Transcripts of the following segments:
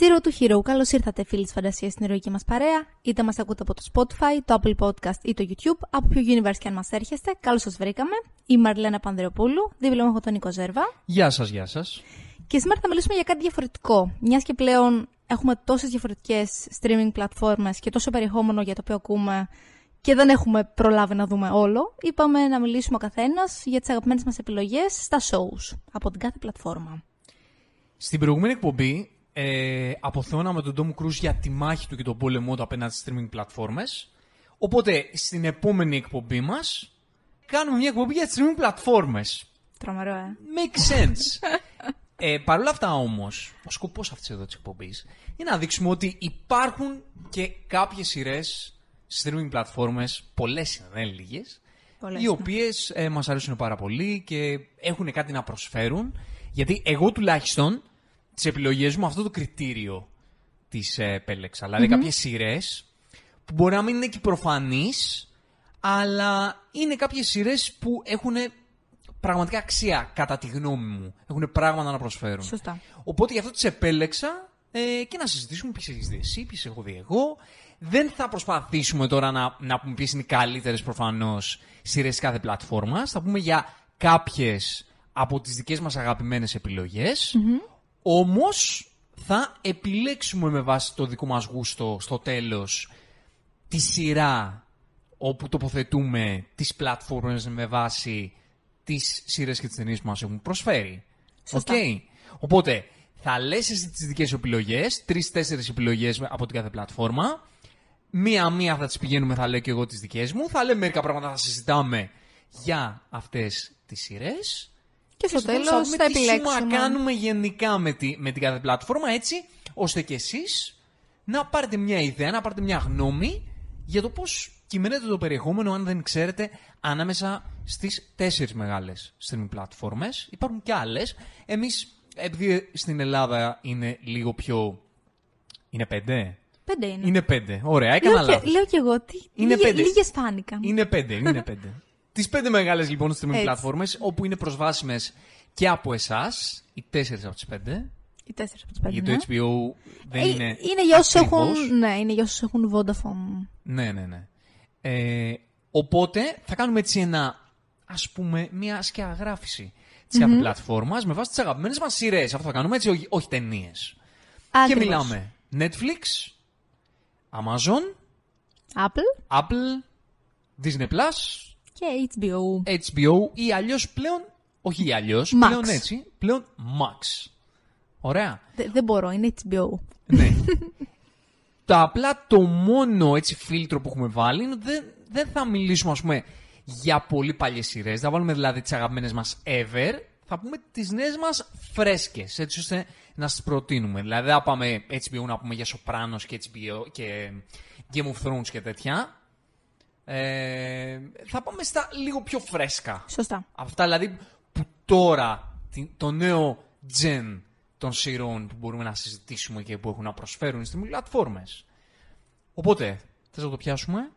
Zero to Hero. Καλώς ήρθατε, φίλοι της φαντασίας, στην ηρωική μας παρέα. Είτε μας ακούτε από το Spotify, το Apple Podcast ή το YouTube, από ποιο universe και αν μας έρχεστε. Καλώς σας βρήκαμε. Είμαι η Μαρλένα Πανδρεοπούλου. Δίπλα μου έχω τον Νίκο Ζέρβα. Γεια σας, γεια σας. Και σήμερα θα μιλήσουμε για κάτι διαφορετικό. Μιας και πλέον έχουμε τόσες διαφορετικές streaming πλατφόρμες και τόσο περιεχόμενο για το οποίο ακούμε και δεν έχουμε προλάβει να δούμε όλο, είπαμε να μιλήσουμε ο καθένας για τις αγαπημένες μας επιλογές στα shows από την κάθε πλατφόρμα. Στην προηγούμενη εκπομπή ε, αποθεώναμε τον Tom Cruise για τη μάχη του και τον πόλεμό του απέναντι στις streaming πλατφόρμες. Οπότε στην επόμενη εκπομπή μας κάνουμε μια εκπομπή για τις streaming πλατφόρμες. Τρομερό, ε. Make sense. ε, Παρ' όλα αυτά όμως, ο σκοπός αυτής εδώ της εκπομπής είναι να δείξουμε ότι υπάρχουν και κάποιες σειρές streaming πλατφόρμες, πολλές είναι, δεν είναι λίγες, Πολλές, οι ναι. οποίες ε, μας αρέσουν πάρα πολύ και έχουν κάτι να προσφέρουν. Γιατί εγώ τουλάχιστον τις επιλογές μου αυτό το κριτήριο τις ε, επέλεξα. Δηλαδή κάποιες σειρές που μπορεί να μην είναι και προφανείς, αλλά είναι κάποιες σειρές που έχουν πραγματικά αξία κατά τη γνώμη μου. Έχουν πράγματα να προσφέρουν. Σωστά. Οπότε γι' αυτό τις επέλεξα ε, και να συζητήσουμε ποιες έχεις δει εσύ, ποιες έχω δει εγώ. Δεν θα προσπαθήσουμε τώρα να, να πούμε ποιες είναι οι καλύτερες προφανώς σειρές της κάθε πλατφόρμας. Θα πούμε για κάποιες από τις δικές μας αγαπημένες επιλογές. Όμως θα επιλέξουμε με βάση το δικό μας γούστο στο τέλος τη σειρά όπου τοποθετούμε τις πλατφόρμες με βάση τις σειρές και τις ταινίες που μας έχουν προσφέρει. Σωστά. Οκ. Οπότε θα λες εσύ τις δικές σου επιλογές, τρεις-τέσσερις επιλογές από την κάθε πλατφόρμα. Μία-μία θα τις πηγαίνουμε, θα λέω και εγώ τις δικές μου. Θα λέμε μερικά πράγματα, θα συζητάμε για αυτές τις σειρές. Και στο στο τέλο τέλος θα θα δούμε τι σούμα επιλέξουμε. κάνουμε γενικά με, τη, με την κάθε πλατφόρμα έτσι ώστε και εσείς να πάρετε μια ιδέα, να πάρετε μια γνώμη για το πώς κυμαίνεται το περιεχόμενο αν δεν ξέρετε ανάμεσα στις τέσσερις μεγάλες streaming πλατφόρμες. Υπάρχουν και άλλες. Εμείς επειδή στην Ελλάδα είναι λίγο πιο... Είναι πέντε; Πέντε είναι. Είναι πέντε. Ωραία, έκανα λέω, και, λάθος. λέω και εγώ τι. Είναι λίγε, πέντε. Λίγες φάνηκαν. Είναι πέντε, είναι πέντε. Τις πέντε μεγάλες λοιπόν streaming Έτσι. πλατφόρμες όπου είναι προσβάσιμες και από εσάς, οι τέσσερις από τις πέντε. Οι τέσσερις από τις πέντε. Γιατί ναι. το HBO δεν Ε, είναι. είναι για όσους ακριβώς. έχουν. Ναι, είναι για όσους έχουν Vodafone. Ναι, ναι, ναι. Ε, οπότε θα κάνουμε έτσι ένα, ας πούμε, μια σκιαγράφηση της κάθε πλατφόρμας με βάση τις αγαπημένες μας σειρές. Αυτό θα κάνουμε έτσι, όχι, όχι ταινίες. Και Ακριβώς. μιλάμε Netflix, Amazon, Apple Apple, Disney Plus, και HBO. HBO ή αλλιώς πλέον. Όχι ή αλλιώς, Max. πλέον έτσι. Πλέον Max. Ωραία. Δε- δεν μπορώ, είναι HBO. Ναι. το απλά το μόνο έτσι φίλτρο που έχουμε βάλει είναι ότι δεν, δεν θα μιλήσουμε ας πούμε για πολύ παλιές σειρές. Δεν θα βάλουμε δηλαδή τις αγαπημένες μας ever. Θα πούμε τις νέες μας φρέσκες, έτσι ώστε να σας προτείνουμε. Δηλαδή δεν θα πάμε HBO να πούμε για Sopranos και, HBO, και Game of Thrones και τέτοια. Ε, θα πάμε στα λίγο πιο φρέσκα. Σωστά. Αυτά δηλαδή που τώρα την- το νέο gen των σειρών που μπορούμε να συζητήσουμε και που έχουν να προσφέρουν στις πλατφόρμες. Οπότε, θες να το πιάσουμε;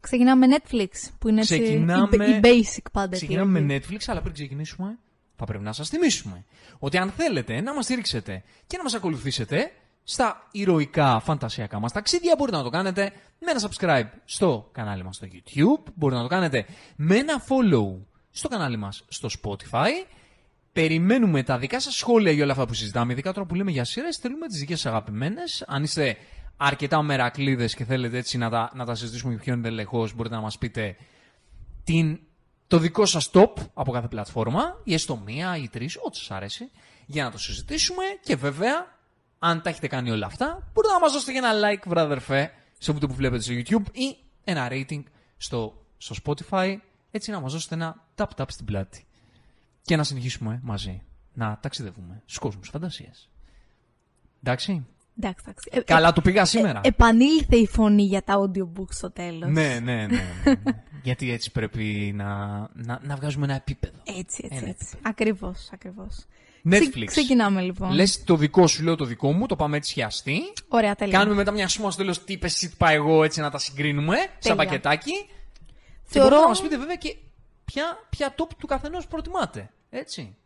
Ξεκινάμε με Netflix, που είναι έτσι Ξεκινάμε- η, η basic πάντα. Ξεκινάμε επιλογή. με Netflix, αλλά πριν ξεκινήσουμε θα πρέπει να σας θυμίσουμε ότι αν θέλετε να μας στηρίξετε και να μας ακολουθήσετε στα ηρωικά φαντασιακά μας ταξίδια μπορείτε να το κάνετε με ένα subscribe στο κανάλι μας στο YouTube, μπορείτε να το κάνετε με ένα follow στο κανάλι μας στο Spotify. Περιμένουμε τα δικά σας σχόλια για όλα αυτά που συζητάμε, ειδικά τώρα που λέμε για σειρές, θέλουμε τις δικές σας αγαπημένες. Αν είστε αρκετά μερακλείδες και θέλετε έτσι να τα, να τα συζητήσουμε πιο εντελεχώς, μπορείτε να μας πείτε την, το δικό σας top από κάθε πλατφόρμα, ή έστω μία ή τρεις, ό,τι σας αρέσει, για να το συζητήσουμε και βέβαια, αν τα έχετε κάνει όλα αυτά, μπορείτε να μας δώσετε και ένα like, βραδερφέ, σε αυτό που βλέπετε στο YouTube ή ένα rating στο, στο Spotify, έτσι να μας δώσετε ένα tap-tap στην πλάτη. Και να συνεχίσουμε μαζί να ταξιδεύουμε στους κόσμους φαντασίας. Εντάξει; Εντάξει, εντάξει. Ε, Καλά το πήγα σήμερα. ε, επανήλθε η φωνή για τα audiobooks στο τέλος. ναι, ναι, ναι, ναι, ναι. Γιατί έτσι πρέπει να, να, να βγάζουμε ένα επίπεδο. Έτσι, έτσι, Ένα έτσι. Ακριβώς, ακριβώς. Netflix. ξεκινάμε λοιπόν. Λες το δικό σου, λέω το δικό μου, το πάμε έτσι χιαστή. Ωραία, τέλεια. Κάνουμε μετά μια σούμα στο τέλος τι είπες εσύ, τι είπα εγώ, έτσι να τα συγκρίνουμε. Σαν πακετάκι. Και Θεωρώ- μπορείτε να μας πείτε βέβαια και ποια, ποια top του καθενός προτιμάτε. Έτσι.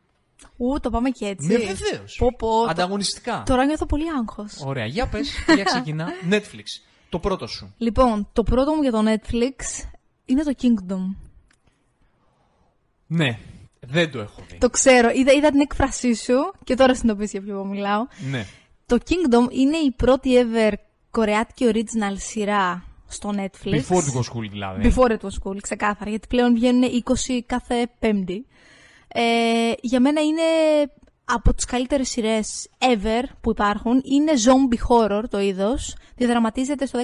Ου, το πάμε και έτσι. Ναι, βεβαίως. Πω, πω, το- Ανταγωνιστικά. Τώρα νιώθω πολύ άγχος. Ωραία, για πες, για ξεκινά. Netflix. Το πρώτο σου. Λοιπόν, το πρώτο μου για το Netflix είναι το Kingdom. Ναι, δεν το έχω δει. Το ξέρω, είδα, είδα την έκφρασή σου και τώρα συνειδητοποιείς για ποιο μιλάω. Ναι. Το Kingdom είναι η πρώτη ever κορεάτικη original σειρά στο Netflix. Before to go school δηλαδή. Before it was cool, ξεκάθαρα, γιατί πλέον βγαίνουν 20 κάθε πέμπτη. Ε, για μένα είναι από τις καλύτερες σειρές ever που υπάρχουν. Είναι zombie horror το είδος. Διαδραματίζεται στο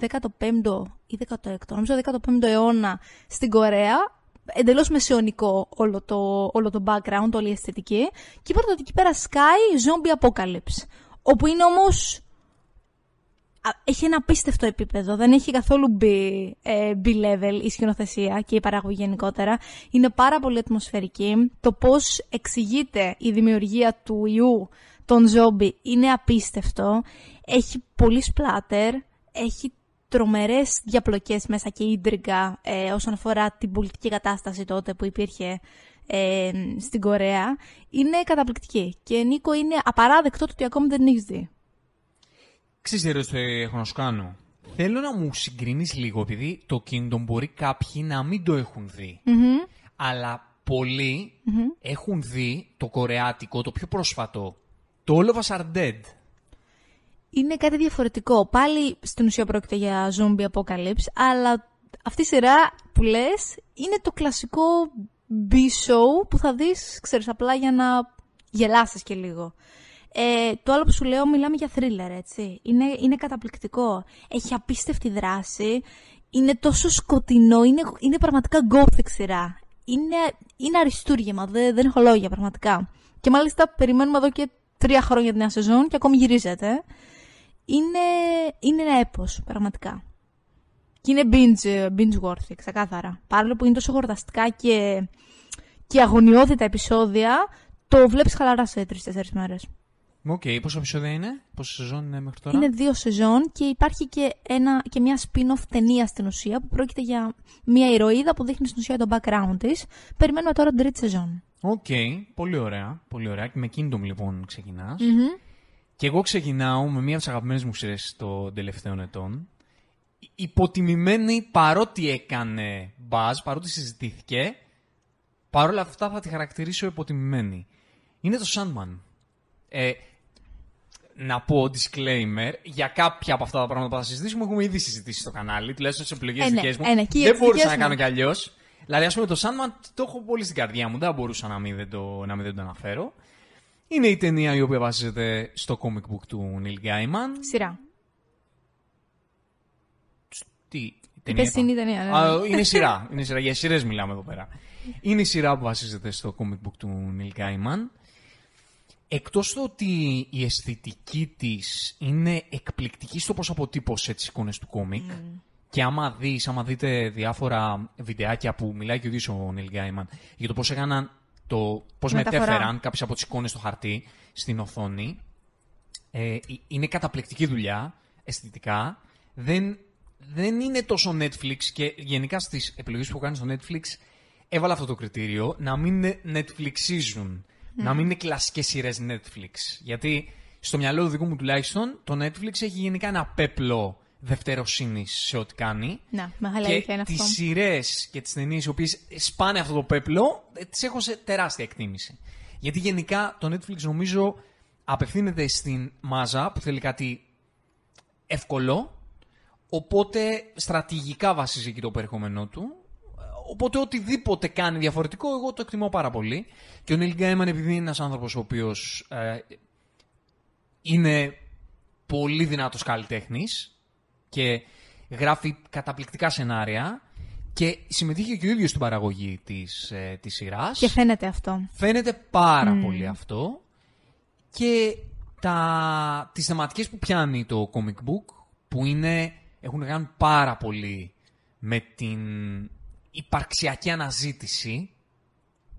15ο ή 16ο, νομίζω 15ο αιώνα στην Κορέα. Εντελώς μεσαιωνικό όλο το, όλο το background, όλη η αισθητική. Και είπατε ότι εκεί πέρα σκάει zombie apocalypse. Όπου είναι όμως Α, έχει ένα απίστευτο επίπεδο. Δεν έχει καθόλου B, ε, B-level η σκηνοθεσία και η παραγωγή γενικότερα. Είναι πάρα πολύ ατμοσφαιρική. Το πώς εξηγείται η δημιουργία του ιού των ζόμπι είναι απίστευτο. Έχει πολύ σπλάτερ. Έχει τρομερές διαπλοκές μέσα και ίντριγκα ε, όσον αφορά την πολιτική κατάσταση τότε που υπήρχε ε, στην Κορέα. Είναι καταπληκτική. Και Νίκο είναι απαράδεκτο το ότι ακόμη δεν την έχεις δει. Ξέρεις τι ερώτηση έχω να σου κάνω. Θέλω να μου συγκρίνεις λίγο, επειδή το Kingdom μπορεί κάποιοι να μην το έχουν δει. Αλλά πολλοί έχουν δει το κορεάτικο, το πιο πρόσφατο. Το All of Us Are Dead. Είναι κάτι διαφορετικό. Πάλι στην ουσία πρόκειται για zombie apocalypse, αλλά αυτή η σειρά που λες είναι το κλασικό B-show που θα δεις, ξέρεις, απλά για να γελάσεις και λίγο. Ε, το άλλο που σου λέω μιλάμε για thriller, έτσι. Είναι, είναι καταπληκτικό. Έχει απίστευτη δράση. Είναι τόσο σκοτεινό. Είναι, είναι πραγματικά gothic σειρά. Είναι, είναι αριστούργημα. Δεν, δεν έχω λόγια, πραγματικά. Και μάλιστα περιμένουμε εδώ και τρία χρόνια την νέα σεζόν και ακόμη γυρίζεται. Είναι, είναι ένα έπος, πραγματικά. Και είναι binge, binge worthy, ξεκάθαρα. Παρόλο που είναι τόσο χορταστικά και, και αγωνιώδη τα επεισόδια, το βλέπεις χαλαρά σε τρεις-τέσσερις μέρες. Οκ, πόσα επεισόδια είναι, πόσα σεζόν είναι μέχρι τώρα; Είναι δύο σεζόν και υπάρχει και, ένα, και μια spin-off ταινία στην ουσία που πρόκειται για μια ηρωίδα που δείχνει στην ουσία το background της. Περιμένουμε τώρα την τρίτη σεζόν. Οκ, πολύ ωραία, πολύ ωραία. Και με Kingdom λοιπόν ξεκινάς. Και εγώ ξεκινάω με μία από τις αγαπημένες μου σειρές των τελευταίων ετών. Υποτιμημένη παρότι έκανε buzz, παρότι συζητήθηκε, παρόλα αυτά θα τη χαρακτηρίσω υποτιμημένη. Είναι το Sandman. Ε, να πω disclaimer, για κάποια από αυτά τα πράγματα που θα συζητήσουμε έχουμε ήδη συζητήσει στο κανάλι, τουλάχιστον σε επιλογές Ε, ναι, δικές μου. ε, ναι, και για δεν τις μπορούσα δικές να μου. κάνω κι αλλιώς. Δηλαδή, ας πούμε, το Sandman το έχω πολύ στην καρδιά μου, δεν θα μπορούσα να μην δεν το, να μην δεν το αναφέρω. Είναι η ταινία η οποία βασίζεται στο comic book του Neil Gaiman. Σειρά. Τι, η ταινία Είπες είναι η ταινία, ναι, ναι. Α, είναι σειρά. Είναι σειρά. Για σειρές μιλάμε εδώ πέρα. Είναι η σειρά που βασίζεται στο comic book του Neil Gaiman. Εκτός το ότι η αισθητική της είναι εκπληκτική στο πώς αποτύπωσε τις εικόνες του κόμικ και άμα δεις, άμα δείτε διάφορα βιντεάκια που μιλάει και ο ίδιος ο Neil Gaiman για το πώς έκαναν το πώς Μεταφορά. μετέφεραν κάποιες από τις εικόνες στο χαρτί στην οθόνη ε, είναι καταπληκτική δουλειά, αισθητικά. Δεν, δεν είναι τόσο Netflix και γενικά στις επιλογές που κάνει στο Netflix έβαλα αυτό το κριτήριο να μην είναι Netflixίζουν. Να μην είναι κλασικές σειρές Netflix. Γιατί στο μυαλό του δικού μου τουλάχιστον το Netflix έχει γενικά ένα πέπλο δευτεροσύνης σε ό,τι κάνει. Να, μεγάλη και αλήθεια είναι τις αυτό. σειρές και τις ταινίες οι οποίες σπάνε αυτό το πέπλο, ε, τις έχω σε τεράστια εκτίμηση. Γιατί γενικά το Netflix νομίζω απευθύνεται στην μάζα που θέλει κάτι εύκολο, οπότε στρατηγικά βασίζει εκεί το περιεχόμενό του. Οπότε οτιδήποτε κάνει διαφορετικό, εγώ το εκτιμώ πάρα πολύ. Και ο Neil Gaiman, επειδή είναι ένας άνθρωπος ο οποίος ε, είναι πολύ δυνατός καλλιτέχνης και γράφει καταπληκτικά σενάρια και συμμετείχε και ο ίδιος στην παραγωγή της, ε, της σειράς. Και φαίνεται αυτό. Φαίνεται πάρα πολύ αυτό. Και τα, τις θεματικές που πιάνει το comic book, που είναι, έχουν να κάνουν πάρα πολύ με την υπαρξιακή αναζήτηση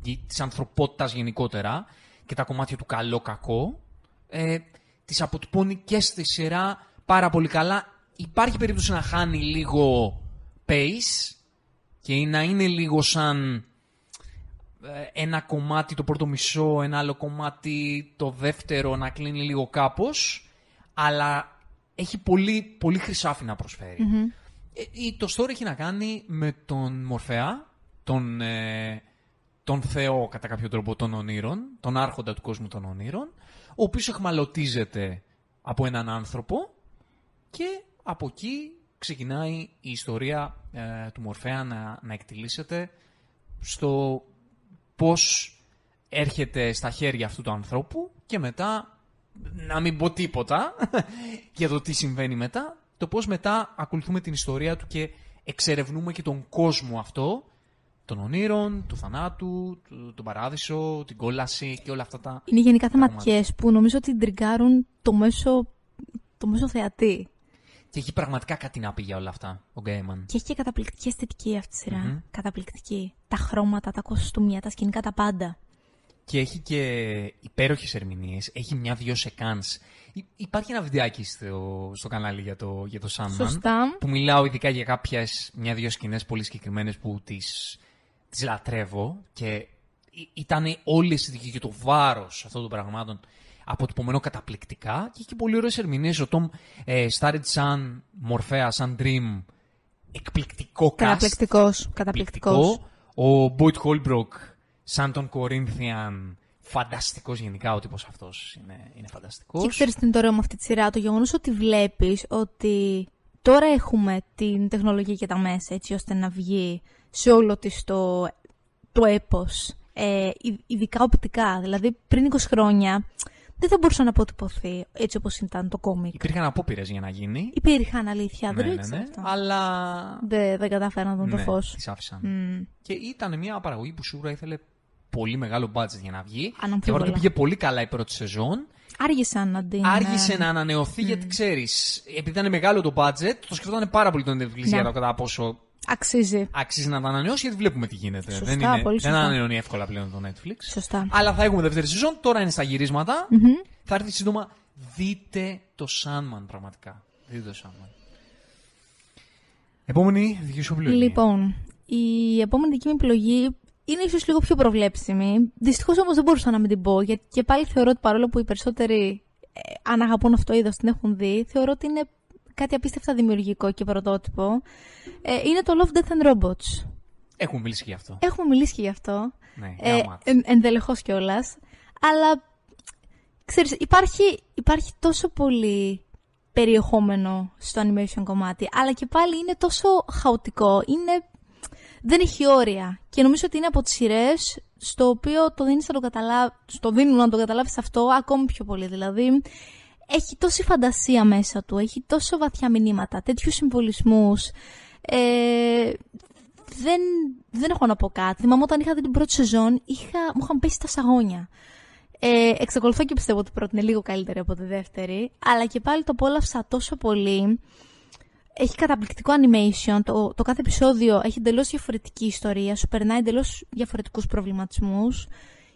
ή της ανθρωπότητας γενικότερα και τα κομμάτια του καλό-κακό, ε, τις αποτυπώνει και στη σειρά πάρα πολύ καλά. Υπάρχει περίπτωση να χάνει λίγο pace και να είναι λίγο σαν ε, ένα κομμάτι το πρώτο μισό, ένα άλλο κομμάτι το δεύτερο να κλείνει λίγο κάπως, αλλά έχει πολύ, πολύ χρυσάφι να προσφέρει. Ε, η- το story έχει να κάνει με τον Μορφέα, τον, ε, τον Θεό κατά κάποιο τρόπο των ονείρων, τον άρχοντα του κόσμου των ονείρων, ο οποίος εχμαλωτίζεται από έναν άνθρωπο και από εκεί ξεκινάει η ιστορία ε, του Μορφέα να, να εκτιλήσεται στο πώς έρχεται στα χέρια αυτού του ανθρώπου και μετά, να μην πω τίποτα για το τι συμβαίνει μετά, το πώς μετά ακολουθούμε την ιστορία του και εξερευνούμε και τον κόσμο αυτό, των ονείρων, του θανάτου, του, τον παράδεισο, την κόλαση και όλα αυτά τα... Είναι γενικά Πράγματι. θεματιές που νομίζω ότι τριγκάρουν το μέσο, το μέσο θεατή. Και έχει πραγματικά κάτι να πει για όλα αυτά ο Γκέιμαν. Και έχει και καταπληκτική αισθητική αυτή η σειρα Καταπληκτική. Τα χρώματα, τα κοστούμια, τα σκηνικά, τα πάντα. Και έχει και υπέροχες ερμηνείες. Έχει μια-δυο σεκάνς. Υ- Υπάρχει ένα βιντεάκι στο, στο κανάλι για το, για το Sandman. Σωστά. Που μιλάω ειδικά για κάποιες μια-δυο σκηνές πολύ συγκεκριμένες που τις τις λατρεύω. Και ήταν όλη η αισθητική και το βάρος αυτών των πραγμάτων αποτυπωμένο καταπληκτικά. Και έχει και πολύ ωραίες ερμηνείες. Ο Tom ε, Sturridge σαν Μορφέα, σαν Dream. Εκπληκτικό cast. Καταπληκτικός. Καταπληκτικός. Ο Boyd Holbrook, σαν τον Corinthian, φανταστικός γενικά ο τύπος αυτός. Είναι, είναι φανταστικός. Και ξέρεις τι είναι το ωραίο με αυτή τη σειρά, το γεγονός ότι βλέπεις ότι τώρα έχουμε την τεχνολογία και τα μέσα έτσι ώστε να βγει σε όλο της το, το έπος, ε, ει- ειδικά οπτικά. Δηλαδή πριν 20 χρόνια δεν θα μπορούσε να αποτυπωθεί έτσι όπως ήταν το κόμικ. Υπήρχαν απόπειρες για να γίνει. Υπήρχαν αλήθεια, δεν ναι, το ναι, ήξερα ναι, αυτό. αλλά... Δεν, δεν κατάφεραν να δουν το ναι, φως. τις άφησαν. Μμ. Και ήταν μια παραγωγή που σίγουρα ήθελε πολύ μεγάλο budget για να βγει. Αναμφίβολα. Και παρότι πήγε πολύ καλά η πρώτη σεζόν, Άργησαν να την... άργησε ε, να ανανεωθεί γιατί ξέρεις, επειδή ήταν μεγάλο το budget, το σκεφτόταν πάρα πολύ τον Netflix Ναι. για το κατά πόσο Αξίζει. αξίζει να τα ανανεώσει, γιατί βλέπουμε τι γίνεται. Σωστά, δεν είναι, πολύ δεν σωστά. ανανεώνει εύκολα πλέον το Netflix. Σωστά. Αλλά θα έχουμε δεύτερη σεζόν, τώρα είναι στα γυρισματα Θα έρθει σύντομα. Δείτε το Sandman πραγματικά. Δείτε το Sandman. Επόμενη δική σου επιλογή. Λοιπόν, η επόμενη δική μου επιλογή είναι ίσως λίγο πιο προβλέψιμη. Δυστυχώς όμως δεν μπορούσα να μην την πω, γιατί και πάλι θεωρώ ότι παρόλο που οι περισσότεροι, ε, αν αγαπούν αυτό το είδος, την έχουν δει, θεωρώ ότι είναι κάτι απίστευτα δημιουργικό και πρωτότυπο. Ε, είναι το Love, Death and Robots. Έχουμε μιλήσει και γι' αυτό. Έχουμε μιλήσει και γι' αυτό. Ναι, Ε, γαμάτο. εν, ενδελεχώς κιόλας. Αλλά, ξέρεις, υπάρχει, υπάρχει τόσο πολύ περιεχόμενο στο animation κομμάτι, αλλά και πάλι είναι τόσο χαοτικό, είναι, δεν έχει όρια. Και νομίζω ότι είναι από τις σειρές στο οποίο το δίνεις να το καταλάβει, στο δίνουν να το καταλάβεις αυτό ακόμη πιο πολύ. Δηλαδή, έχει τόση φαντασία μέσα του, έχει τόσο βαθιά μηνύματα, τέτοιους συμβολισμούς. Ε, δεν, δεν έχω να πω κάτι. Θυμάμαι όταν είχα δει την πρώτη σεζόν, είχα, μου είχαν πέσει τα σαγόνια. Ε, εξακολουθώ και πιστεύω ότι η πρώτη είναι λίγο καλύτερη από τη δεύτερη, αλλά και πάλι το απόλαυσα τόσο πολύ. Έχει καταπληκτικό animation, το, το κάθε επεισόδιο έχει εντελώς διαφορετική ιστορία, σου περνάει εντελώς διαφορετικούς προβληματισμούς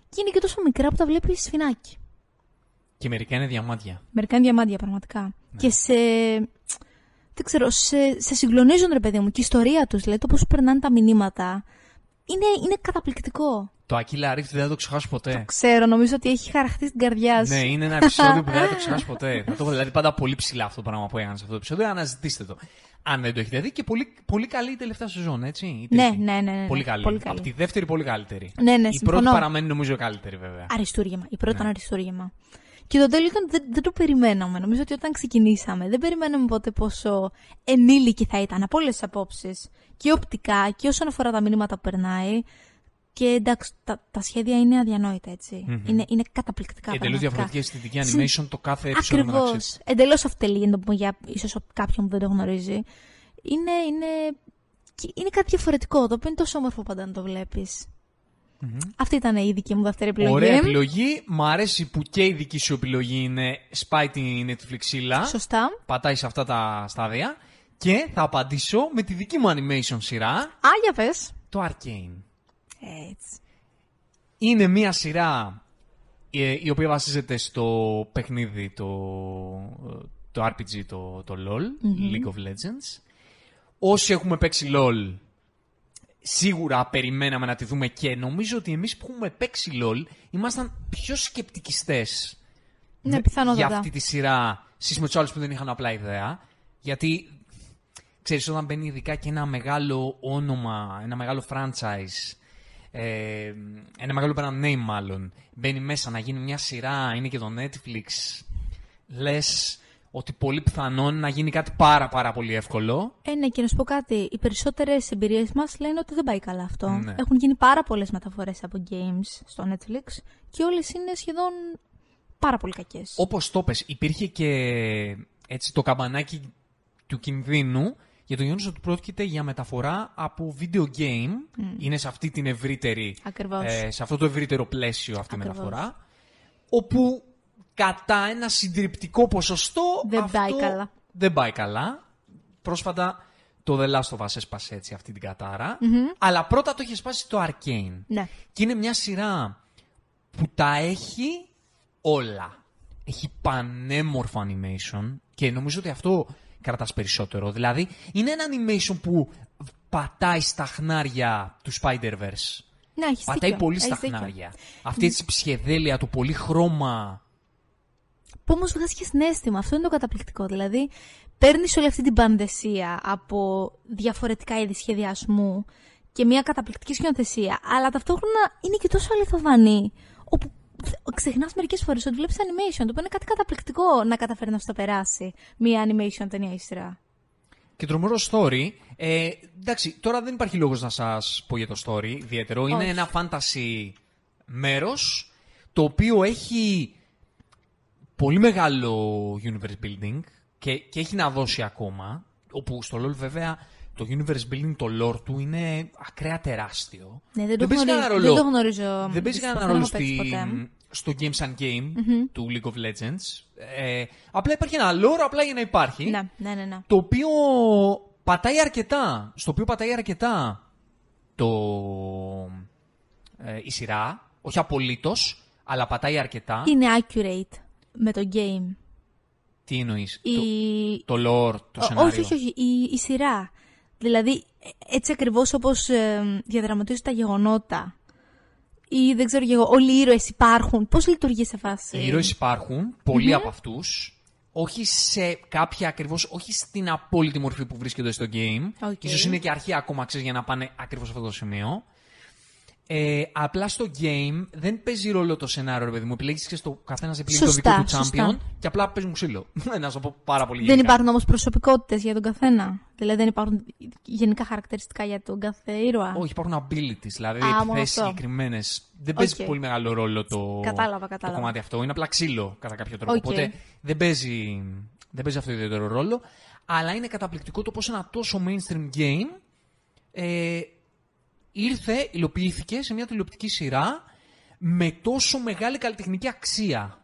και είναι και τόσο μικρά που τα βλέπεις σφινάκι. Και μερικά είναι διαμάντια. Μερικά είναι διαμάντια πραγματικά. Και σε. Δεν ξέρω, σε, σε συγκλονίζουν ρε παιδί μου και η ιστορία τους, δηλαδή το πώς περνάνε τα μηνύματα. Είναι, είναι καταπληκτικό. Το Aquila Rift δεν θα το ξεχάσω ποτέ. Ξέρω, νομίζω ότι έχει χαραχτεί στην καρδιά σου. Ναι, είναι ένα επεισόδιο που δεν θα το ξεχάσω ποτέ. θα το έχω δηλαδή πάντα πολύ ψηλά αυτό το πράγμα που έκανε σε αυτό το επεισόδιο. Αναζητήστε το. Αν δεν το έχετε δει και πολύ, πολύ καλή η τελευταία σεζόν, έτσι. η Ναι, τρίτη. ναι, ναι, ναι, ναι. Πολύ καλή. Πολύ καλή. Από τη δεύτερη πολύ καλύτερη. Ναι, ναι, η συμφωνώ. πρώτη παραμένει νομίζω καλύτερη βέβαια. Αριστούργημα. Η πρώτη Ναι. ήταν αριστούργημα. Και το τέλειο ήταν, δεν, δεν το περιμέναμε. Νομίζω ότι όταν ξεκινήσαμε, δεν περιμέναμε ποτέ πόσο ενήλικη θα ήταν από όλες τις απόψεις. Και οπτικά και όσον αφορά τα μηνύματα που περνάει. Και εντάξει, τα, τα σχέδια είναι αδιανόητα, έτσι. Είναι, είναι καταπληκτικά Εντελώς πραγματικά. διαφορετική αισθητική Συν- animation το κάθε επεισόδιο Ακριβώς. μεταξύ. Εντελώς αυτελή, για να το πούμε για ίσως κάποιον που δεν το γνωρίζει. Είναι, είναι, και είναι κάτι διαφορετικό, το οποίο είναι τόσο όμορφο πάντα να το βλέπεις. Αυτή ήταν η δική μου δεύτερη επιλογή. Ωραία επιλογή. Μ' αρέσει που και η δική σου επιλογή είναι σπάει την Netflixίλα. Σωστά. Πατάει σε αυτά τα στάδια. Και θα απαντήσω με τη δική μου animation σειρά, Α, για πες. το Arcane. Έτσι. Είναι μια σειρά ε, η οποία βασίζεται στο παιχνίδι, το, το RPG, το, το LOL, League of Legends. Όσοι έχουμε παίξει LOL, σίγουρα περιμέναμε να τη δούμε και νομίζω ότι εμείς που έχουμε παίξει LOL ήμασταν πιο σκεπτικιστές Ναι, με- πιθανότατα. για αυτή τη σειρά στις με τους άλλους που δεν είχαν απλά ιδέα. Γιατί, ξέρεις, όταν μπαίνει ειδικά και ένα μεγάλο όνομα, ένα μεγάλο franchise, ε, ένα μεγάλο brand name μάλλον, μπαίνει μέσα να γίνει μια σειρά, είναι και το Netflix, λες ότι πολύ πιθανόν να γίνει κάτι πάρα πάρα πολύ εύκολο. Ε, ναι, και να σου πω κάτι. Οι περισσότερες εμπειρίες μας λένε ότι δεν πάει καλά αυτό. Ναι. Έχουν γίνει πάρα πολλές μεταφορές από games στο Netflix και όλες είναι σχεδόν πάρα πολύ κακές. Όπως το πες, υπήρχε και έτσι το καμπανάκι του κινδύνου για το γεγονός ότι πρόκειται για μεταφορά από video game. Είναι σε αυτή την ευρύτερη. Ακριβώς. ε, σε αυτό το ευρύτερο πλαίσιο αυτή η Ακριβώς. μεταφορά. Όπου κατά ένα συντριπτικό ποσοστό. Δεν αυτό πάει καλά. Δεν πάει καλά. Πρόσφατα το The Last of Us έσπασε έτσι αυτή την καταρα Αλλά πρώτα το είχε σπάσει το Arcane. Ναι. Και είναι μια σειρά που τα έχει όλα. Έχει πανέμορφο animation και νομίζω ότι αυτό κρατάς περισσότερο. Δηλαδή, είναι ένα animation που πατάει στα χνάρια του Spider-Verse. Ναι, έχεις Πατάει δίκιο. πολύ Έχεις στα δίκιο. χνάρια. Αυτή έτσι η ψυχεδέλεια, το πολύ χρώμα. Που όμως βγάζεις και συνέστημα. Αυτό είναι το καταπληκτικό. Δηλαδή, παίρνεις όλη αυτή την πανδεσία από διαφορετικά είδη σχεδιασμού και μια καταπληκτική σκηνοθεσία, αλλά ταυτόχρονα είναι και τόσο αληθοφανή, όπου ξεχνάς μερικές φορές ότι βλέπεις animation, το οποίο είναι κάτι καταπληκτικό να καταφέρει να στο περάσει μια animation ταινία ή σειρά. Και τρομερό story. Ε, εντάξει, τώρα δεν υπάρχει λόγος να σας πω για το story ιδιαίτερο. Είναι Όχι. ένα fantasy μέρος, το οποίο έχει πολύ μεγάλο universe building και, και έχει να δώσει ακόμα. Όπου στο LoL βέβαια το universe building, το lore του είναι ακραία τεράστιο. Ναι, δεν, το, παίζει γνωρίζω, κανένα δεν ρόλο. το γνωρίζω. Δεν παίζει δυστυχώς, κανένα ρόλο έχω παίξει στη, ποτέ. στο Games and Game του League of Legends. Ε, απλά υπάρχει ένα lore απλά για να υπάρχει. Ναι, ναι, ναι. ναι. Το οποίο πατάει αρκετά. Στο οποίο πατάει αρκετά το, ε, η σειρά. Όχι απολύτως, αλλά πατάει αρκετά. Είναι accurate με το game. Τι εννοείς, Η... το, το lore, το Ω- σενάριο. Όχι, όχι, όχι. Η, η σειρά. Δηλαδή, ε, έτσι ακριβώς όπως ε, διαδραματίζουν τα γεγονότα. Ή δεν ξέρω και εγώ, όλοι οι ήρωες υπάρχουν. Πώς λειτουργεί σε φάση; Οι ήρωες υπάρχουν, πολλοί από αυτούς. Όχι σε κάποια ακριβώς, όχι στην απόλυτη μορφή που βρίσκονται στο game. OK. Ίσως είναι και αρχή ακόμα, ξέρεις, για να πάνε ακριβώς σε αυτό το σημείο. Ε, απλά στο game δεν παίζει ρόλο το σενάριο, ρε παιδί μου. Επιλέγεις και ο καθένας επιλέγει το Σωστά, δικό του champion σωστά. και απλά παίζουν ξύλο. να σου το πω πάρα πολύ Δεν γενικά. υπάρχουν όμως προσωπικότητες για τον καθένα. Δηλαδή δεν υπάρχουν γενικά χαρακτηριστικά για τον κάθε ήρωα. Όχι, υπάρχουν abilities, δηλαδή Α, μόνο επιθέσεις αυτό. συγκεκριμένες. Δεν παίζει Οκ. πολύ μεγάλο ρόλο το, Κατάλαβα, το κατάλαβα. κομμάτι αυτό. Είναι απλά ξύλο κατά κάποιο τρόπο. Οκ. Οπότε δεν παίζει, δεν παίζει αυτό το ιδιαίτερο ρόλο. Αλλά είναι καταπληκτικό το πώς ένα τόσο mainstream game ε, ήρθε, υλοποιήθηκε σε μια τηλεοπτική σειρά με τόσο μεγάλη καλλιτεχνική αξία.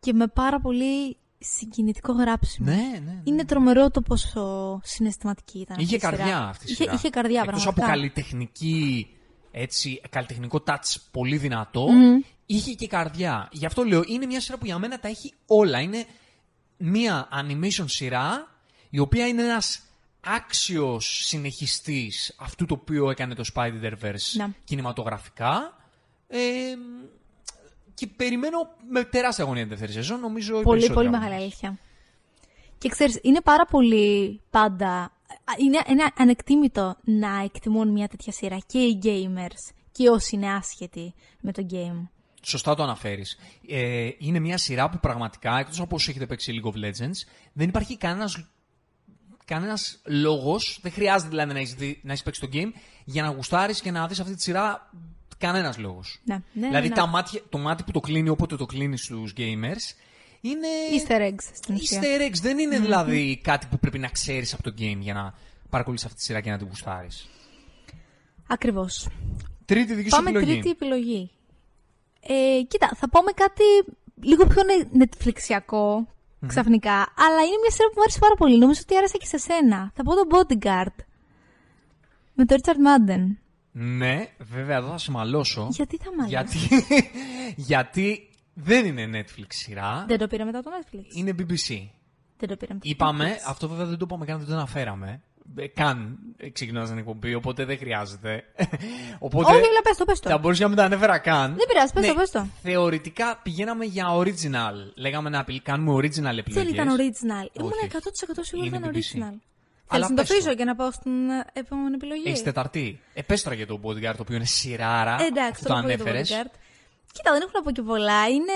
Και με πάρα πολύ συγκινητικό γράψιμο. Ναι, ναι. ναι. Είναι τρομερό το πόσο συναισθηματική ήταν. Είχε αυτή η σειρά. καρδιά αυτή η είχε, σειρά. είχε καρδιά, Εκτός πραγματικά. από καλλιτεχνική, έτσι, καλλιτεχνικό touch πολύ δυνατό, είχε και καρδιά. Γι' αυτό λέω, είναι μια σειρά που για μένα τα έχει όλα. Είναι μια animation σειρά, η οποία είναι ένας άξιος συνεχιστής αυτού το οποίο έκανε το Spider-Verse Ναι. κινηματογραφικά. Ε, και περιμένω με τεράστια αγωνία την δεύτερη σεζόν, νομίζω οι Πολύ, πολύ περισσότεροι μεγάλη από εμάς. αλήθεια. Και ξέρεις, είναι πάρα πολύ πάντα... α, Είναι, είναι ανεκτήμητο να εκτιμούν μια τέτοια σειρά και οι gamers και όσοι είναι άσχετοι με το game. Σωστά το αναφέρεις. Ε, είναι μια σειρά που πραγματικά, εκτός από όσους έχετε παίξει League of Legends, δεν υπάρχει κανένας, κανένας λόγος, δεν χρειάζεται δηλαδή να έχεις, δει- να έχεις παίξει το game, για να γουστάρεις και να δεις αυτή τη σειρά κανένας λόγος. Ναι, ναι, δηλαδή ναι. Τα μάτια, το μάτι που το κλείνει όποτε το κλείνεις στους gamers, είναι... Easter eggs στην ουσία. Easter eggs. Δεν είναι δηλαδή κάτι που πρέπει να ξέρεις από το game για να παρακολουθείς αυτή τη σειρά και να την γουστάρεις. Ακριβώς. Τρίτη δική σου Πάμε επιλογή. τρίτη επιλογή. Ε, κοίτα, θα πω με κάτι λίγο πιο ne- netflixιακό ξαφνικά, αλλά είναι μια σειρά που μου άρεσε πάρα πολύ. Νομίζω ότι άρεσε και σε σένα. Θα πω το Bodyguard. Με τον Richard Madden. Ναι, βέβαια εδώ θα σε μαλώσω. Γιατί θα μ' Γιατί, γιατί δεν είναι Netflix σειρά, Δεν το πήρα μετά το Netflix. είναι BBC. Δεν το πήρα μετά το Είπαμε, Netflix. αυτό βέβαια δεν το είπαμε καν, δεν το αναφέραμε. Ε, καν ξεκινώντα την εκπομπή, οπότε δεν χρειάζεται. οπότε Όχι, αλλά πες το, πες το. θα μπορούσα να μην τα ανέφερα καν. Δεν πειράζει, πες Ναι, το, πες το. Θεωρητικά πηγαίναμε για original. Λέγαμε να απειλ- κάνουμε original επιλογές. Δεν ήταν original. Ήμουν Όχι, 100% σίγουρη Είναι ότι ήταν BBC. original. Αλλά Θέλεις να το πες το. αφήσω και να πάω στην ε, επόμενη επιλογή; Έχεις τεταρτή. Ε, πες τώρα για το bodyguard, το οποίο είναι σειράρα. Εντάξει, Αυτό το το πω για το ανέφερες. bodyguard. Κοίτα, δεν έχω να πω και πολλά. Είναι.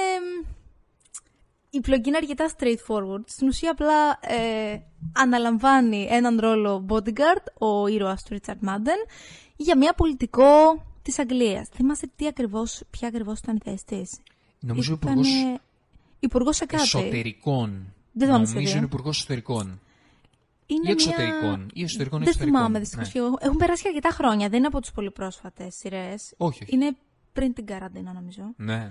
Μ, Η πλοκή είναι αρκετά straightforward. Στην ουσία απλά ε, αναλαμβάνει έναν ρόλο bodyguard, ο ήρωας του Richard Madden, για μια πολιτικό της Αγγλίας. Θυμάστε τι ακριβώς, ποια ακριβώς ήταν η θέση της. Νομίζω Ήτανε υπουργός υπουργός σε κάτι. εσωτερικών. Δεν θυμάμαι Νομίζω σε είναι τι. υπουργός εσωτερικών. Είναι Ή εξωτερικών. Μια... Ή εσωτερικών ή Δεν εξωτερικών. θυμάμαι δυστυχώς. Ναι. Έχουν περάσει αρκετά χρόνια. Δεν είναι από τις πολύ πρόσφατες σειρές. Όχι, όχι. Είναι πριν την καραντίνα, νομίζω. Ναι, ναι.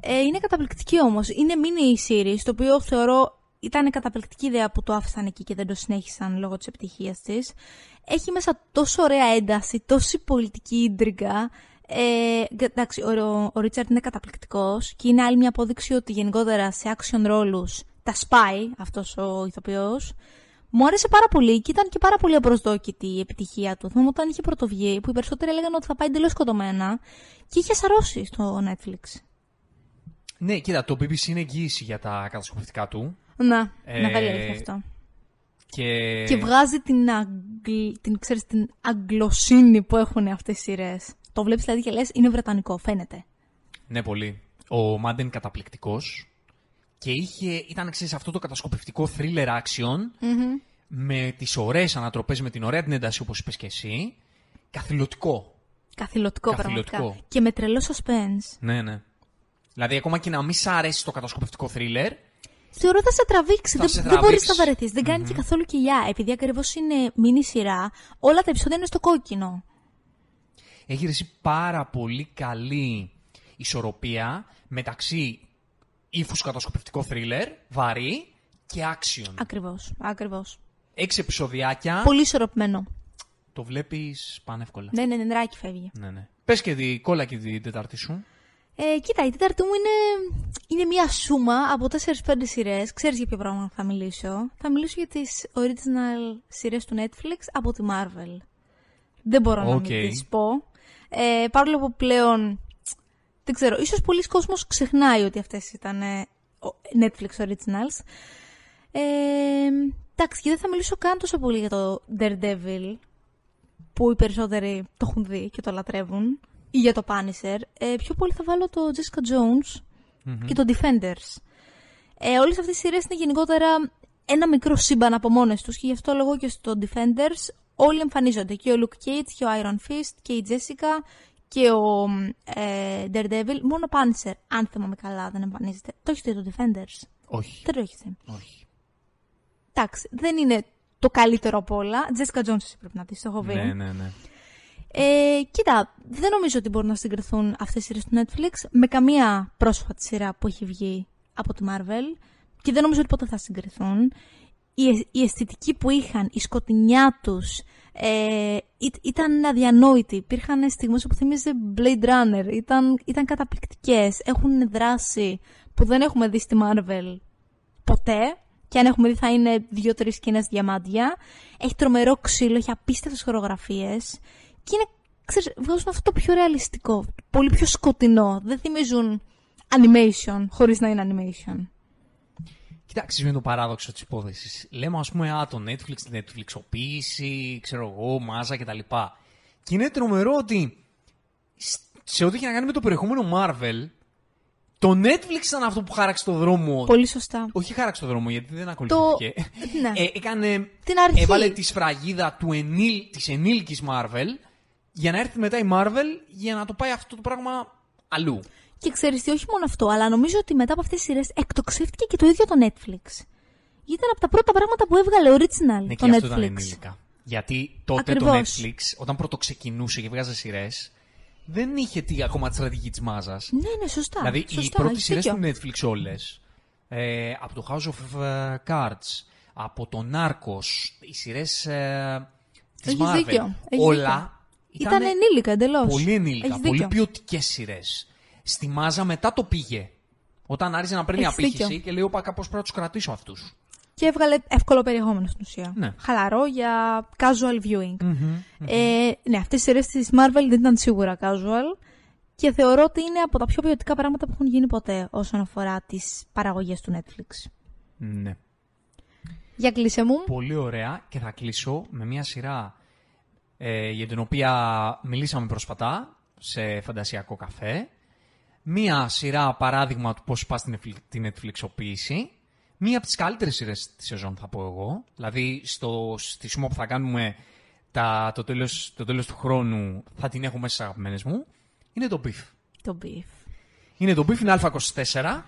Ε, είναι καταπληκτική όμως. Είναι mini series, το οποίο θεωρώ ήταν καταπληκτική ιδέα που το άφησαν εκεί και δεν το συνέχισαν λόγω της επιτυχίας της. Έχει μέσα τόσο ωραία ένταση, τόση πολιτική ίντριγκα. Ε, εντάξει, ο, ο Ρίτσαρτ είναι καταπληκτικός και είναι άλλη μια απόδειξη ότι γενικότερα σε action ρόλους τα σπάει αυτός ο ηθοποιός. Μου άρεσε πάρα πολύ και ήταν και πάρα πολύ απροσδόκητη η επιτυχία του. Θυμάμαι όταν είχε πρωτοβγεί, που οι περισσότεροι έλεγαν ότι θα πάει εντελώς σκοτωμένα και είχε σαρώσει στο Netflix. Ναι, κοίτα, το BBC είναι εγγύηση για τα κατασκοπευτικά του. Να, Ε, μεγάλη αλήθεια αυτό. Και... Και βγάζει την, αγγλ... την, ξέρεις, την αγγλοσύνη που έχουν αυτές οι σειρές. Το βλέπεις δηλαδή και λες είναι βρετανικό, φαίνεται. Ναι, πολύ. Ο Μάντεν καταπληκτικός και είχε, ήταν ξέρεις, αυτό το κατασκοπευτικό thriller action με τις ωραίες ανατροπές, με την ωραία την ένταση όπως είπες και εσύ. Καθηλωτικό. Καθηλωτικό, Καθηλωτικό. πραγματικά. Και με τρελό suspense. Ναι, ναι. Δηλαδή, ακόμα και να μην σ' αρέσει το κατασκοπευτικό thriller, Θεωρώ θα σε τραβήξει. Θα δεν σε δεν μπορείς τραβήξει. να βαρεθείς. Δεν κάνει και καθόλου κοιλιά. Επειδή ακριβώς είναι μίνι σειρά, όλα τα επεισόδια είναι στο κόκκινο. έχει ρεσει πάρα πολύ καλή ισορροπία μεταξύ ύφους κατασκοπευτικό thriller, βαρύ και action. Ακριβώς. Ακριβώς. Έξι επεισοδιάκια, Πολύ ισορροπημένο. το βλέπεις πανεύκολα. Ναι, ναι, ναι, νεράκι φεύγει. Ναι, ναι. Πες και τη κόλλα και την τετάρτη σου. Ε, κοίτα, η τέταρτη μου είναι, είναι μια σούμα από 4-5 σειρές. Ξέρεις για ποιο πράγμα θα μιλήσω. Θα μιλήσω για τις original σειρές του Netflix από τη Marvel. Δεν μπορώ να Οκ. μην τις πω. Ε, παρόλο που πλέον. Δεν ξέρω, ίσως πολλοί κόσμος ξεχνάει ότι αυτές ήταν ε, ο- Netflix Originals. Ε, εντάξει, και δεν θα μιλήσω καν τόσο πολύ για το Daredevil, που οι περισσότεροι το έχουν δει και το λατρεύουν, ή για το Punisher. Ε, πιο πολύ θα βάλω το Jessica Jones και το Defenders. Ε, όλες αυτές οι σειρές είναι γενικότερα ένα μικρό σύμπαν από μόνες τους και γι' αυτό λόγω και στο Defenders όλοι εμφανίζονται. Και ο Luke Cage και ο Iron Fist και η Jessica και ο ε, Daredevil. Μόνο ο Punisher, αν θυμάμαι καλά, δεν εμφανίζεται. Το έχετε δει το Defenders; Όχι. Δεν το έχετε. Όχι. Εντάξει, δεν είναι το καλύτερο από όλα. Jessica Jones εσύ πρέπει να δεις, το έχω δει. Ναι, ναι, ναι. Ε, κοίτα, δεν νομίζω ότι μπορούν να συγκριθούν αυτές οι σειρές του Netflix με καμία πρόσφατη σειρά που έχει βγει από τη Marvel και δεν νομίζω ότι ποτέ θα συγκριθούν. Η, η αισθητική που είχαν, η σκοτεινιά τους ε, ή- ήταν αδιανόητη. Υπήρχαν στιγμές που θύμιζε Blade Runner. Ήταν, ήταν καταπληκτικές. Έχουν δράση που δεν έχουμε δει στη Marvel ποτέ. Και αν έχουμε δει θα είναι δύο-τρει σκηνές διαμάντια. Έχει τρομερό ξύλο, έχει απίστευτες χορογραφίες. Και είναι, ξέρεις, βγάζουν αυτό το πιο ρεαλιστικό. Πολύ πιο σκοτεινό. Δεν θυμίζουν animation χωρίς να είναι animation. Κοιτάξτε, με το παράδοξο της υπόθεσης. Λέμε, ας πούμε, α, το Netflix, την Netflixοποίηση, ξέρω εγώ, μάζα κτλ. Και είναι τρομερό ότι σ- σε ό,τι έχει να κάνει με το περιεχόμενο Marvel, το Netflix ήταν αυτό που χάραξε το δρόμο. Πολύ σωστά. Όχι χάραξε το δρόμο, γιατί δεν ακολουθήθηκε. Ναι. Ε, έκανε. Την αρχή. Έβαλε τη σφραγίδα του ενήλ, της ενήλικης Marvel για να έρθει μετά η Marvel για να το πάει αυτό το πράγμα αλλού. Και ξέρεις τι, όχι μόνο αυτό, αλλά νομίζω ότι μετά από αυτές τις σειρές εκτοξεύτηκε και το ίδιο το Netflix. Γιατί ήταν από τα πρώτα πράγματα που έβγαλε original Ναι, το και αυτό ήταν Netflix. ενήλικα. Γιατί τότε Ακριβώς. το Netflix, όταν πρώτο ξεκινούσε και βγάζε σειρές, δεν είχε τι ακόμα τη στρατηγική της μάζας. Ναι, ναι, σωστά. Δηλαδή, οι σωστά, πρώτες έχεις σειρές δίκιο. του Netflix όλες, ε, από το House of ε, Cards, από το Narcos, οι σειρές ε, της Έχεις Marvel, δίκιο, έχεις όλα Ήταν ενήλικα εντελώς. πολύ ενήλικα, Έχεις πολύ δίκιο. ποιοτικές σειρές. Στη μάζα μετά το πήγε. Όταν άρχισε να παίρνει Έχεις απήχηση δίκιο. και λέει: Όπα, κάπως πρέπει να τους κρατήσω αυτούς. και έβγαλε εύκολο περιεχόμενο στην ουσία. Ναι. Χαλαρό για casual viewing. Μμμ. Ε, ναι, αυτές οι σειρές της Marvel δεν ήταν σίγουρα casual και θεωρώ ότι είναι από τα πιο ποιοτικά πράγματα που έχουν γίνει ποτέ όσον αφορά τις παραγωγές του Netflix. Ναι. Για κλείσε μου. Πολύ ωραία και θα κλείσω με μια σειρά ε, για την οποία μιλήσαμε πρόσφατα σε φαντασιακό καφέ. Μία σειρά παράδειγμα του πώς πας την, Netflix- την Netflixοποίηση. Μία από τις καλύτερες σειρές της σεζόν θα πω εγώ. Δηλαδή στο στήσιμο που θα κάνουμε τα, το, τέλος, το τέλος του χρόνου θα την έχω μέσα στις αγαπημένες μου. Είναι το Beef. Το beef. Είναι το Beef, είναι Α24.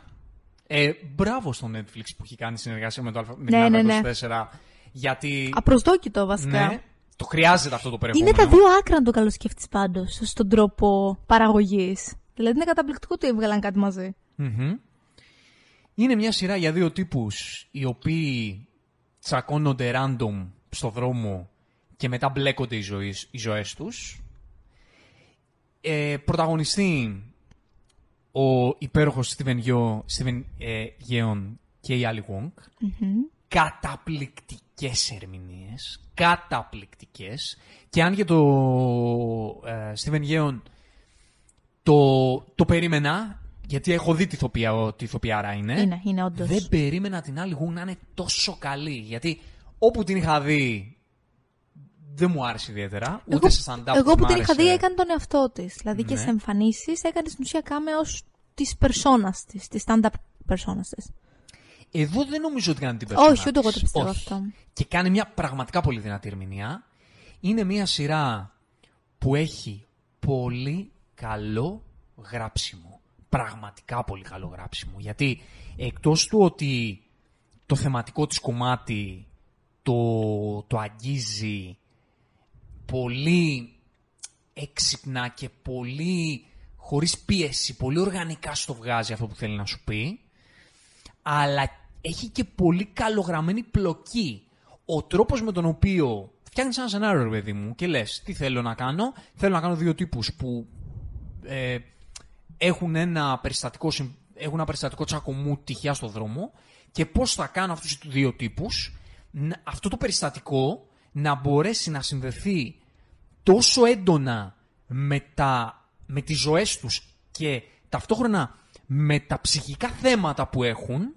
Ε, μπράβο στο Netflix που έχει κάνει συνεργασία με, το Α, με Ναι, την ναι, Α24. Γιατί Απροσδόκητο βασικά. ναι, το χρειάζεται αυτό το περιεχόμενο. Είναι τα δύο άκρα να το καλοσκεφτείς πάντως στον τρόπο παραγωγής. Δηλαδή είναι καταπληκτικό ότι έβγαλαν κάτι μαζί. Μμμ. Είναι μια σειρά για δύο τύπους οι οποίοι τσακώνονται random στο δρόμο και μετά μπλέκονται οι, ζωές, οι ζωές τους. Ε, πρωταγωνιστεί ο υπέροχος Steven, Yeun, Steven ε, Yeun και η Ali Wong. Καταπληκτικές ερμηνείες. Καταπληκτικές. Και αν για το ε, Steven Yeun το, το περίμενα, γιατί έχω δει τι ηθοποία, τι ηθοποιάρα είναι. Είναι, είναι όντως. Δεν περίμενα την άλλη Wong να είναι τόσο καλή. Γιατί όπου την είχα δει δεν μου άρεσε ιδιαίτερα. Ούτε Εγώ, σε stand-up εγώ μ' που την είχα άρεσε. δει έκανε τον εαυτό της. Δηλαδή και Ναι. σε εμφανίσεις έκανε στην ουσία κάμεο τη persona της, τη stand-up persona της. Εδώ δεν νομίζω ότι κάνει την περσόνα Όχι, ούτε εγώ το της. πιστεύω Όχι. αυτό. Και κάνει μια πραγματικά πολύ δυνατή ερμηνεία. Είναι μια σειρά που έχει πολύ καλό γράψιμο. Πραγματικά πολύ καλό γράψιμο. Γιατί εκτός του ότι το θεματικό της κομμάτι το, το αγγίζει πολύ έξυπνα και πολύ χωρίς πίεση, πολύ οργανικά στο βγάζει αυτό που θέλει να σου πει, αλλά έχει και πολύ καλογραμμένη πλοκή. Ο τρόπος με τον οποίο φτιάχνεις ένα σενάριο, ρε παιδί μου, και λες τι θέλω να κάνω. Θέλω να κάνω δύο τύπους που ε, έχουν, ένα περιστατικό, συμ- έχουν ένα περιστατικό τσακωμού τυχαία στο δρόμο και πώς θα κάνω αυτούς τους δύο τύπους να- αυτό το περιστατικό να μπορέσει να συνδεθεί τόσο έντονα με, τα, με τις ζωές τους και ταυτόχρονα με τα ψυχικά θέματα που εχουν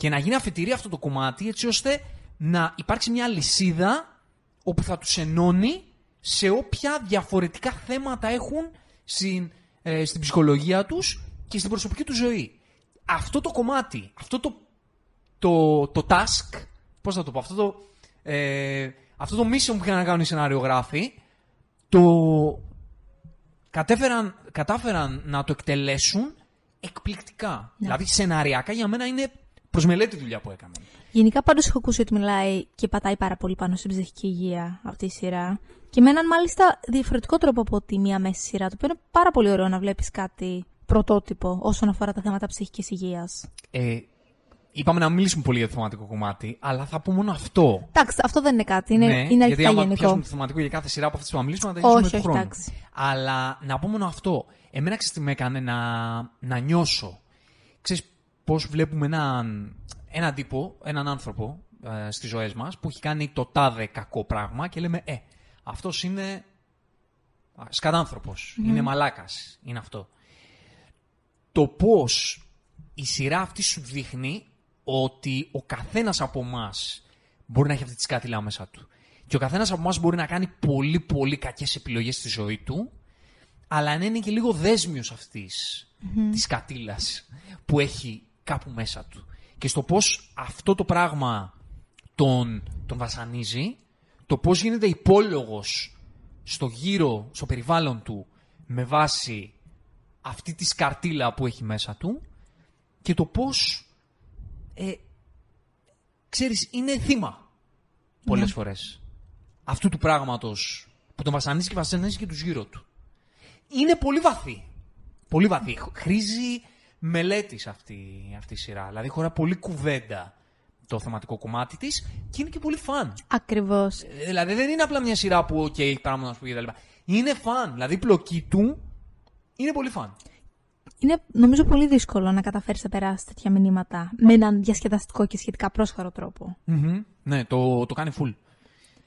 και να γίνει αφετηρία αυτό το κομμάτι έτσι ώστε να υπάρξει μια λυσίδα όπου θα τους ενώνει σε όποια διαφορετικά θέματα έχουν στην, ε, στην ψυχολογία τους και στην προσωπική τους ζωή. Αυτό το κομμάτι, αυτό το, το, το task, πώς θα το πω, αυτό το, ε, αυτό το mission που είχαν να κάνουν οι σενάριογράφοι, το κατέφεραν, κατάφεραν να το εκτελέσουν εκπληκτικά. Δηλαδή, σεναριακά για μένα είναι προσμελέτη δουλειά που έκαναν. Γενικά πάντως έχω ακούσει ότι μιλάει και πατάει πάρα πολύ πάνω στην ψυχική υγεία αυτή η σειρά. Και με έναν μάλιστα διαφορετικό τρόπο από τη μία μέση σειρά, το οποίο είναι πάρα πολύ ωραίο να βλέπεις κάτι πρωτότυπο όσον αφορά τα θέματα ψυχικής υγείας. Ε, είπαμε να μιλήσουμε πολύ για το θεματικό κομμάτι, αλλά θα πω μόνο αυτό. Εντάξει, αυτό δεν είναι κάτι, είναι, ναι, είναι γιατί αρκετά άμα γενικό. πιάσουμε το θεματικό για κάθε σειρά από αυτέ που θα μιλήσουμε, θα τα λύσουμε Όχι, του όχι, χρόνου. εντάξει. Αλλά να πω μόνο αυτό. Εμένα ξέρεις τι με έκανε να, να νιώσω. Ξέρεις πώς βλέπουμε έναν, έναν τύπο, έναν άνθρωπο ε, στις ζωές μας που έχει κάνει το τάδε κακό πράγμα και λέμε «Ε, αυτός είναι α, σκατάνθρωπος, είναι μαλάκας, είναι αυτό». Το πώς η σειρά αυτή σου δείχνει ότι ο καθένας από εμά μπορεί να έχει αυτή τη σκάτηλα μέσα του. Και ο καθένας από εμά μπορεί να κάνει πολύ πολύ κακές επιλογές στη ζωή του, αλλά να είναι και λίγο δέσμιος αυτής της κατήλας που έχει κάπου μέσα του. Και στο πώς αυτό το πράγμα τον, τον βασανίζει, το πώς γίνεται υπόλογος στο γύρο, στο περιβάλλον του με βάση αυτή τη σκαρτίλα που έχει μέσα του και το πώς ε, ξέρεις, είναι θύμα πολλές φορές αυτού του πράγματος που τον βασανίζει και βασανίζει και τους γύρω του. Είναι πολύ βαθύ. Πολύ βαθύ. Χρήζει μελέτης αυτή, αυτή η σειρά. Δηλαδή χωρά πολύ κουβέντα το θεματικό κομμάτι της και είναι και πολύ φαν. Ακριβώς. Ε, Δηλαδή δεν είναι απλά μια σειρά που okay, έχει πράγματα να σου πει κτλ. Είναι φαν. Δηλαδή η πλοκή του είναι πολύ φαν. είναι νομίζω πολύ δύσκολο να καταφέρεις να περάσεις τέτοια μηνύματα με έναν διασκεδαστικό και σχετικά πρόσχαρο τρόπο. Μμμ. Ναι, το, το κάνει full.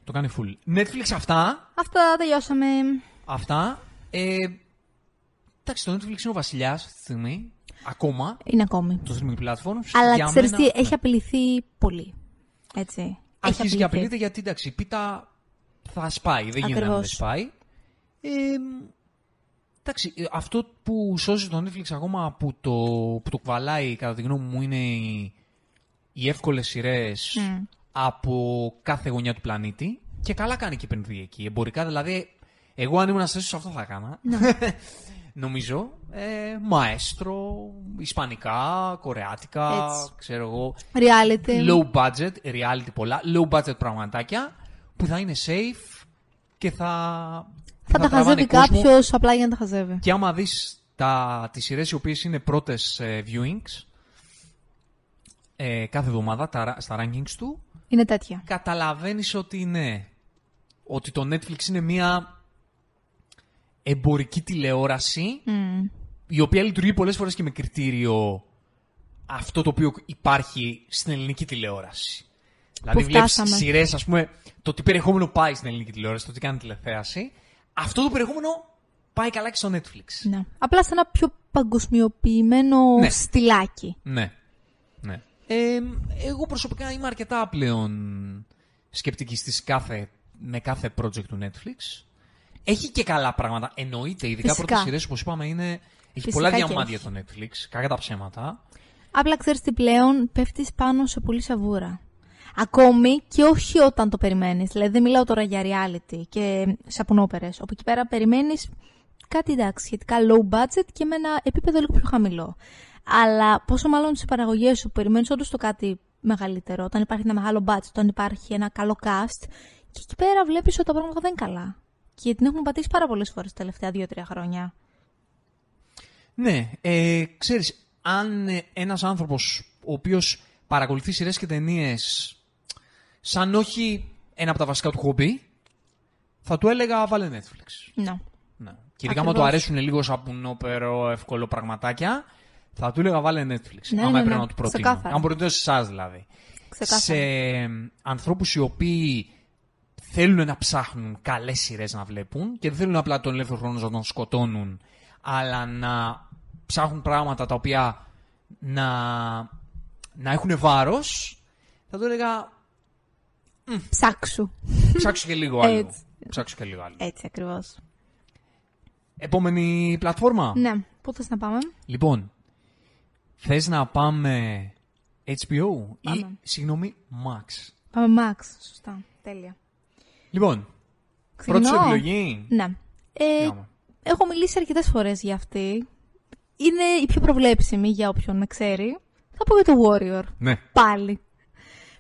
Το κάνει full. Netflix αυτά. Αυτά τελειώσαμε. Αυτά. Ε, εντάξει, το Netflix είναι ο βασιλιάς αυτή τη στιγμή. Ακόμα. Είναι ακόμη. Το streaming platforms. Αλλά Για ξέρεις μένα, τι, έχει απειληθεί πολύ. Έτσι. Έχει Αρχίζει και απειληθεί. απειλείται γιατί εντάξει, η πίτα θα σπάει. Δεν γίνεται να Ακριβώς. δεν σπάει. Ε, εντάξει, ε, αυτό που σώζει το Netflix ακόμα που το, που το κουβαλάει κατά τη γνώμη μου είναι οι, οι εύκολες σειρές Μμ. από κάθε γωνιά του πλανήτη και καλά κάνει και επενδύει εκεί. Εμπορικά δηλαδή, εγώ αν ήμουν σε αυτό θα έκανα. Ναι. Νομίζω. Ε, μαέστρο, ισπανικά, κορεάτικα, Έτσι. ξέρω εγώ. Reality. Low budget, reality πολλά, low budget πραγματάκια που θα είναι safe και θα. Θα τα τραβάνε χαζεύει κόσμο. κάποιος απλά για να τα χαζεύει. Και άμα δεις τα, τις σειρές οι οποίες είναι πρώτες ε, viewings ε, κάθε εβδομάδα τα, ρα- στα rankings του, Είναι τέτοια. καταλαβαίνεις ότι ναι, ότι το Netflix είναι μια εμπορική τηλεόραση Μμ. η οποία λειτουργεί πολλές φορές και με κριτήριο αυτό το οποίο υπάρχει στην ελληνική τηλεόραση. Δηλαδή βλέπεις φτάσαμε; σειρές, ας πούμε, το τι περιεχόμενο πάει στην ελληνική τηλεόραση, το τι κάνει τηλεθέαση. Αυτό το περιεχόμενο πάει καλά και στο Netflix. Ναι. Απλά σε ένα πιο παγκοσμιοποιημένο Ναι. στυλάκι. Ναι. ναι. Ε, εγώ προσωπικά είμαι αρκετά πλέον σκεπτικιστής κάθε, με κάθε project του Netflix. Έχει και καλά πράγματα. Εννοείται, ειδικά Φυσικά. πρώτες σειρές, όπως είπαμε, είναι... Έχει Φυσικά πολλά και διαμάντια έχει. το Netflix, κακά τα ψέματα. Απλά ξέρεις τι πλέον πέφτεις πάνω σε πολύ σαβούρα. Ακόμη και όχι όταν το περιμένεις. Δηλαδή δεν μιλάω τώρα για reality και σαπουνόπερες. Όπου εκεί πέρα περιμένεις κάτι εντάξει, σχετικά low budget και με ένα επίπεδο λίγο πιο χαμηλό. Αλλά πόσο μάλλον σε παραγωγές σου που περιμένεις όντως το κάτι μεγαλύτερο, όταν υπάρχει ένα μεγάλο budget, όταν υπάρχει ένα καλό cast και εκεί πέρα βλέπεις ότι τα πράγματα δεν είναι καλά. Και την έχουμε πατήσει πάρα πολλές φορές τα τελευταία δύο-τρία χρόνια. Ναι, ε, ξέρεις, αν ε, ένας άνθρωπος ο οποίος παρακολουθεί σειρές και ταινίες σαν όχι ένα από τα βασικά του χόμπι, θα του έλεγα βάλε Netflix. Ναι. Ναι. Και ειδικά άμα Ακριβώς. του αρέσουν λίγο σαπουνόπερο, εύκολο πραγματάκια, θα του έλεγα βάλε Netflix. Ναι, άμα ναι, έπρεπε ναι. να του προτείνω. Ξεκάθαρα. Αν προτείνω σε εσάς δηλαδή. Ξεκάθαρα. Σε ε, ανθρώπους οι οποίοι θέλουν να ψάχνουν καλές σειρές να βλέπουν και δεν θέλουν απλά τον ελεύθερο χρόνο να τον σκοτώνουν, αλλά να ψάχνουν πράγματα τα οποία να, να έχουν βάρος, θα του έλεγα Ψάξου. ψάξου και λίγο άλλο. Έτσι. Ψάξου και λίγο άλλο. Έτσι ακριβώς. Επόμενη πλατφόρμα. Ναι. Πού θες να πάμε; Λοιπόν, θες να πάμε HBO ή, Πάμε. συγγνώμη, Max; Πάμε Max. Σωστά. Τέλεια. Λοιπόν, Ξεκινώ. πρώτη σου επιλογή. Ναι. Ε, Άμα. έχω μιλήσει αρκετές φορές για αυτή. Είναι η πιο προβλέψιμη για όποιον με ξέρει. Θα πω για το Warrior. Ναι. Πάλι.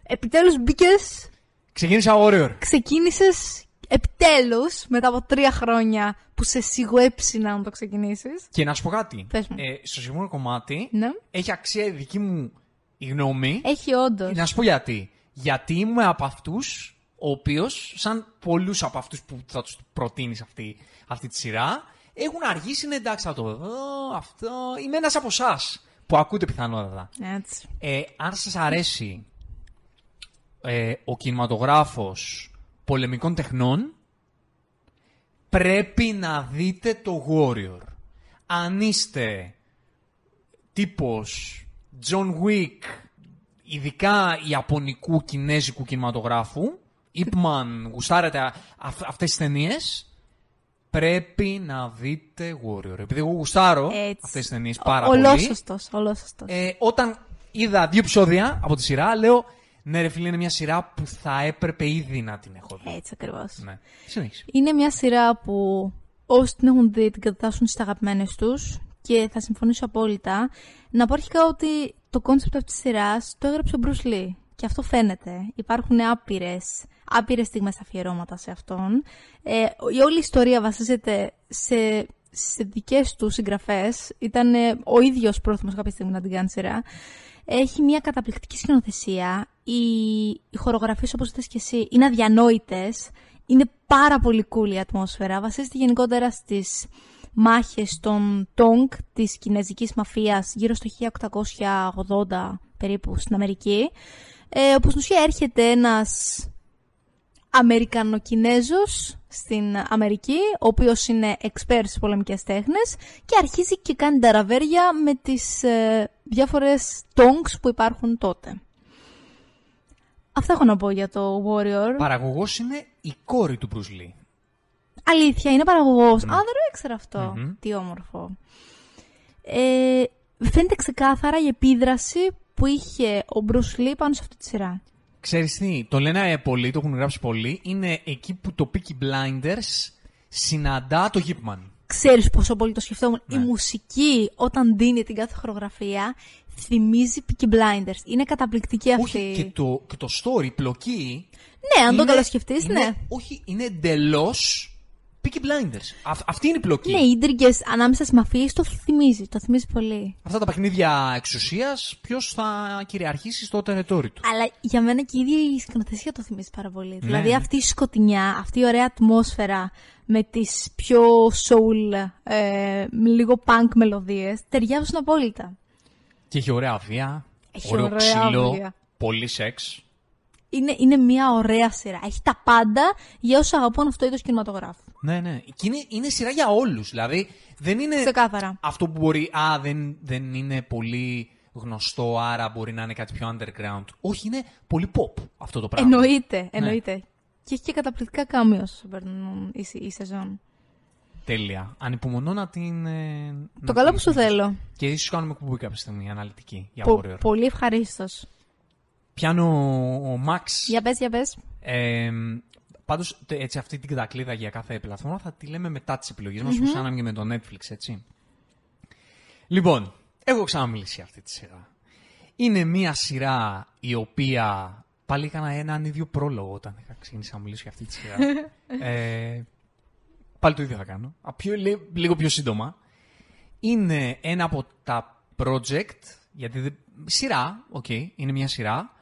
Επιτέλους μπήκες, Ξεκίνησα Warrior. ξεκίνησες επιτέλους μετά από τρία χρόνια που σε σιγουέψινα να το ξεκινήσεις. Και να σου πω κάτι. Πες μου. Ε, στο σημείο κομμάτι Ναι. έχει αξία η δική μου η γνώμη. Έχει όντως. Να σου πω γιατί. Γιατί είμαι από αυτούς ο οποίος, σαν πολλούς από αυτούς που θα τους προτείνεις αυτή, αυτή τη σειρά, έχουν αργήσει να εντάξει θα το δω, αυτό. Είμαι ένας από εσάς που ακούτε πιθανότατα. Έτσι. Ε, αν σας αρέσει ε, ο κινηματογράφος πολεμικών τεχνών, πρέπει να δείτε το Warrior. Αν είστε τύπος John Wick, ειδικά ιαπωνικού κινέζικου κινηματογράφου, Ip Man, γουστάρετε α- αυ- αυτές τις ταινίες, πρέπει να δείτε Warrior. Επειδή εγώ γουστάρω Έτσι. αυτές τις ταινίες πάρα πολύ. Ολόσωστος, ολόσωστος. Ε, όταν είδα δύο επεισόδια από τη σειρά, λέω ναι, ρε φίλε, είναι μια σειρά που θα έπρεπε ήδη να την έχω δει. Έτσι ακριβώς. Ναι. Συνέχισε. Είναι μια σειρά που όσοι την έχουν δει την κατατάσσουν στις αγαπημένες τους και θα συμφωνήσω απόλυτα. Να πω αρχικά ότι το κόνσεπτ αυτής της σειράς το έγραψε ο Bruce Lee και αυτό φαίνεται. Υπάρχουν άπειρες, άπειρες στιγμές αφιερώματα σε αυτόν. Ε, η όλη ιστορία βασίζεται σε, σε δικές του συγγραφές. Ήταν ε, ο ίδιος πρόθυμος κάποια στιγμή να την κάνει σειρά. Έχει μια καταπληκτική σκηνοθεσία. Οι, οι χορογραφίες, όπως είπες και εσύ, είναι αδιανόητες. Είναι πάρα πολύ cool η ατμόσφαιρα. Βασίζεται γενικότερα στις, μάχες των Τόγκ της κινέζικης μαφίας γύρω στο 1880 περίπου στην Αμερική, ε, όπου στην ουσία έρχεται ένας Αμερικανοκινέζος στην Αμερική, ο οποίος είναι expert στις πολεμικές τέχνες και αρχίζει και κάνει ταραβέρια με τις ε, διάφορες tongs που υπάρχουν τότε. Αυτά έχω να πω για το Warrior. Παραγωγός είναι η κόρη του Bruce Lee. Αλήθεια, είναι παραγωγός. Α, δεν το ήξερα αυτό. Μμμ. Τι όμορφο. Ε, φαίνεται ξεκάθαρα η επίδραση που είχε ο Bruce Lee πάνω σε αυτή τη σειρά. Ξέρεις τι, το λένε ε, πολλοί, το έχουν γράψει πολλοί, είναι εκεί που το Peaky Blinders συναντά το Gipman. Ξέρεις πόσο πολύ το σκεφτόμουν. Ναι. Η μουσική όταν δίνει την κάθε χορογραφία θυμίζει Peaky Blinders. Είναι καταπληκτική αυτή. Όχι, και το, και το story, η πλοκή... Ναι, αν το είναι- καλοσκεφτείς, είναι- ναι. Όχι, είναι εντελώς Peaky Blinders. Αυ- αυτή είναι η πλοκή. Ναι, οι ίντριγκες ανάμεσα στις μαφίες το θυμίζει. Το θυμίζει πολύ. Αυτά τα παιχνίδια εξουσίας, ποιος θα κυριαρχήσει στο τερετόρι του; Αλλά για μένα και η ίδια η σκηνοθεσία το θυμίζει πάρα πολύ. Δηλαδή ναι. αυτή η σκοτεινιά, αυτή η ωραία ατμόσφαιρα με τις πιο soul, ε, με λίγο punk μελωδίες, ταιριάζουν απόλυτα. Και έχει ωραία βία, Έχει ωραίο ωραία ξύλο, βία. πολύ σεξ. Είναι, είναι μια ωραία σειρά. Έχει τα πάντα για όσους αγαπούν αυτό το είδος κινηματογράφου. Ναι, ναι. Και είναι, είναι σειρά για όλους. Δηλαδή, δεν είναι Ξεκάθαρα. αυτό που μπορεί, α, δεν, δεν είναι πολύ γνωστό, άρα μπορεί να είναι κάτι πιο underground. Όχι, είναι πολύ pop αυτό το πράγμα. Εννοείται, εννοείται. Και έχει και καταπληκτικά κάμιο όσο περνούν η, η σεζόν. Τέλεια. Ανυπομονώ να την... ε, να Το καλό την που σου συνεχίσω. θέλω. Και ίσως κάνουμε κουμπί κάποια στιγμή, αναλυτική, για Πο- Warrior. πολύ ευχαρίστως. Πιάνω ο Max. Για πες, για πες. Ε, Πάντως, έτσι, αυτή την κατακλείδα για κάθε πλατφόρμα θα τη λέμε μετά τις επιλογές μας, όπως κάναμε και με το Netflix, έτσι. Λοιπόν, έχω ξαναμιλήσει για αυτή τη σειρά. Είναι μια σειρά η οποία. Πάλι έκανα έναν ίδιο πρόλογο όταν είχα ξεκινήσει να μιλήσω για αυτή τη σειρά. ε, πάλι το ίδιο θα κάνω. Α, πιο- λι- λίγο πιο σύντομα. Είναι ένα από τα project, γιατί δεν- σειρά, οκ, είναι μια σειρά,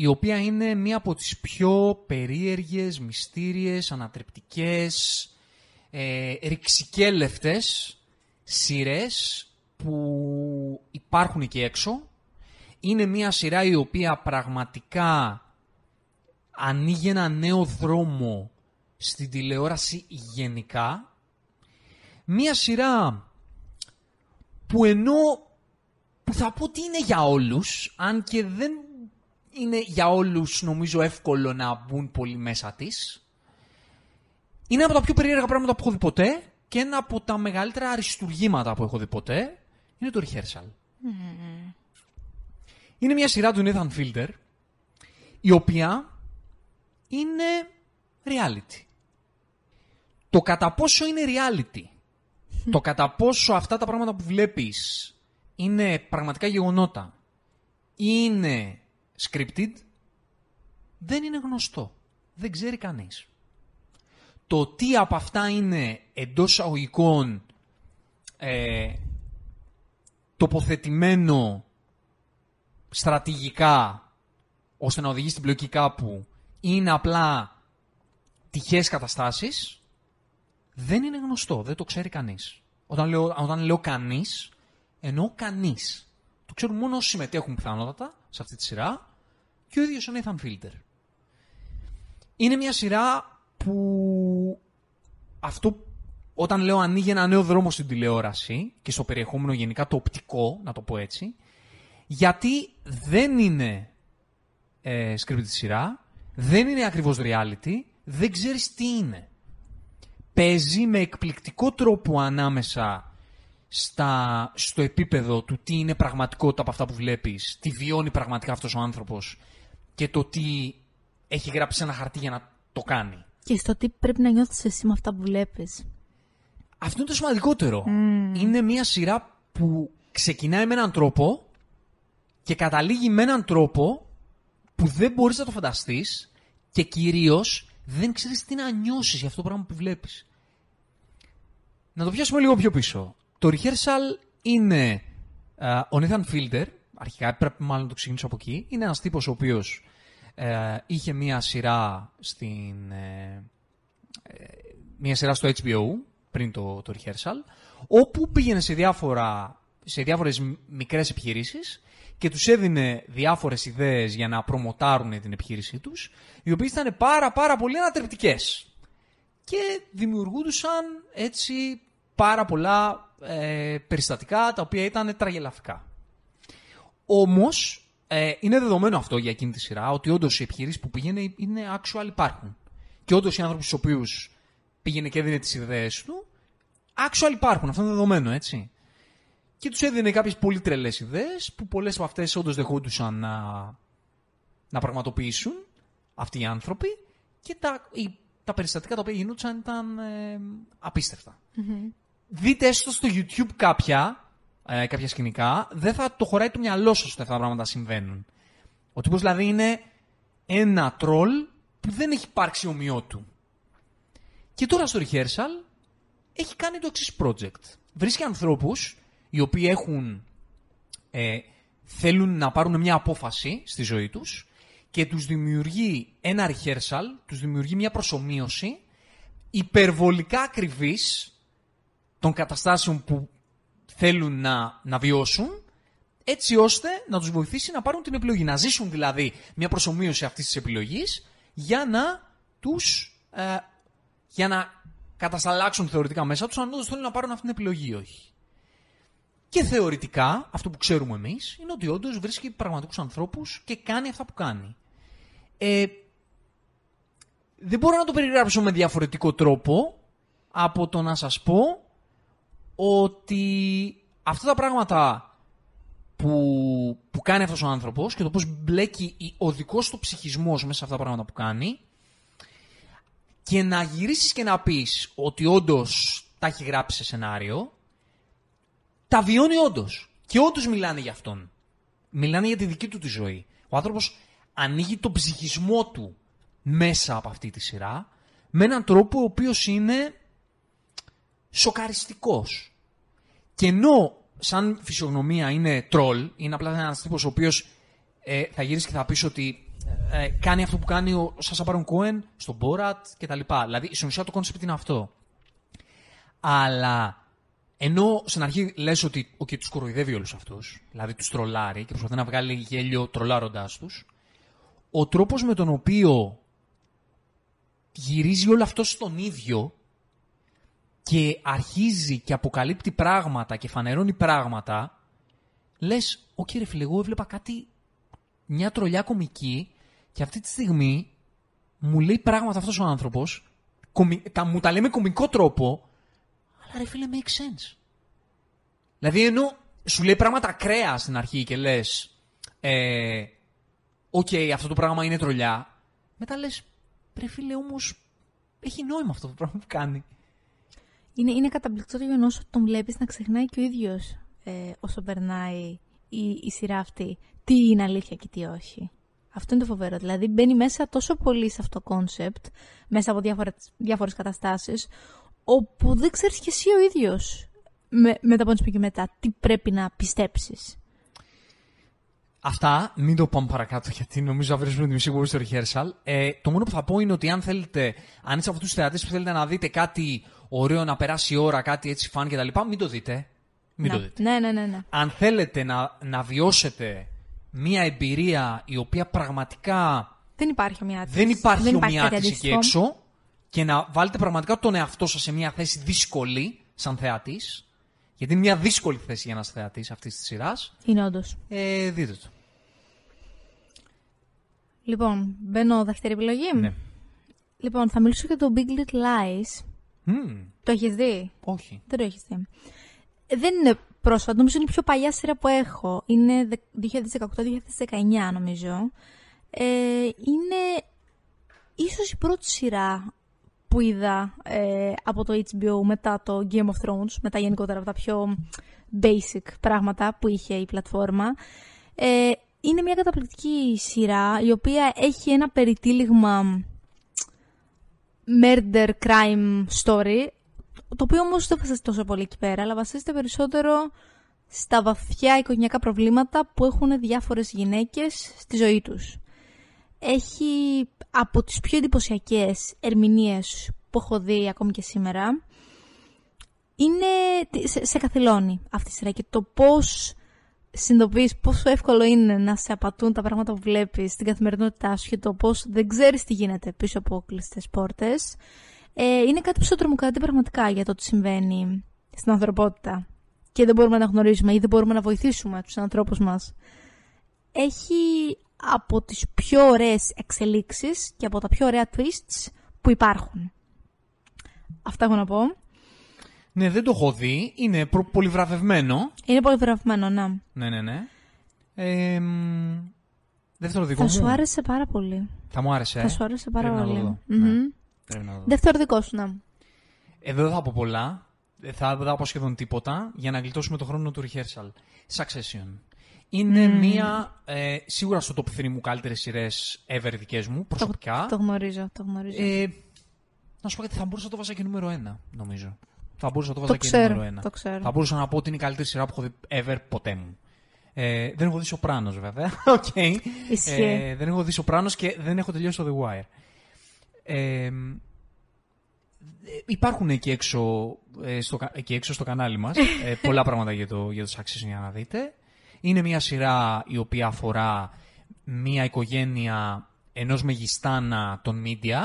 η οποία είναι μία από τις πιο περίεργες, μυστήριες, ανατρεπτικές, ε, ρηξικέλευτες σειρές που υπάρχουν εκεί έξω. Είναι μία σειρά η οποία πραγματικά ανοίγει ένα νέο δρόμο στην τηλεόραση γενικά. Μία σειρά που ενώ που θα πω ότι είναι για όλους, αν και δεν είναι για όλους νομίζω εύκολο να μπουν πολύ μέσα της. Είναι από τα πιο περίεργα πράγματα που έχω δει ποτέ και ένα από τα μεγαλύτερα αριστουργήματα που έχω δει ποτέ είναι το rehearsal. Είναι μια σειρά του Nathan Fielder η οποία είναι reality. Το κατά πόσο είναι reality, το κατά πόσο αυτά τα πράγματα που βλέπεις είναι πραγματικά γεγονότα ή είναι scripted, δεν είναι γνωστό. Δεν ξέρει κανείς. Το τι από αυτά είναι εντός αγωγικών ε, τοποθετημένο στρατηγικά ώστε να οδηγήσει την πλοκή κάπου ή είναι απλά τυχαίες καταστάσεις, δεν είναι γνωστό. Δεν το ξέρει κανείς. Όταν λέω, όταν λέω κανείς, εννοώ κανείς. Το ξέρουν μόνο όσοι συμμετέχουν πιθανότατα σε αυτή τη σειρά και ο ίδιος ο Nathan Fielder. Είναι μια σειρά που αυτό όταν λέω ανοίγει ένα νέο δρόμο στην τηλεόραση και στο περιεχόμενο γενικά το οπτικό, να το πω έτσι, γιατί δεν είναι ε, scripted σειρά, δεν είναι ακριβώς reality, δεν ξέρεις τι είναι. Παίζει με εκπληκτικό τρόπο ανάμεσα στα, στο επίπεδο του τι είναι πραγματικότητα από αυτά που βλέπεις, τι βιώνει πραγματικά αυτός ο άνθρωπος και το τι έχει γράψει σε ένα χαρτί για να το κάνει. Και στο τι πρέπει να νιώθεις εσύ με αυτά που βλέπεις. Αυτό είναι το σημαντικότερο. Είναι μια σειρά που ξεκινάει με έναν τρόπο και καταλήγει με έναν τρόπο που δεν μπορείς να το φανταστείς και κυρίως δεν ξέρεις τι να νιώσεις για αυτό το πράγμα που βλέπεις. Να το πιάσουμε λίγο πιο πίσω. Το rehearsal είναι ε, ο Nathan Fielder, αρχικά πρέπει μάλλον να το ξεκινήσω από εκεί, είναι ένας τύπος ο οποίος ε, είχε μία σειρά στην... ε, ε, μία σειρά στο HBO πριν το, το rehearsal, όπου πήγαινε σε, διάφορα, σε διάφορες μικρές επιχειρήσεις και τους έδινε διάφορες ιδέες για να προμοτάρουν την επιχείρησή τους, οι οποίες ήταν πάρα πάρα πολύ ανατρεπτικές. Και δημιουργούντουσαν έτσι πάρα πολλά ε, περιστατικά τα οποία ήταν τραγελαφικά. Όμως, ε, είναι δεδομένο αυτό για εκείνη τη σειρά, ότι όντως οι επιχειρήσεις που πήγαινε είναι actual υπάρχουν. Και όντως οι άνθρωποι στους οποίους πήγαινε και έδινε τις ιδέες του, actual υπάρχουν. Αυτό είναι δεδομένο, έτσι. Και τους έδινε κάποιες πολύ τρελές ιδέες, που πολλές από αυτές όντως δεχόντουσαν να, να πραγματοποιήσουν αυτοί οι άνθρωποι και τα, τα περιστατικά τα οποία γινόντουσαν ήταν ε, απίστευτα. Δείτε έστω στο YouTube κάποια ε, κάποια σκηνικά, δεν θα το χωράει το μυαλό σα ότι αυτά τα πράγματα συμβαίνουν. Ο τύπος δηλαδή είναι ένα τρόλ που δεν έχει υπάρξει ομοιό του. Και τώρα στο rehearsal έχει κάνει το εξής project. Βρίσκει ανθρώπους οι οποίοι έχουν, ε, θέλουν να πάρουν μια απόφαση στη ζωή τους και τους δημιουργεί ένα rehearsal, τους δημιουργεί μια προσωμείωση υπερβολικά ακριβής των καταστάσεων που θέλουν να, να βιώσουν, έτσι ώστε να τους βοηθήσει να πάρουν την επιλογή. Να ζήσουν δηλαδή μια προσωμείωση αυτής της επιλογής για να τους... Ε, για να κατασταλάξουν θεωρητικά μέσα τους αν όντως θέλουν να πάρουν αυτή την επιλογή ή όχι. Και θεωρητικά, αυτό που ξέρουμε εμείς, είναι ότι όντως βρίσκει πραγματικούς ανθρώπους και κάνει αυτά που κάνει. Ε, δεν μπορώ να το περιγράψω με διαφορετικό τρόπο από το να σας πω ότι αυτά τα πράγματα που, που κάνει αυτός ο άνθρωπος και το πώς μπλέκει ο δικός του ψυχισμός μέσα σε αυτά τα πράγματα που κάνει και να γυρίσεις και να πεις ότι όντως τα έχει γράψει σε σενάριο, τα βιώνει όντως. Και όντως μιλάνε για αυτόν. Μιλάνε για τη δική του τη ζωή. Ο άνθρωπος ανοίγει τον ψυχισμό του μέσα από αυτή τη σειρά με έναν τρόπο ο οποίος είναι σοκαριστικός. Και ενώ σαν φυσιογνωμία είναι τρόλ, είναι απλά ένας τύπος ο οποίος ε, θα γυρίσει και θα πεις ότι ε, κάνει αυτό που κάνει ο Σάσα Μπάρον Κόεν στον Μπόρατ κτλ. Δηλαδή, στην ουσία το κόνσεπτ είναι αυτό. Αλλά ενώ στην αρχή λες ότι okay, τους κοροϊδεύει όλους αυτούς, δηλαδή τους τρολάρει και προσπαθεί να βγάλει γέλιο τρολάροντάς τους, ο τρόπος με τον οποίο γυρίζει όλο αυτό στον ίδιο και αρχίζει και αποκαλύπτει πράγματα και φανερώνει πράγματα, λες, οκ okay, ρε φίλε, εγώ έβλεπα κάτι, μια τρολιά κομική και αυτή τη στιγμή μου λέει πράγματα αυτός ο άνθρωπος, τα, μου τα λέει με κομικό τρόπο, αλλά ρε φίλε, makes sense. Δηλαδή ενώ σου λέει πράγματα ακραία στην αρχή και λες, ε, οκ, okay, αυτό το πράγμα είναι τρολιά, μετά λες, ρε φίλε, όμως έχει νόημα αυτό το πράγμα που κάνει. Είναι, είναι καταπληκτικό το γεγονός ότι τον βλέπεις να ξεχνάει και ο ίδιος ε, όσο περνάει η, η σειρά αυτή τι είναι αλήθεια και τι όχι. Αυτό είναι το φοβερό. Δηλαδή μπαίνει μέσα τόσο πολύ σε αυτό το κόνσεπτ, μέσα από διάφορες καταστάσεις, όπου δεν ξέρεις και εσύ ο ίδιος με, μετά από και μετά τι πρέπει να πιστέψεις. Αυτά, μην το πάμε παρακάτω γιατί νομίζω θα βρίσκουμε τη μισή που στο rehearsal. Ε, το μόνο που θα πω είναι ότι αν θέλετε, αν είσαι από τους θεατές που θέλετε να δείτε κάτι ωραίο, να περάσει η ώρα, κάτι έτσι φαν κτλ., μην το δείτε. Μην το δείτε. Ναι, ναι, ναι, ναι. Αν θέλετε να, να βιώσετε μία εμπειρία η οποία πραγματικά. Δεν υπάρχει ομοιάτηση. Δεν υπάρχει, δεν ομοιάτηση εκεί έξω και να βάλετε πραγματικά τον εαυτό σας σε μία θέση δύσκολη, σαν θεατής. Γιατί είναι μια δύσκολη θέση για ένας θεατής αυτής της σειράς. Είναι όντως. Ε, δείτε το. Λοιπόν, μπαίνω δεύτερη επιλογή. Ναι. Λοιπόν, θα μιλήσω για το Big Little Lies. Το έχεις δει; Όχι. Δεν το έχεις δει. Δεν είναι πρόσφατο, νομίζω είναι η πιο παλιά σειρά που έχω. Είναι 2018-2019 νομίζω. Ε, είναι ίσως η πρώτη σειρά που είδα ε, από το HBO μετά το Game of Thrones, μετά γενικότερα από τα πιο basic πράγματα που είχε η πλατφόρμα. Ε, είναι μια καταπληκτική σειρά η οποία έχει ένα περιτύλιγμα murder crime story το οποίο όμως δεν βασίζεται τόσο πολύ εκεί πέρα αλλά βασίζεται περισσότερο στα βαθιά οικογενειακά προβλήματα που έχουν διάφορες γυναίκες στη ζωή τους. Έχει από τις πιο εντυπωσιακές ερμηνείες που έχω δει ακόμη και σήμερα είναι τι- σε, σε καθυλώνει αυτή η σειρά και το πώς συνειδητοποιείς πόσο εύκολο είναι να σε απατούν τα πράγματα που βλέπεις στην καθημερινότητά σου και το πώς δεν ξέρεις τι γίνεται πίσω από κλειστές πόρτες ε, είναι κάτι που σε τρομοκρατεί πραγματικά για το τι συμβαίνει στην ανθρωπότητα και δεν μπορούμε να γνωρίζουμε ή δεν μπορούμε να βοηθήσουμε τους ανθρώπους μας. Έχει από τις πιο ωραίες εξελίξεις και από τα πιο ωραία twists που υπάρχουν. Αυτά έχω να πω. Ναι, δεν το έχω δει. Είναι προ- πολύ βραβευμένο. Είναι πολύ βραβευμένο, να. Ναι, ναι, ναι. Ε, μ, δεύτερο δικό Θα μου. σου άρεσε πάρα πολύ. Θα μου άρεσε. Θα σου άρεσε πάρα Πρέπει να το πολύ. δω. Μμμ. Ναι. Πρέπει να το δω. Δεύτερο δικό σου, να. Εδώ δεν θα πω πολλά. Ε, Θα, δεν θα πω σχεδόν τίποτα για να γλιτώσουμε το χρόνο του rehearsal. Succession. Είναι μία, ε, σίγουρα στο top 3 μου καλύτερες σειρές ever δικές μου, προσωπικά. Το γνωρίζω, το γνωρίζω. Ε, να σου πω γιατί θα μπορούσα να το βάζω και νούμερο 1, νομίζω. Θα μπορούσα να το το βάζω και ξέρω, νούμερο 1. το ξέρω. Θα μπορούσα να πω ότι είναι η καλύτερη σειρά που έχω δει ever ποτέ μου. Ε, δεν έχω δει Σοπράνος βέβαια. Οκ. Ισχύει. Ε, δεν έχω δει Σοπράνος και δεν έχω τελειώσει το The Wire. Ε, υπάρχουν εκεί έξω, ε, στο, κα- εκεί έξω στο κανάλι μας ε, πολλά πράγματα για το, για το Succession για να δείτε. Είναι μια σειρά η οποία αφορά μια οικογένεια ενός μεγιστάνα των media,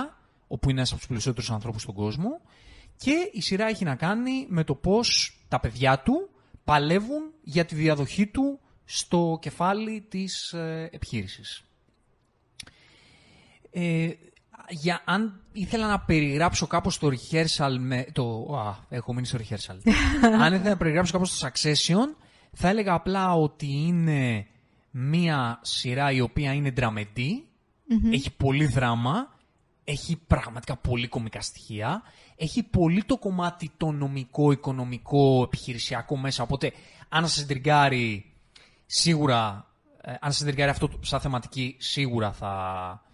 όπου είναι ένας από τους περισσότερους ανθρώπους στον κόσμο και η σειρά έχει να κάνει με το πώς τα παιδιά του παλεύουν για τη διαδοχή του στο κεφάλι της ε, επιχείρησης. Ε, για, αν ήθελα να περιγράψω κάπως το rehearsal με... Το, α, έχω μείνει στο rehearsal. αν ήθελα να περιγράψω κάπως το Succession, θα έλεγα απλά ότι είναι μία σειρά η οποία είναι dramedy, έχει πολύ δράμα, έχει πραγματικά πολύ κομικά στοιχεία, έχει πολύ το κομμάτι το νομικό, οικονομικό, επιχειρησιακό μέσα, οπότε αν σας τριγκάρει σίγουρα, ε, αν σας τριγκάρει αυτό το- σαν θεματική, σίγουρα θα,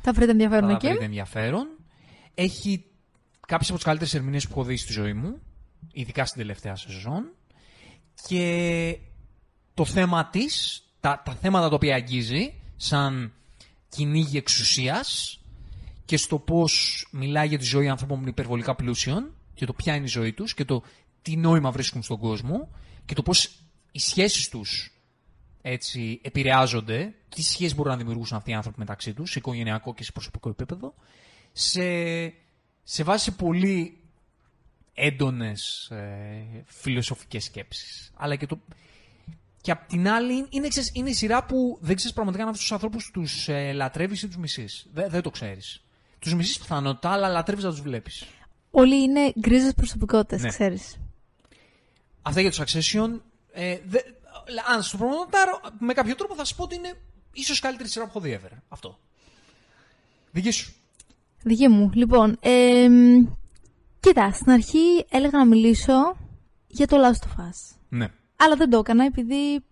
Θα βρείτε ενδιαφέρον θα εκεί. βρείτε ενδιαφέρον. Έχει κάποιες από τις καλύτερες ερμηνείες που έχω δει στη ζωή μου, ειδικά στην τελευταία σεζόν. Και το θέμα της, τα, τα θέματα τα οποία αγγίζει, σαν κυνήγι εξουσίας και στο πώς μιλάει για τη ζωή ανθρώπων που είναι υπερβολικά πλούσιων και το ποια είναι η ζωή τους και το τι νόημα βρίσκουν στον κόσμο και το πώς οι σχέσεις τους έτσι επηρεάζονται, τι σχέσεις μπορούν να δημιουργήσουν αυτοί οι άνθρωποι μεταξύ τους, σε οικογενειακό και σε προσωπικό επίπεδο, σε, σε βάση πολύ έντονες ε, φιλοσοφικές σκέψεις. Αλλά και το... Και απ' την άλλη, είναι, ξέρεις, είναι η σειρά που δεν ξέρεις πραγματικά αν αυτούς τους ανθρώπους τους ε, λατρεύεις ή τους μισείς. Δεν, δεν το ξέρεις. Τους μισείς πιθανότητα, αλλά λατρεύεις να τους βλέπεις. Όλοι είναι γκρίζες προσωπικότητες, Ναι. ξέρεις. Αυτά για το Succession. Ε, δε, αν σου το προμονωτάρω, με κάποιο τρόπο θα σου πω ότι είναι ίσως καλύτερη σειρά που έχω δει ever. Αυτό. Δική σου. Δική μου. Λοιπόν, εμ, κοίτα, στην αρχή έλεγα να μιλήσω για το Last of Us. Ναι. Αλλά δεν το έκανα επειδή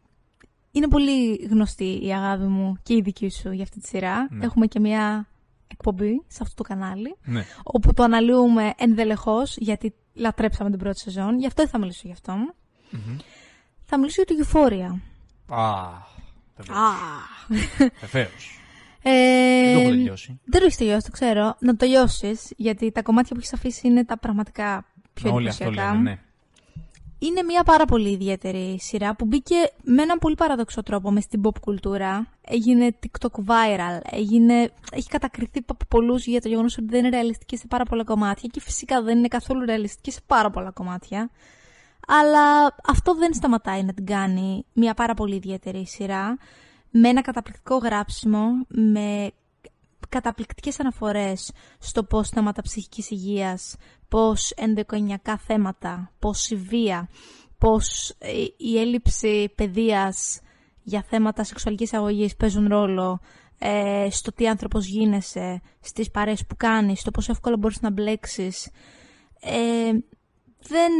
είναι πολύ γνωστή η αγάπη μου και η δική σου για αυτή τη σειρά. Ναι. Έχουμε και μια εκπομπή σε αυτό το κανάλι, ναι. όπου το αναλύουμε ενδελεχώς, γιατί λατρέψαμε την πρώτη σεζόν. Γι' αυτό δεν θα μιλήσω γι' αυτό. Θα μιλήσω για το Euphoria. Α, βεβαίως. Α. Βεβαίως. Ε, Δεν το έχω τελειώσει. Δεν το έχεις τελειώσει, το ξέρω. Να το τελειώσει, γιατί τα κομμάτια που έχεις αφήσει είναι τα πραγματικά πιο Όλοι αυτό εντυπωσιακά. λένε, ναι. Είναι μια πάρα πολύ ιδιαίτερη σειρά που μπήκε με έναν πολύ παραδοξό τρόπο μες στην pop κουλτούρα. Έγινε TikTok viral, έγινε... έχει κατακριθεί από πολλούς για το γεγονός ότι δεν είναι ρεαλιστική σε πάρα πολλά κομμάτια και φυσικά δεν είναι καθόλου ρεαλιστική σε πάρα πολλά κομμάτια. Αλλά αυτό δεν σταματάει να την κάνει μια πάρα πολύ ιδιαίτερη σειρά με ένα καταπληκτικό γράψιμο, με καταπληκτικές αναφορές στο πώς θέματα ψυχικής υγείας, πώς ενδοοικογενειακά θέματα, πώς η βία, πώς ε, η έλλειψη παιδείας για θέματα σεξουαλικής αγωγής παίζουν ρόλο ε, στο τι άνθρωπος γίνεσαι, στις παρέες που κάνεις, στο πόσο εύκολα μπορείς να μπλέξεις. Ε, δεν,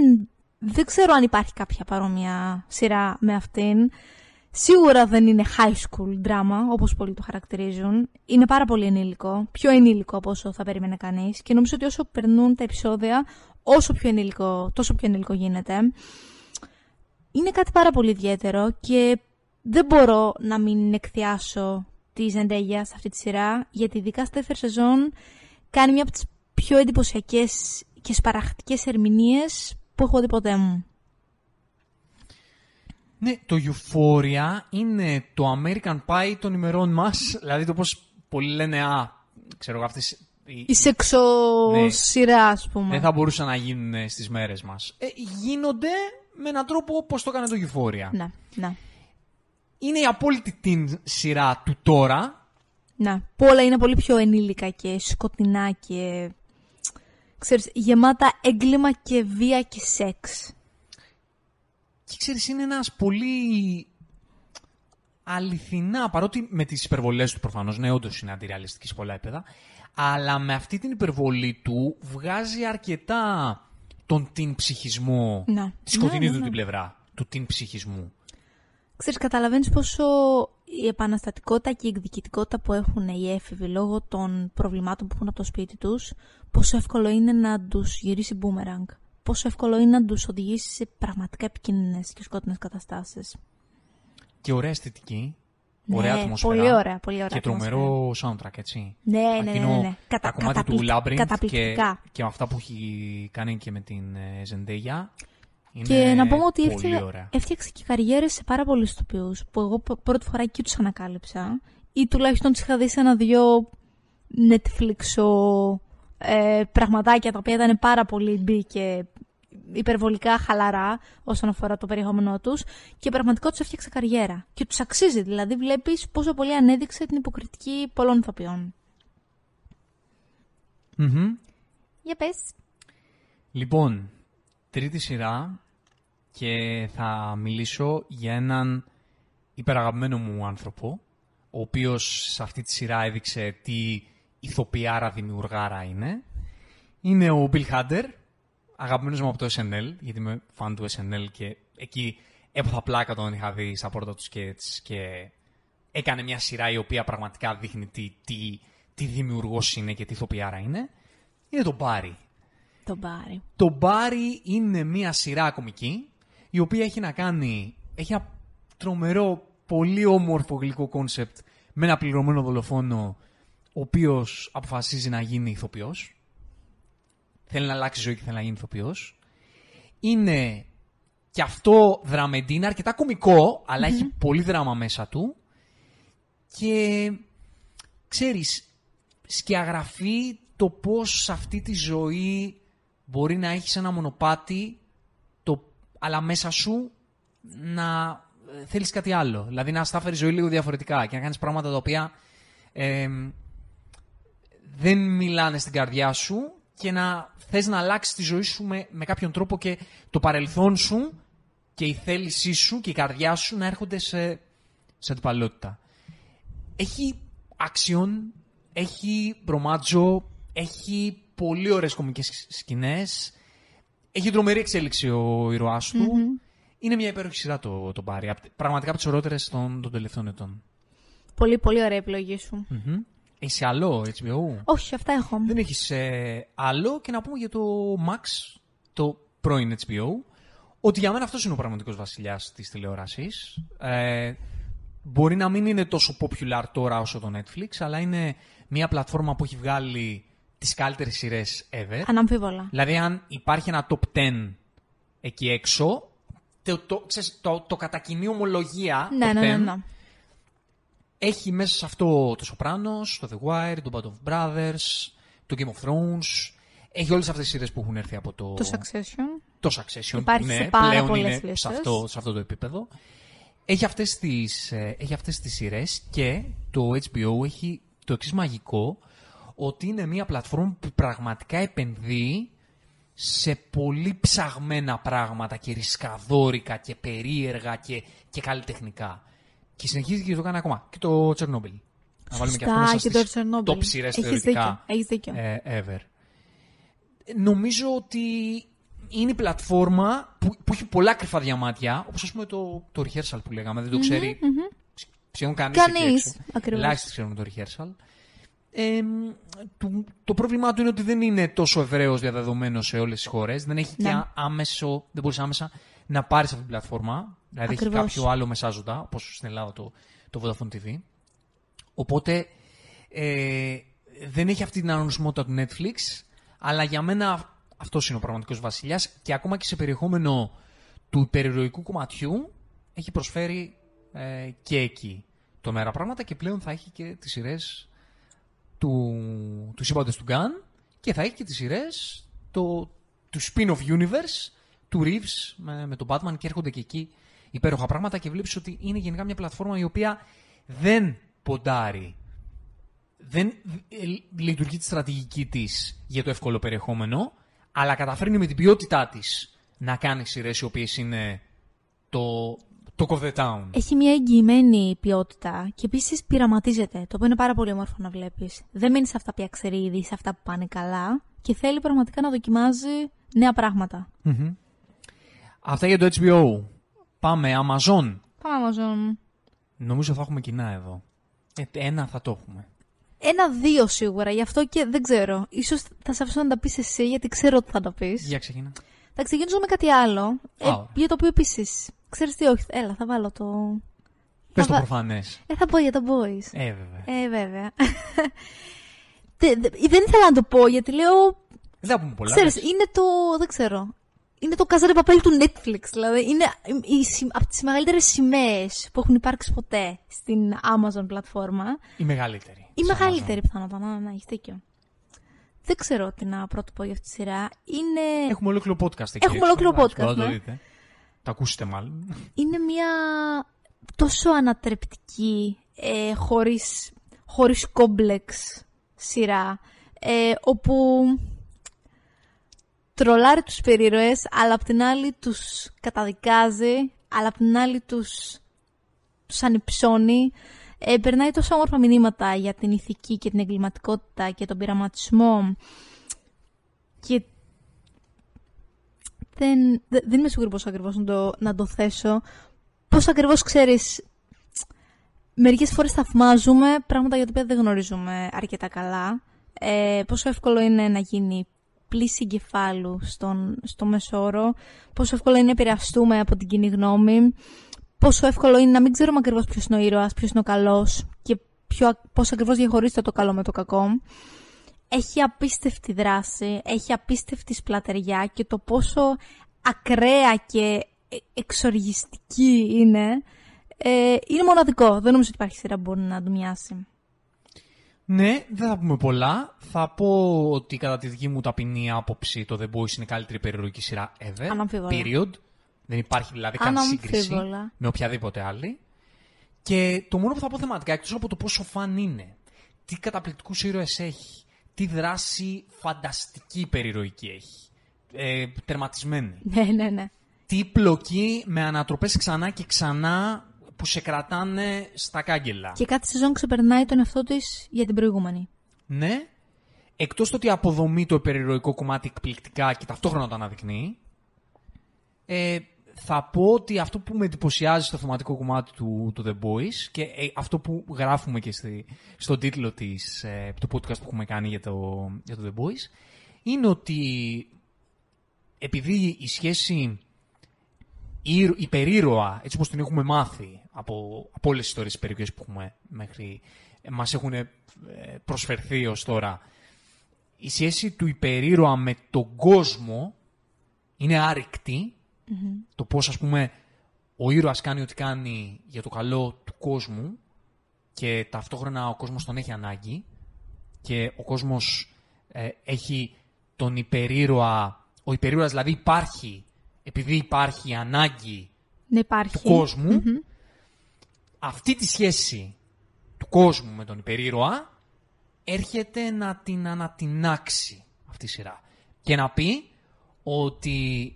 δεν ξέρω αν υπάρχει κάποια παρόμοια σειρά με αυτήν. Σίγουρα δεν είναι high school drama, όπως πολλοί το χαρακτηρίζουν. Είναι πάρα πολύ ενήλικο, πιο ενήλικο από όσο θα περίμενε κανείς. Και νομίζω ότι όσο περνούν τα επεισόδια, όσο πιο ενήλικο, τόσο πιο ενήλικο γίνεται. Είναι κάτι πάρα πολύ ιδιαίτερο και δεν μπορώ να μην εκθιάσω τη Ζεντέγια σε αυτή τη σειρά, γιατί ειδικά στη δεύτερη σεζόν κάνει μια από τις πιο εντυπωσιακές και σπαραχτικές ερμηνείες που έχω δει ποτέ μου. Ναι, το Euphoria είναι το American Pie των ημερών μας. Δηλαδή το πώς πολλοί λένε, α, ξέρω εγώ αυτές... οι- Η σεξοσυρά, ας πούμε. δεν θα μπορούσαν να γίνουν στις μέρες μας. Ε, γίνονται με έναν τρόπο όπως το έκανε το Euphoria. Ναι, ναι. Είναι η απόλυτη την σειρά του τώρα. Ναι, που όλα είναι πολύ πιο ενήλικα και σκοτεινά και... Ξέρεις, γεμάτα έγκλημα και βία και σεξ. Και ξέρεις, είναι ένας πολύ αληθινά, παρότι με τις υπερβολές του προφανώς, ναι, όντως είναι αντιρεαλιστική σε πολλά επίπεδα, αλλά με αυτή την υπερβολή του βγάζει αρκετά τον την ψυχισμό, Ναι. της σκοτεινής Ναι, ναι, του ναι. την πλευρά, του την ψυχισμού. Ξέρεις, καταλαβαίνεις πόσο η επαναστατικότητα και η εκδικητικότητα που έχουν οι έφηβοι λόγω των προβλημάτων που έχουν από το σπίτι τους, πόσο εύκολο είναι να τους γυρίσει boomerang. Πόσο εύκολο είναι να τους οδηγήσεις σε πραγματικά επικίνδυνες και σκότεινες καταστάσεις. Και ωραία αισθητική, Ναι, ωραία ατμόσφαιρα. πολύ ωραία, πολύ ωραία Και ατμόσφαιρα. τρομερό soundtrack, έτσι. Ναι, ναι, ναι, Εκείνο ναι, ναι. Κατα- τα κομμάτια του καταπληκ- Labyrinth και, καταπληκτικά. και με αυτά που έχει κάνει και με την ε, Zendaya. Είναι Και να πούμε ότι πολύ έφτιαξε, ωραία. έφτιαξε και καριέρες σε πάρα πολλούς ηθοποιούς που εγώ π- πρώτη φορά εκεί τους ανακάλυψα ή τουλάχιστον τις είχα δει σε ένα-δυο Netflix ε, πραγματάκια τα οποία ήταν πάρα πολύ μπει και υπερβολικά χαλαρά όσον αφορά το περιεχόμενό τους και πραγματικά τους έφτιαξε καριέρα. Και τους αξίζει, δηλαδή βλέπεις πόσο πολύ ανέδειξε την υποκριτική πολλών ηθοποιών. Μμμ. Για πες. Λοιπόν, τρίτη σειρά και θα μιλήσω για έναν υπεραγαπημένο μου άνθρωπο, ο οποίος σε αυτή τη σειρά έδειξε τι ηθοποιάρα δημιουργάρα είναι. Είναι ο Bill Hader, αγαπημένος μου από το SNL, γιατί είμαι φαν του SNL και εκεί έπαθα πλάκα τον είχα δει στα πρώτα τους σκέτς και έκανε μια σειρά η οποία πραγματικά δείχνει τι, τι, τι δημιουργός είναι και τι ηθοποιάρα είναι. Είναι το Barry. Το Barry. Το Barry είναι μια σειρά κομική η οποία έχει να κάνει. Έχει ένα τρομερό, πολύ όμορφο γλυκό κόνσεπτ με ένα πληρωμένο δολοφόνο ο οποίος αποφασίζει να γίνει ηθοποιός. Θέλει να αλλάξει ζωή και θέλει να γίνει ηθοποιός. Είναι και αυτό dramedy, είναι αρκετά κωμικό, αλλά έχει πολύ δράμα μέσα του. Και ξέρεις, σκιαγραφεί το πώς σε αυτή τη ζωή μπορεί να έχεις ένα μονοπάτι, το, αλλά μέσα σου να ε, θέλεις κάτι άλλο. Δηλαδή να στάφερει ζωή λίγο διαφορετικά και να κάνεις πράγματα τα οποία ε, δεν μιλάνε στην καρδιά σου και να θες να αλλάξεις τη ζωή σου με, με κάποιον τρόπο και το παρελθόν σου και η θέλησή σου και η καρδιά σου να έρχονται σε, σε αντιπαλότητα. Έχει action, έχει μπρομάτζο, έχει πολύ ωραίες κομικές σκηνές, έχει τρομερή εξέλιξη ο ηρωάς του. Είναι μια υπέροχη σειρά το, το Barry. Απ' Πραγματικά από τις ωραίτερες των, των τελευταίων ετών. Πολύ, πολύ ωραία επιλογή σου. Μμμ. Έχεις άλλο HBO? Όχι, αυτά έχω. Δεν έχεις ε, άλλο και να πούμε για το Max, το πρώην HBO, ότι για μένα αυτός είναι ο πραγματικός βασιλιάς της τηλεόρασης. Ε, μπορεί να μην είναι τόσο popular τώρα όσο το Netflix, αλλά είναι μια πλατφόρμα που έχει βγάλει τις καλύτερες σειρές ever. Αναμφίβολα. Δηλαδή, αν υπάρχει ένα top 10 εκεί έξω, το, το, ξέρεις, το, το κατά κοινή ομολογία Ναι, top ναι, ναι, 10, ναι. Έχει μέσα σε αυτό το Sopranos, το The Wire, το Band of Brothers, το Game of Thrones. Έχει όλες αυτές τις σειρές που έχουν έρθει από το, Το Succession. το Succession. Υπάρχει που σε ναι, πάρα πλέον πολλές είναι λίστες. σε αυτό, σε αυτό το επίπεδο. Έχει αυτές τις, ε, έχει αυτές τις σειρές και το HBO έχει το εξής μαγικό ότι είναι μια πλατφόρμα που πραγματικά επενδύει σε πολύ ψαγμένα πράγματα και ρισκαδόρικα και περίεργα και, και καλλιτεχνικά. Και συνεχίζει και το κάνει ακόμα. Και το Chernobyl. Να βάλουμε και αυτό Σωστά, μέσα και το στις Chernobyl. top σειρές Έχεις θεωρητικά δίκιο, έχεις δίκιο. ε, ever. Νομίζω ότι είναι η πλατφόρμα που, που έχει πολλά κρυφά διαμάτια, όπως ας πούμε το, το rehearsal που λέγαμε, δεν το ξέρει σχεδόν κανείς. εκεί Κανείς, έξω. ακριβώς. Ελάχιστοι ξέρουν το rehearsal. Ε, το, το πρόβλημά του είναι ότι δεν είναι τόσο ευρέω διαδεδομένος σε όλες τις χώρες. Δεν έχει Ναι. και άμεσο, δεν μπορείς άμεσα να πάρεις αυτή την πλατφόρμα. Δηλαδή Ακριβώς. έχει κάποιο άλλο μεσάζοντα, όπως στην Ελλάδα το, το Vodafone TV. Οπότε ε, δεν έχει αυτή την αναγνωσιμότητα του Netflix, αλλά για μένα αυτός είναι ο πραγματικός βασιλιάς και ακόμα και σε περιεχόμενο του υπερηρωικού κομματιού έχει προσφέρει ε, και εκεί το μέρα πράγματα και πλέον θα έχει και τις σειρές του, του σύμπαντος του Gun και θα έχει και τις σειρές το, του spin-off universe του Reeves με, με τον Batman και έρχονται και εκεί υπέροχα πράγματα και βλέπεις ότι είναι γενικά μια πλατφόρμα η οποία δεν ποντάρει δεν ε, λειτουργεί τη στρατηγική της για το εύκολο περιεχόμενο αλλά καταφέρνει με την ποιότητά της να κάνει σειρές οι οποίες είναι το, το of the town. Έχει μια εγγυημένη ποιότητα και επίσης πειραματίζεται, το οποίο είναι πάρα πολύ όμορφο να βλέπεις. Δεν μείνει σε αυτά που ξέρει ήδη, σε αυτά που πάνε καλά και θέλει πραγματικά να δοκιμάζει νέα πράγματα. Mm-hmm. Αυτά για το HBO. Πάμε Amazon. Πάμε Amazon. Νομίζω θα έχουμε κοινά εδώ. Ε, ένα θα το έχουμε. Ένα-δύο σίγουρα, γι' αυτό και δεν ξέρω. Ίσως θα σε αφήσω να τα πεις εσύ, γιατί ξέρω ότι θα τα πεις. Για ξεκινά. Θα ξεκινήσω με κάτι άλλο. Ε, για το οποίο επίση. Ξέρεις τι, όχι. Έλα, θα βάλω το. Πες το προφανές. Ε, θα πω για τα boys. Ε, βέβαια. Ε, βέβαια. δεν ήθελα να το πω γιατί λέω. Δεν θα πούμε πολλά. Ξέρεις, είναι το. Δεν ξέρω. Είναι το Casa Παπέλ του Netflix. Δηλαδή, είναι από τις μεγαλύτερες σημαίες που έχουν υπάρξει ποτέ στην Amazon πλατφόρμα. Η μεγαλύτερη. Η μεγαλύτερη, πιθανότατα. Να, να έχεις δίκιο. Δεν ξέρω τι να πρώτο πω για αυτή τη σειρά. Είναι... Έχουμε ολόκληρο podcast εκεί. Έχουμε ολόκληρο podcast. Ναι. Το δείτε. Τα ακούσετε μάλλον. Είναι μια τόσο ανατρεπτική, ε, χωρίς, χωρίς κόμπλεξ σειρά, ε, όπου τρολάρει τους περίρωες, αλλά απ' την άλλη τους καταδικάζει, αλλά απ' την άλλη τους, τους ανυψώνει. Ε, περνάει τόσο όμορφα μηνύματα για την ηθική και την εγκληματικότητα και τον πειραματισμό και δεν, δεν είμαι σίγουρη πώς ακριβώς να το, να το θέσω. Πώς ακριβώς ξέρεις, μερικές φορές θαυμάζουμε πράγματα για τα οποία δεν γνωρίζουμε αρκετά καλά. Ε, πόσο εύκολο είναι να γίνει πλήση εγκεφάλου στον, στο μεσόρο, πόσο εύκολο είναι να επηρεαστούμε από την κοινή γνώμη, πόσο εύκολο είναι να μην ξέρουμε ακριβώς ποιος είναι ο ήρωας, ποιος είναι ο καλός και ποιο, πώς ακριβώς διαχωρίζεται το καλό με το κακό. Έχει απίστευτη δράση, έχει απίστευτη σπλατεριά και το πόσο ακραία και εξοργιστική είναι, ε, είναι μοναδικό. Δεν νομίζω ότι υπάρχει σειρά που μπορεί να του μοιάσει. Ναι, δεν θα πούμε πολλά. Θα πω ότι κατά τη δική μου ταπεινή άποψη το The Boys είναι η καλύτερη περιρροϊκή σειρά ever. Αναμφίβολα. Period. Δεν υπάρχει δηλαδή καν σύγκριση με οποιαδήποτε άλλη. Και το μόνο που θα πω θεματικά, εκτός από το πόσο φαν είναι, τι καταπληκτικούς ήρωες έχει, τι δράση φανταστική περιρροϊκή έχει, ε, τερματισμένη. Ναι, ναι, ναι. Τι πλοκή με ανατροπές ξανά και ξανά που σε κρατάνε στα κάγκελα. Και κάθε σεζόν ξεπερνάει τον εαυτό της για την προηγούμενη. Ναι. Εκτός το ότι αποδομεί το περιρροϊκό κομμάτι εκπληκτικά και ταυτόχρονα το αναδεικνύει. Ε, θα πω ότι αυτό που με εντυπωσιάζει στο θεματικό κομμάτι του, του The Boys και ε, αυτό που γράφουμε και στη, στον τίτλο της, ε, του podcast που έχουμε κάνει για το, για το The Boys είναι ότι επειδή η σχέση υπερήρωα, έτσι όπως την έχουμε μάθει από, από όλες τις ιστορίες περιοχές που έχουμε μέχρι, ε, μας έχουν ε, προσφερθεί ως τώρα, η σχέση του υπερήρωα με τον κόσμο είναι Το πώς, ας πούμε, ο ήρωας κάνει ό,τι κάνει για το καλό του κόσμου και ταυτόχρονα ο κόσμος τον έχει ανάγκη και ο κόσμος ε, έχει τον υπερήρωα, ο υπερήρωας δηλαδή υπάρχει επειδή υπάρχει ανάγκη υπάρχει. του κοσμου αυτή τη σχέση του κόσμου με τον υπερήρωα έρχεται να την ανατινάξει αυτή η σειρά. Και να πει ότι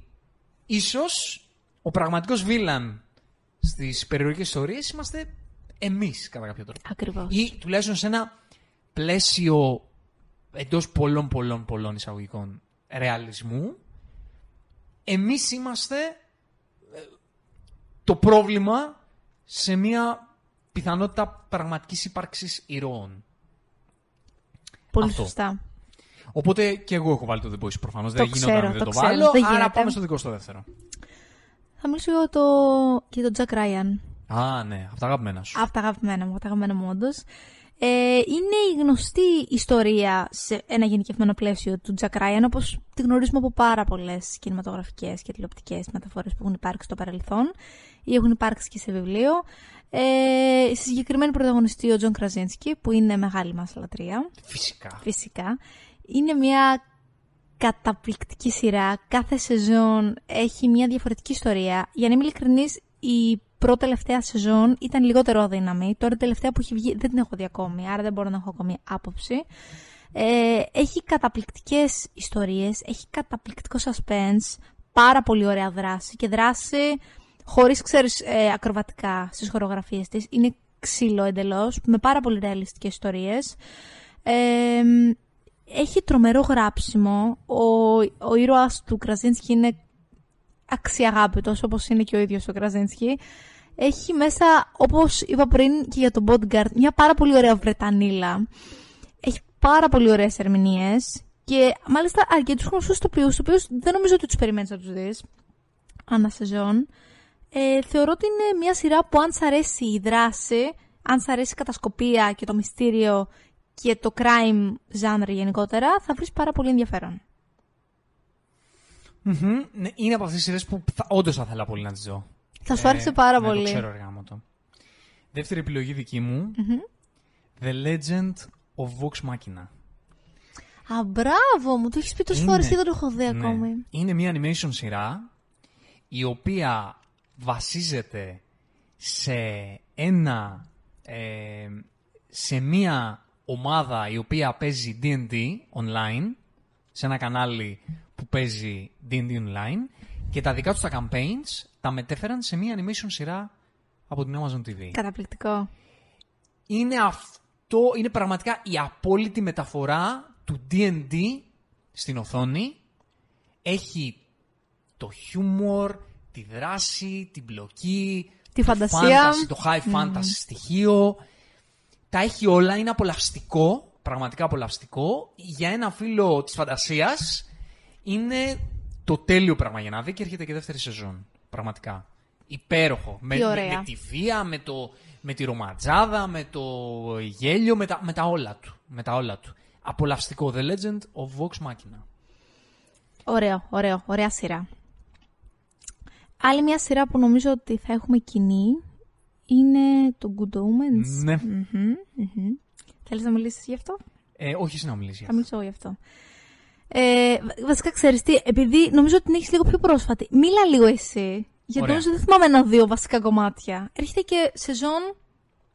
ίσως ο πραγματικός βίλαν στις περιοχές ιστορίες είμαστε εμείς κατά κάποιο τρόπο. Ακριβώς. Ή τουλάχιστον σε ένα πλαίσιο εντός πολλών πολλών πολλών εισαγωγικών ρεαλισμού εμείς είμαστε ε, το πρόβλημα σε μια πιθανότητα πραγματικής ύπαρξης ηρώων. Πολύ Αυτό. σωστά. Οπότε και εγώ έχω βάλει το The Boys προφανώς. δεν γινόταν να δεν το, βάλω, δεν άρα πάμε στο δικό στο δεύτερο. Θα μιλήσω για το, για τον Jack Ryan. Α, ναι, αυτά αγαπημένα σου. Αυτά αγαπημένα μου, αυτά αγαπημένα μου όντως. Ε, είναι η γνωστή ιστορία σε ένα γενικευμένο πλαίσιο του Jack Ryan, όπως τη γνωρίζουμε από πάρα πολλές κινηματογραφικές και τηλεοπτικές μεταφορές που έχουν υπάρξει στο παρελθόν ή έχουν υπάρξει και σε βιβλίο. Ε, στη συγκεκριμένη πρωταγωνιστεί ο Τζον Κραζίνσκι, που είναι μεγάλη μας λατρεία. Φυσικά. Φυσικά. Είναι μια καταπληκτική σειρά. Κάθε σεζόν έχει μια διαφορετική ιστορία. Για να είμαι ειλικρινής, η πρώτη τελευταία σεζόν ήταν λιγότερο αδύναμη. Τώρα τελευταία που έχει βγει δεν την έχω δει ακόμη, άρα δεν μπορώ να έχω ακόμη άποψη. Ε, έχει καταπληκτικές ιστορίες, έχει καταπληκτικό suspense, πάρα πολύ ωραία δράση και δράση χωρίς, ξέρεις, ε, ακροβατικά στις χορογραφίες της. Είναι ξύλο εντελώς, με πάρα πολύ ρεαλιστικές ιστορίες. Ε, έχει τρομερό γράψιμο. Ο, ο ήρωας του Κραζίνσκι είναι αξιαγάπητος, όπως είναι και ο ίδιος ο Κραζίνσκι. Έχει μέσα, όπως είπα πριν και για τον Bodyguard, μια πάρα πολύ ωραία Βρετανίλα. Έχει πάρα πολύ ωραίες ερμηνείες και μάλιστα αρκετούς γνωστούς τοπίους, τους οποίους δεν νομίζω ότι τους περιμένεις να τους δεις. Ανά σεζόν. Ε, θεωρώ ότι είναι μια σειρά που αν σ' αρέσει η δράση, αν σ' αρέσει η κατασκοπία και το μυστήριο και το crime genre γενικότερα, θα βρεις πάρα πολύ ενδιαφέρον. Μμμ. Ναι, είναι από αυτές τις σειρές που θα, όντως θα ήθελα πολύ να τις δω. Θα σου άρεσε πάρα ναι, πολύ. Το ξέρω, εργάμο το. Δεύτερη επιλογή δική μου. Μμμ. The Legend of Vox Machina. Α, μπράβο, μου το έχεις πει τόσε Είναι- φορέ και δεν το έχω δει Ναι. ακόμη. Είναι μια animation σειρά η οποία βασίζεται σε ένα ε, σε μια ομάδα η οποία παίζει D&D online σε ένα κανάλι που παίζει D&D online και τα δικά τους τα campaigns τα μετέφεραν σε μια animation σειρά από την Amazon TV. Καταπληκτικό. Είναι αυτό, είναι πραγματικά η απόλυτη μεταφορά του D&D στην οθόνη. Έχει το χιούμορ, τη δράση, την πλοκή, Τη το φαντασία. fantasy, το high fantasy στοιχείο. Τα έχει όλα, είναι απολαυστικό, πραγματικά απολαυστικό. Για ένα φίλο της φαντασίας είναι το τέλειο πράγμα για να δει και έρχεται και δεύτερη σεζόν. Πραγματικά. Υπέροχο. Με, Τι με, ωραία. με τη βία, με, το, με τη ρομαντζάδα, με το γέλιο, με τα, με τα όλα του. Με τα όλα του. Απολαυστικό. The Legend of Vox Machina. Ωραίο, ωραίο, ωραία σειρά. Άλλη μια σειρά που νομίζω ότι θα έχουμε κοινή είναι το Good Omens. Ναι. Μμμ, μμμ. Θέλεις να μιλήσεις γι' αυτό; Ε, όχι εσύ να μιλήσεις. Θα μιλήσω εγώ γι' αυτό. Ε, βα- βασικά ξέρεις τι, επειδή νομίζω ότι την έχεις λίγο πιο πρόσφατη. Μίλα λίγο εσύ, γιατί Ωραία. νομίζω δεν θυμάμαι ένα-δύο βασικά κομμάτια. Έρχεται και σεζόν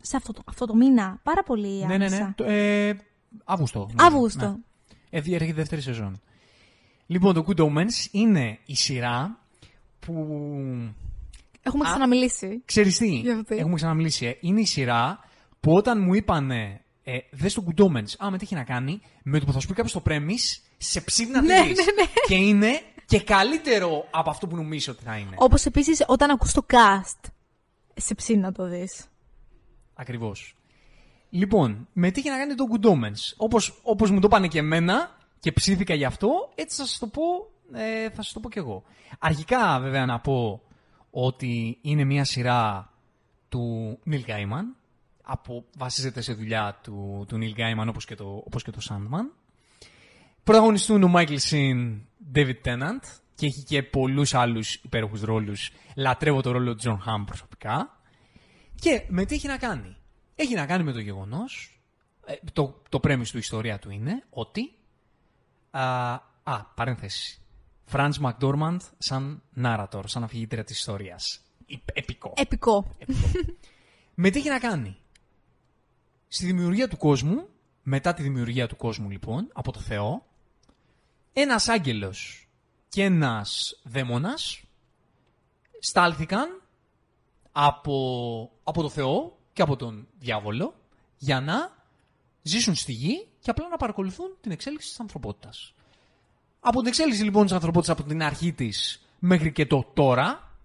σε αυτό το, αυτό το μήνα. Πάρα πολύ Ναι, ναι, ναι. άμεσα. Το, ε, Αύγουστο. νομίζω. Αύγουστο. Ναι. Ε, δι- έρχεται δεύτερη σεζόν. Λοιπόν, το Good Omens είναι η σειρά που Έχουμε Α. ξαναμιλήσει. Ξέρεις τι, Για αυτή. έχουμε ξαναμιλήσει. Ε. Είναι η σειρά που όταν μου είπανε ε, δες το Good Omens, άμα τι έχει να κάνει, με το που θα σου πει κάποιος το premise, σε ψήνει να τη Ναι, δεις. ναι, ναι. Και είναι και καλύτερο από αυτό που νομίζω ότι θα είναι. Όπως επίσης όταν ακούς το cast, σε ψήνει να το δεις. Ακριβώς. Λοιπόν, με τι έχει να κάνει το Good Omens; Όπως, όπως μου το είπανε και εμένα και ψήθηκα γι' αυτό, έτσι θα σας το πω, ε, θα σας το πω κι εγώ. Αρχικά βέβαια να πω ότι είναι μια σειρά του Neil Gaiman, από, βασίζεται σε δουλειά του, του Neil Gaiman όπως και το, όπως και το Sandman. Πρωταγωνιστούν ο Michael Sheen, David Tennant και έχει και πολλούς άλλους υπέροχους ρόλους. Λατρεύω το ρόλο του John Hamm προσωπικά. Και με τι έχει να κάνει; Έχει να κάνει με το γεγονός, ε, το, το πρέμις του ιστορία του είναι ότι, α, α παρένθεση, Franz McDormand σαν narrator, σαν αφηγήτρια της ιστορίας. Υπ- Επικό. Επικό. Επικό. με τι έχει να κάνει; Στη δημιουργία του κόσμου, μετά τη δημιουργία του κόσμου λοιπόν, από το Θεό, ένας άγγελος και ένας δαίμονας στάλθηκαν από, από το Θεό και από τον διάβολο για να ζήσουν στη γη και απλά να παρακολουθούν την εξέλιξη της ανθρωπότητας. Από την εξέλιξη λοιπόν της ανθρωπότητας από την αρχή της μέχρι και το τώρα,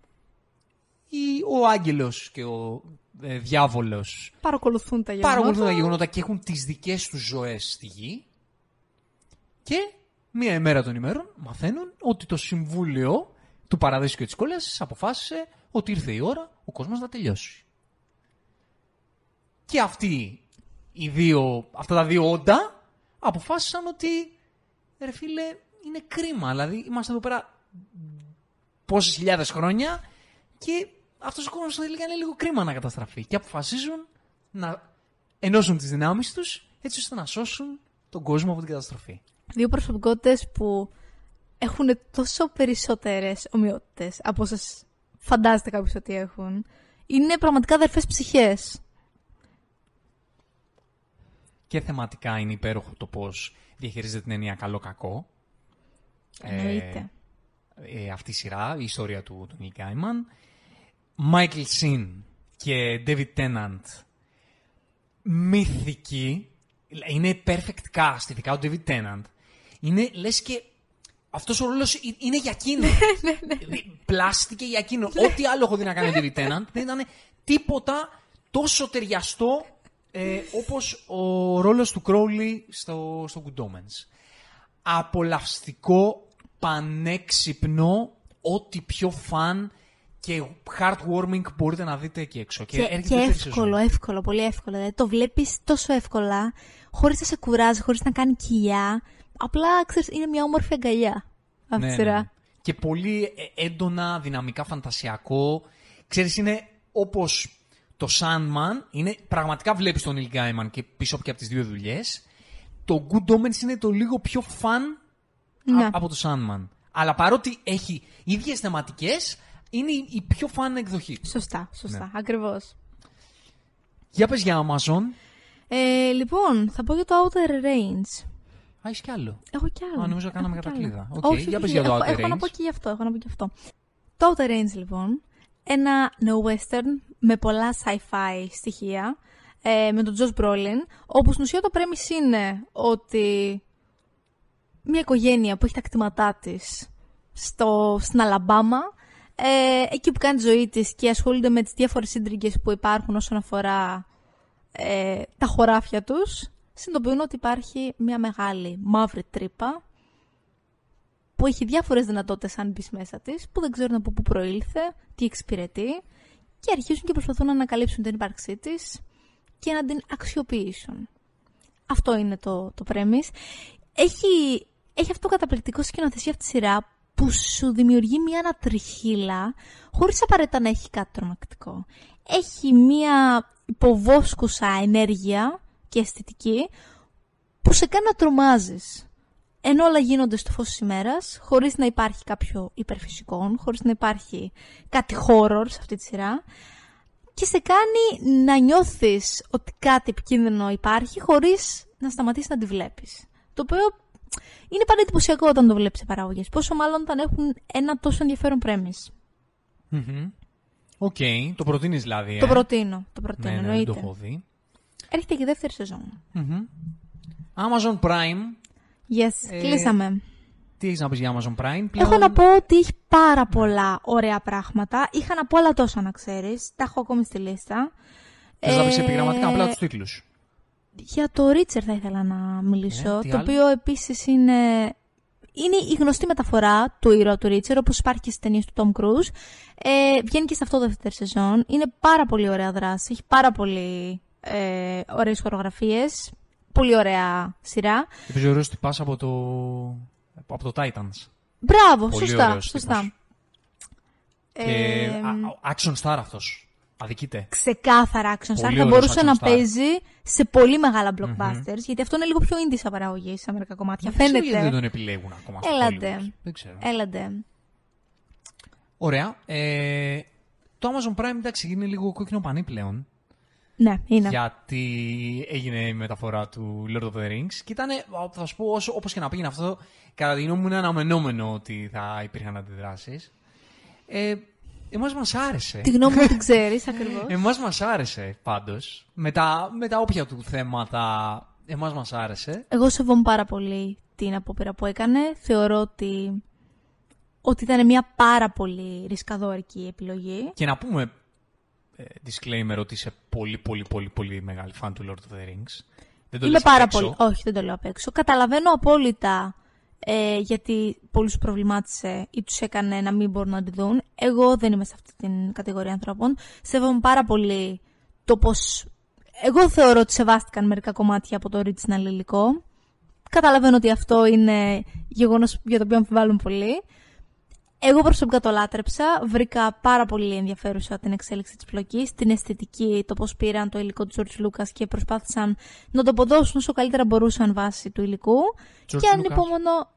η, ο άγγελος και ο ε, διάβολος Παρακολουθούν τα γεγονότα. παρακολουθούν τα γεγονότα και έχουν τις δικές τους ζωές στη γη και μία ημέρα των ημέρων μαθαίνουν ότι το Συμβούλιο του Παραδείσου και της Κόλασης αποφάσισε ότι ήρθε η ώρα ο κόσμος να τελειώσει. Και αυτοί οι δύο, αυτά τα δύο όντα αποφάσισαν ότι ρε φίλε είναι κρίμα. Δηλαδή είμαστε εδώ πέρα πόσες χιλιάδες χρόνια και αυτός ο κόσμος τελικά είναι λίγο κρίμα να καταστραφεί. Και αποφασίζουν να ενώσουν τις δυνάμεις τους έτσι ώστε να σώσουν τον κόσμο από την καταστροφή. Δύο προσωπικότητες που έχουν τόσο περισσότερες ομοιότητες από όσες φαντάζεται κάποιος ότι έχουν. Είναι πραγματικά αδερφές ψυχές. Και θεματικά είναι υπέροχο το πώς διαχειρίζεται την έννοια καλό-κακό. Εννοείται. Ε, αυτή η σειρά, η ιστορία του, του Neil Gaiman. Michael Sin και David Tennant μυθικοί. Είναι perfect cast, ειδικά ο David Tennant. Είναι, λες και αυτός ο ρόλος είναι για εκείνο. Πλάστηκε για εκείνο. Ό,τι άλλο έχω δει να κάνει ο David Tennant δεν ήταν τίποτα τόσο ταιριαστό ε, όπως ο ρόλος του Crowley στο, στο Good Omens. Απολαυστικό, πανέξυπνο, ό,τι πιο φαν και heartwarming μπορείτε να δείτε εκεί έξω. Και, και, και εύκολο, εύκολο, πολύ εύκολο. Δηλαδή, το βλέπεις τόσο εύκολα, χωρίς να σε κουράζει, χωρίς να κάνει κοιλιά. Απλά, ξέρεις, είναι μια όμορφη αγκαλιά αυτή ναι, σειρά. ναι. Και πολύ ε, έντονα, δυναμικά, φαντασιακό. Ξέρεις, είναι όπως το Sandman, είναι, πραγματικά βλέπεις τον Neil Gaiman και πίσω και από τις δύο δουλειές. Το Good Omens είναι το λίγο πιο fun Ναι. α- από το Sandman. Αλλά παρότι έχει ίδιες θεματικές, είναι η- η πιο fun εκδοχή. του. Σωστά, σωστά, Ναι. ακριβώς. Για πες για Amazon. Ε, λοιπόν, θα πω για το Outer Range. Α, έχεις κι άλλο. Έχω κι άλλο. Α, νομίζω Έχω κάναμε κι κατακλείδα. άλλο. Οκ, Όχι, για πες όχι, για το έχω, Outer έχω να Range. πω και γι' αυτό, έχω να πω και γι' αυτό. Το Outer Range, λοιπόν, ένα neo-western με πολλά sci-fi στοιχεία, ε, με τον Josh Brolin, όπου στην ουσία το premise είναι ότι μια οικογένεια που έχει τα κτήματά της στο, στην Αλαμπάμα, ε, εκεί που κάνει τη ζωή της και ασχολούνται με τις διάφορες σύντριγγες που υπάρχουν όσον αφορά ε, τα χωράφια τους, συνειδητοποιούν ότι υπάρχει μια μεγάλη μαύρη τρύπα που έχει διάφορες δυνατότητες αν μπεις μέσα της, που δεν ξέρουν από πού προήλθε, τι εξυπηρετεί και αρχίζουν και προσπαθούν να ανακαλύψουν την ύπαρξή της και να την αξιοποιήσουν. Αυτό είναι το, το premise. Έχει, έχει αυτό το καταπληκτικό σκηνοθεσία αυτή τη σειρά που σου δημιουργεί μια ανατριχύλα χωρίς απαραίτητα να έχει κάτι τρομακτικό. Έχει μια υποβόσκουσα ενέργεια και αισθητική που σε κάνει να τρομάζεις. Ενώ όλα γίνονται στο φως της ημέρας, χωρίς να υπάρχει κάποιο υπερφυσικό, χωρίς να υπάρχει κάτι horror σε αυτή τη σειρά και σε κάνει να νιώθεις ότι κάτι επικίνδυνο υπάρχει χωρίς να σταματήσεις να τη βλέπεις. Το οποίο είναι πάντα εντυπωσιακό όταν το βλέπεις σε παραγωγές. Πόσο μάλλον όταν έχουν ένα τόσο ενδιαφέρον premise. Μμμ. Οκ, το προτείνεις δηλαδή. Το ε; προτείνω. Το προτείνω, Ναι, ναι, δεν εννοείται. το έχω δει. Έρχεται και η δεύτερη σεζόν. Μμμ. Amazon Prime. Yes, Ε, κλείσαμε. Τι έχεις να πεις για Amazon Prime. Έχω πλέον; να πω ότι έχει πάρα πολλά ωραία πράγματα. Είχα να πω άλλα τόσα να ξέρεις. Τα έχω ακόμη στη λίστα. Θες να πεις Ε, επιγραμματικά απλά τους τίτλους. Για το Ρίτσερ θα ήθελα να μιλήσω, Ε, τι το άλλο; οποίο επίσης είναι... Είναι η γνωστή μεταφορά του ήρωα του Ρίτσερ, όπως υπάρχει και στις ταινίες του Tom Cruise. Ε, βγαίνει και σε αυτό το δεύτερη σεζόν. Είναι πάρα πολύ ωραία δράση, έχει πάρα πολύ ε, ωραίες χορογραφίες, πολύ ωραία σειρά. Επίσης ωραίος τυπάς από το... από το Titans. Μπράβο, Πολύ σωστά, ωραίος σωστά. τύπος. Και Ε, α, α, action star αυτός. Αδικείται. ξεκάθαρα action star. Πολύ Θα ωραίος μπορούσε action να star. παίζει σε πολύ μεγάλα blockbusters, γιατί αυτό είναι λίγο πιο indie σαν παραγωγή σε αμερικά κομμάτια. Δεν ξέρω γιατί Φαίνεται. δεν τον επιλέγουν ακόμα στο Έλατε. Hollywood. Δεν ξέρω. Έλαντε. Ωραία. Ε, το Amazon Prime εντάξει είναι λίγο κόκκινο πανί πλέον. Ναι, είναι. Γιατί έγινε η μεταφορά του Lord of the Rings. Και ήταν, θα σου πω, όσο, όπως και να πήγαινε αυτό, κατά τη γνώμη μου είναι αναμενόμενο ότι θα υπήρχαν αντιδράσεις. Ε, εμάς μας άρεσε. Τη γνώμη μου την ξέρεις ακριβώς. Εμάς μας άρεσε πάντως. Με τα, με τα όποια του θέματα, εμάς μας άρεσε. Εγώ σεβόμαι πάρα πολύ την απόπειρα που έκανε. Θεωρώ ότι, ότι ήταν μια πάρα πολύ ρισκαδόρικη επιλογή. Και να πούμε ε, disclaimer ότι είσαι πολύ πολύ πολύ πολύ μεγάλη φαν του Lord of the Rings. Δεν το Είμαι λες πάρα απ' έξω. πολύ. Όχι, δεν το λέω απ' έξω. Καταλαβαίνω απόλυτα ε, γιατί πολλούς προβλημάτισε ή τους έκανε να μην μπορούν να τη δουν. Εγώ δεν είμαι σε αυτή την κατηγορία ανθρώπων. Σέβομαι πάρα πολύ το πώς εγώ θεωρώ ότι σεβάστηκαν μερικά κομμάτια από το original υλικό. Καταλαβαίνω ότι αυτό είναι γεγονός για το οποίο αμφιβάλλουν πολύ. Εγώ προσωπικά το λάτρεψα. Βρήκα πάρα πολύ ενδιαφέρουσα την εξέλιξη της πλοκής, την αισθητική, το πώς πήραν το υλικό του George Lucas και προσπάθησαν να το αποδώσουν όσο καλύτερα μπορούσαν βάσει του υλικού. George και Lucas; ανυπομονώ.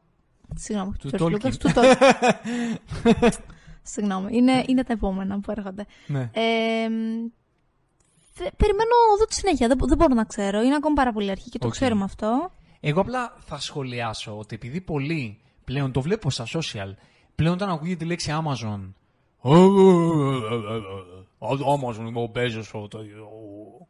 Συγγνώμη, Του του George Tolkien. Lucas. Του Tolkien. Συγγνώμη, είναι, είναι τα επόμενα που έρχονται. Ναι. Ε, θε- περιμένω εδώ τη συνέχεια. Δεν, δεν μπορώ να ξέρω. Είναι ακόμα πάρα πολύ αρχή και το Οκ. ξέρουμε αυτό. Εγώ απλά θα σχολιάσω ότι επειδή πολλοί πλέον το βλέπω στα social, πλέον όταν ακούγεται τη λέξη Amazon. Amazon, είμαι ο Bezos, ο το- ο-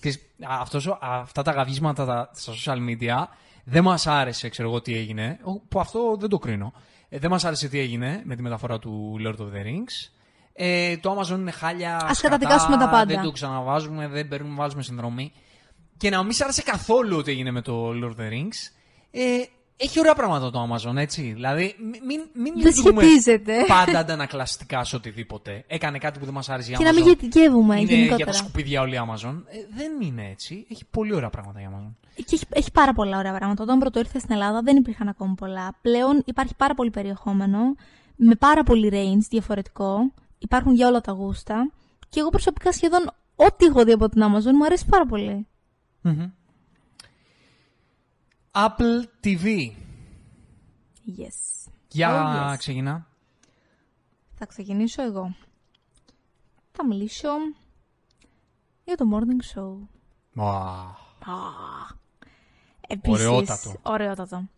Ξέρεις, αυτός ο- αυτά τα γαβίσματα τα- στα social media δεν μας άρεσε, ξέρω εγώ τι έγινε, ο- που αυτό δεν το κρίνω. Ε, δεν μας άρεσε τι έγινε με τη μεταφορά του Lord of the Rings. Ε, το Amazon είναι χάλια, Ας σκατά, καταδικάσουμε τα πάντα. δεν το ξαναβάζουμε, δεν παίρνουμε, βάζουμε συνδρομή. Και να μην σ' άρεσε καθόλου ό,τι έγινε με το Lord of the Rings. Ε, έχει ωραία πράγματα το Amazon, έτσι. Δηλαδή, μη- μην, μην Δεν λειτουργούμε σχετίζεται. πάντα αντανακλαστικά σε οτιδήποτε. Έκανε κάτι που δεν μας άρεσε η Amazon. Και να μην γενικεύουμε είναι για γενικότερα. τα σκουπίδια όλη η Amazon. Ε, δεν είναι έτσι. Έχει πολύ ωραία πράγματα η Amazon. Και έχει, έχει πάρα πολλά ωραία πράγματα. Όταν πρώτο ήρθε στην Ελλάδα δεν υπήρχαν ακόμα πολλά. Πλέον υπάρχει πάρα πολύ περιεχόμενο, με πάρα πολύ range διαφορετικό. Υπάρχουν για όλα τα γούστα. Και εγώ προσωπικά σχεδόν ό,τι έχω δει από την Amazon μου αρέσει πάρα πολύ. Apple TV. Yes. Για Oh, yes. ξεκινά. Θα ξεκινήσω εγώ. Θα μιλήσω για το morning show. Wow. Επίσης, Ωραιότατο. Ωραιότατο.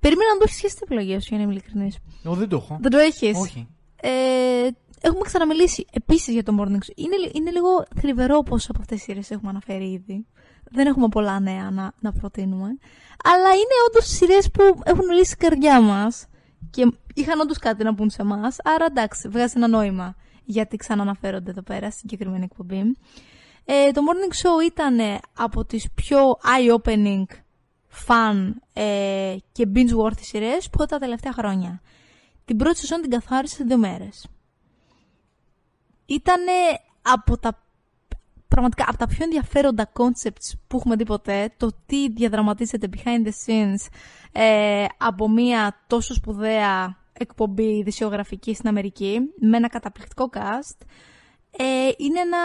Περίμενα να το έχεις και στην επιλογή σου, για να είμαι ειλικρινής. Εγώ δεν το έχω. Δεν το έχεις; Όχι. Ε, έχουμε ξαναμιλήσει επίσης για το morning show. Είναι, λι- είναι λίγο θλιβερό πόσο από αυτές τις σειρές έχουμε αναφέρει ήδη. Δεν έχουμε πολλά νέα να, να προτείνουμε. Αλλά είναι όντως σειρές που έχουν λύσει την καρδιά μας και είχαν όντως κάτι να πούν σε εμάς. Άρα εντάξει, βγάζει ένα νόημα γιατί ξαναναφέρονται εδώ πέρα στην συγκεκριμένη εκπομπή. Ε, το morning show ήταν από τις πιο eye-opening, fun ε, και binge-worthy σειρές που έχω τα τελευταία χρόνια. Την πρώτη σεζόν την καθάρισα σε δύο μέρες. Ήταν από τα πραγματικά από τα πιο ενδιαφέροντα concepts που έχουμε δει ποτέ, το τι διαδραματίζεται behind the scenes ε, από μια τόσο σπουδαία εκπομπή ειδησιογραφική στην Αμερική, με ένα καταπληκτικό cast, ε, είναι, ένα,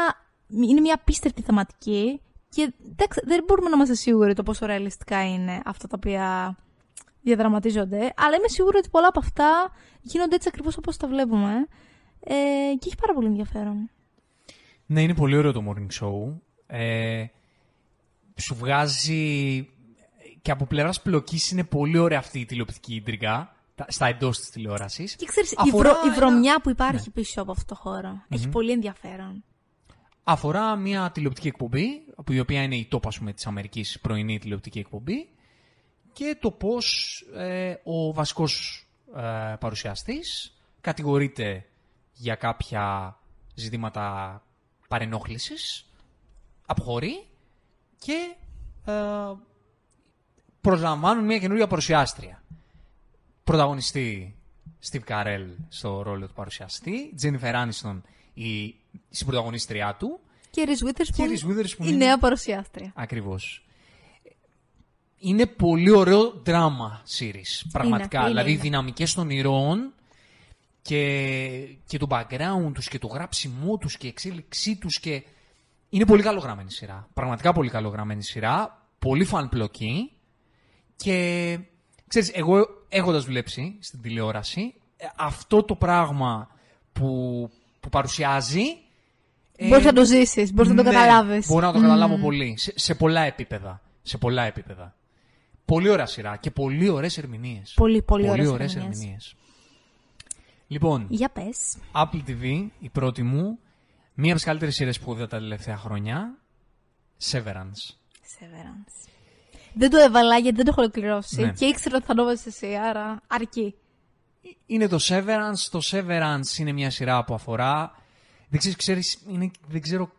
είναι μια απίστευτη θεματική και εντάξει, δεν μπορούμε να είμαστε σίγουροι το πόσο ρεαλιστικά είναι αυτά τα οποία διαδραματίζονται, αλλά είμαι σίγουρη ότι πολλά από αυτά γίνονται έτσι ακριβώς όπως τα βλέπουμε ε, και έχει πάρα πολύ ενδιαφέρον. Ναι, είναι πολύ ωραίο το morning show. Ε, σου βγάζει και από πλευράς πλοκής είναι πολύ ωραία αυτή η τηλεοπτική ίντριγκα τα- στα εντός της τηλεόρασης. Και ξέρεις, η, Αφορά βρο- η ένα- βρωμιά που υπάρχει πίσω από αυτό το χώρο έχει πολύ ενδιαφέρον. Αφορά μια τηλεοπτική εκπομπή, που η οποία είναι η top, ας πούμε, της Αμερικής πρωινή τηλεοπτική εκπομπή και το πώς ε, ο βασικός ε, παρουσιαστής κατηγορείται για κάποια ζητήματα παρενόχλησης, αποχωρεί και ε, προσλαμβάνουν μια καινούργια παρουσιάστρια. Πρωταγωνιστή Steve Carell στο ρόλο του παρουσιαστή, Jennifer Aniston η συμπροταγωνίστριά του, Και η Reese Witherspoon, Και η Reese Witherspoon η είναι- νέα παρουσιάστρια. Ακριβώς. Είναι πολύ ωραίο δράμα series, πραγματικά. είναι, δηλαδή, είναι. οι δυναμικές των ηρώων και, και το background τους και το γράψιμό τους και η εξέλιξή τους και... Είναι πολύ καλογραμμένη σειρά. Πραγματικά πολύ καλογραμμένη σειρά. Πολύ φαν πλοκή. Και ξέρεις, εγώ έχοντας δουλέψει στην τηλεόραση, ε, αυτό το πράγμα που, που παρουσιάζει... ε, Μπορείς να το ζήσεις, μπορείς να το ναι, καταλάβεις. Μπορώ να το Μμμ. καταλάβω πολύ. Σε, σε πολλά επίπεδα. Σε πολλά επίπεδα. Πολύ ωραία σειρά και πολύ ωραίες ερμηνείες. Πολύ, πολύ ωραίες ωραίες ερμηνείες. Ερμηνείες. Λοιπόν, Για πες. Apple TV, η πρώτη μου, μία από τις καλύτερες σειρές που είδα τα τελευταία χρόνια. Severance. Severance. Δεν το έβαλα γιατί δεν το έχω ολοκληρώσει Ναι. και ήξερα ότι θα το έβαζες εσύ, άρα αρκεί. Είναι το Severance. Το Severance είναι μια σειρά που αφορά. Δεν ξέρεις, ξέρεις είναι, δεν ξέρω.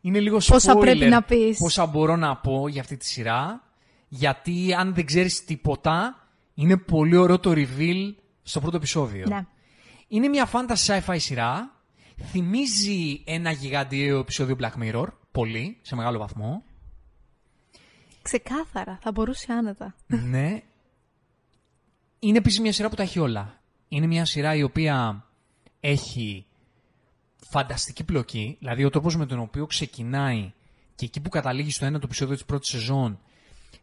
Είναι λίγο spoiler Πόσα πρέπει να πεις. Πόσα μπορώ να πω για αυτή τη σειρά. Γιατί αν δεν ξέρεις τίποτα, είναι πολύ ωραίο το reveal στο πρώτο επεισόδιο. Ναι. Είναι μια fantasy sci-fi σειρά. Θυμίζει ένα γιγαντιαίο επεισόδιο Black Mirror. πολύ, σε μεγάλο βαθμό. Ξεκάθαρα, θα μπορούσε άνετα. ναι. Είναι επίσης μια σειρά που τα έχει όλα. Είναι μια σειρά η οποία έχει φανταστική πλοκή, δηλαδή ο τρόπος με τον οποίο ξεκινάει και εκεί που καταλήγει στο ένα το επεισόδιο της πρώτης σεζόν,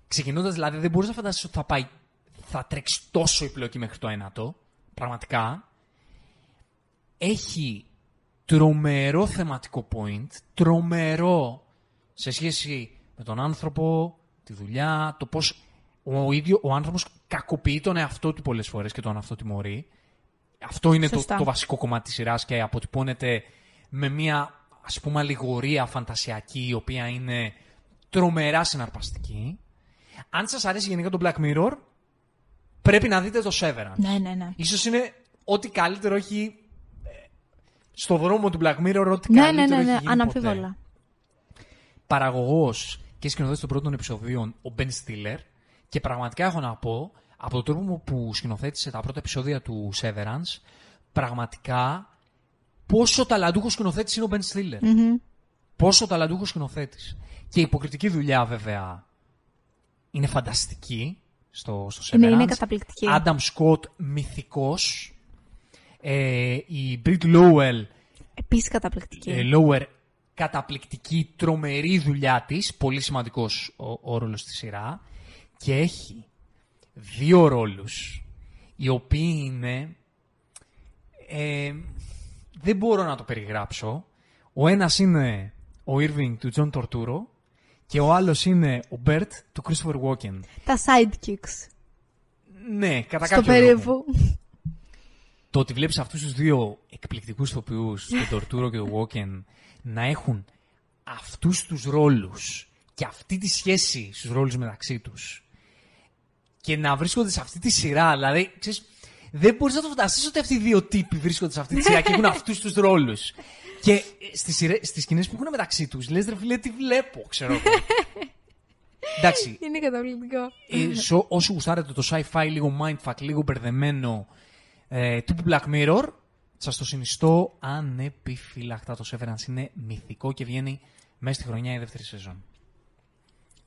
ξεκινώντας δηλαδή δεν μπορείς να φανταστείς ότι θα, πάει, θα τρέξει τόσο η πλοκή μέχρι το ένατο, πραγματικά. Έχει τρομερό θεματικό point, τρομερό σε σχέση με τον άνθρωπο, τη δουλειά, το πώς ο, ίδιο, ο άνθρωπος κακοποιεί τον εαυτό του πολλές φορές και τον αυτό τιμωρεί. Αυτό είναι το, το βασικό κομμάτι της σειράς και αποτυπώνεται με μια ας πούμε αλληγορία φαντασιακή η οποία είναι τρομερά συναρπαστική. Αν σας αρέσει γενικά το Black Mirror, πρέπει να δείτε το Severance. Ναι, ναι, ναι. Ίσως είναι ό,τι καλύτερο έχει ε, στο δρόμο του Black Mirror, ό,τι ναι, καλύτερο ναι, ναι, ναι, έχει γίνει αναμφίβολα. Παραγωγός και σκηνοθέτης των πρώτων επεισοδίων, ο Ben Stiller, και πραγματικά έχω να πω, από τον τρόπο που σκηνοθέτησε τα πρώτα επεισόδια του Severance, πραγματικά πόσο ταλαντούχος σκηνοθέτης είναι ο Ben Stiller. Mm-hmm. Πόσο ταλαντούχος σκηνοθέτης. Και η υποκριτική δουλειά, βέβαια, είναι φανταστική στο, στο Severance. Είναι, είναι καταπληκτική. Adam Scott, μυθικός. Ε, η Brit Lowell. Επίσης καταπληκτική. Ε, Lower, καταπληκτική, τρομερή δουλειά της. Πολύ σημαντικός ο, ο ρόλος στη σειρά. Και έχει δύο ρόλους οι οποίοι είναι ε, δεν μπορώ να το περιγράψω. Ο ένας είναι ο Irving του John Torturo και ο άλλος είναι ο Bert του Christopher Walken. Τα sidekicks. Ναι, κατά Στο κάποιο περίπου. λόγο. Το ότι βλέπεις αυτούς τους δύο εκπληκτικούς ηθοποιούς, τον Torturo και τον Walken, να έχουν αυτούς τους ρόλους και αυτή τη σχέση στους ρόλους μεταξύ τους και να βρίσκονται σε αυτή τη σειρά, δηλαδή, ξέρεις, δεν μπορείς να το φανταστείς ότι αυτοί οι δύο τύποι βρίσκονται σε αυτή τη σειρά και έχουν αυτούς τους ρόλους. Και στις σκηνές που έχουν μεταξύ τους, λες ρε φίλε, τι βλέπω, ξέρω εγώ. Εντάξει. Είναι καταπληκτικό. Ε, σο, όσοι γουστάρετε το sci-fi, λίγο mindfuck, λίγο μπερδεμένο, ε, τύπου Black Mirror, σας το συνιστώ ανεπιφύλακτα. Το Severance είναι μυθικό και βγαίνει μέσα στη χρονιά η δεύτερη σεζόν.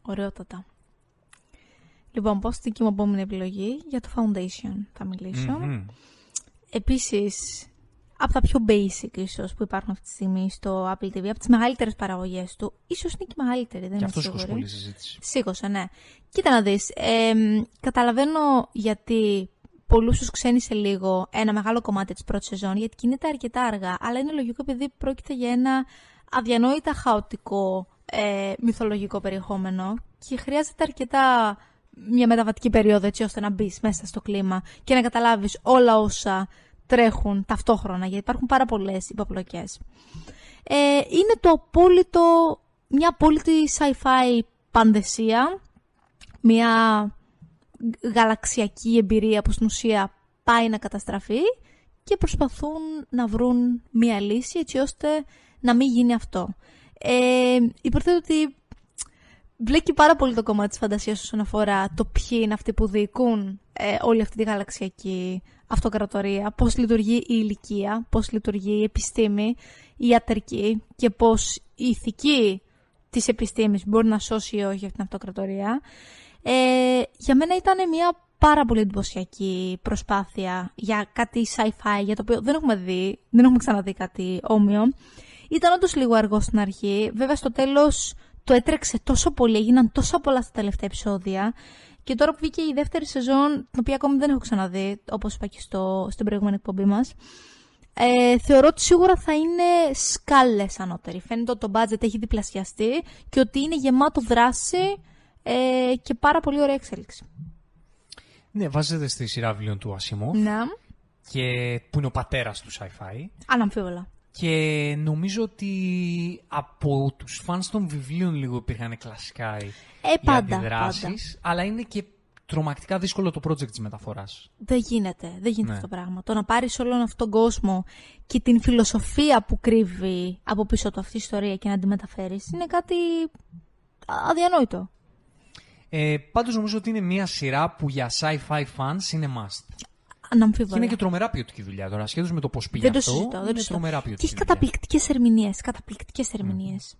Ωραιότατα. Λοιπόν, πάω στην δική μου επόμενη επιλογή; Για το Foundation θα μιλήσω. Mm-hmm. Επίσης, από τα πιο basic ίσως που υπάρχουν αυτή τη στιγμή στο Apple TV, από τις μεγαλύτερες παραγωγές του, ίσως είναι και μεγαλύτερη, δεν και είμαι αυτό σίγουρη. πολύ συζήτηση. Σήκωσε, ναι. Κοίτα να δεις, ε, καταλαβαίνω γιατί πολλούς τους ξένησε λίγο ένα μεγάλο κομμάτι της πρώτης σεζόν, γιατί κινείται αρκετά αργά, αλλά είναι λογικό επειδή πρόκειται για ένα αδιανόητα χαοτικό ε, μυθολογικό περιεχόμενο και χρειάζεται αρκετά μια μεταβατική περίοδο έτσι ώστε να μπεις μέσα στο κλίμα και να καταλάβεις όλα όσα τρέχουν ταυτόχρονα, γιατί υπάρχουν πάρα πολλές υποπλοκές. Ε, είναι το απόλυτο, μια απόλυτη sci-fi πανδεσία, μια γαλαξιακή εμπειρία που στην ουσία πάει να καταστραφεί και προσπαθούν να βρουν μια λύση έτσι ώστε να μην γίνει αυτό. Ε, υποθέτω ότι βλέπει πάρα πολύ το κομμάτι της φαντασίας όσον αφορά το ποιοι είναι αυτοί που διοικούν ε, όλη αυτή τη γαλαξιακή αυτοκρατορία, πώς λειτουργεί η ηλικία, πώς λειτουργεί η επιστήμη, η ιατρική και πώς η ηθική της επιστήμης μπορεί να σώσει ή όχι αυτή την αυτοκρατορία. Ε, για μένα ήταν μια πάρα πολύ εντυπωσιακή προσπάθεια για κάτι sci-fi, για το οποίο δεν έχουμε δει, δεν έχουμε ξαναδεί κάτι όμοιο. Ήταν όντως λίγο αργό στην αρχή. Βέβαια στο τέλος το έτρεξε τόσο πολύ, έγιναν τόσο πολλά στα τελευταία επεισόδια. Και τώρα που βγήκε η δεύτερη σεζόν, την οποία ακόμη δεν έχω ξαναδεί, όπως είπα και στο, στην προηγούμενη εκπομπή μας, ε, θεωρώ ότι σίγουρα θα είναι σκάλες ανώτεροι. Φαίνεται ότι το budget έχει διπλασιαστεί και ότι είναι γεμάτο δράση ε, και πάρα πολύ ωραία εξέλιξη. Ναι, βάζεται στη σειρά βιβλίων του Ασίμοφ. Ναι. Και που είναι ο πατέρας του sci-fi. Αναμφίβολα. Και νομίζω ότι από τους φανς των βιβλίων λίγο υπήρχαν κλασικά οι, Ε, οι πάντα, αντιδράσεις, αλλά είναι και τρομακτικά δύσκολο το project της μεταφοράς. Δεν γίνεται. Δεν γίνεται Ναι. αυτό το πράγμα. Το να πάρεις όλον αυτόν τον κόσμο και την φιλοσοφία που κρύβει από πίσω του αυτή η ιστορία και να τη μεταφέρεις είναι κάτι αδιανόητο. Ε, πάντως νομίζω ότι είναι μια σειρά που για sci-fi fans είναι must. Και Αναμφίβολα. είναι και τρομερά ποιοτική δουλειά τώρα, σχέτως με το πώς πήγε Δεν το αυτό. συζητώ. Δεν είναι το συζητώ. τρομερά Και ποιοτική έχει δουλειά. καταπληκτικές ερμηνείες. Καταπληκτικές ερμηνείες.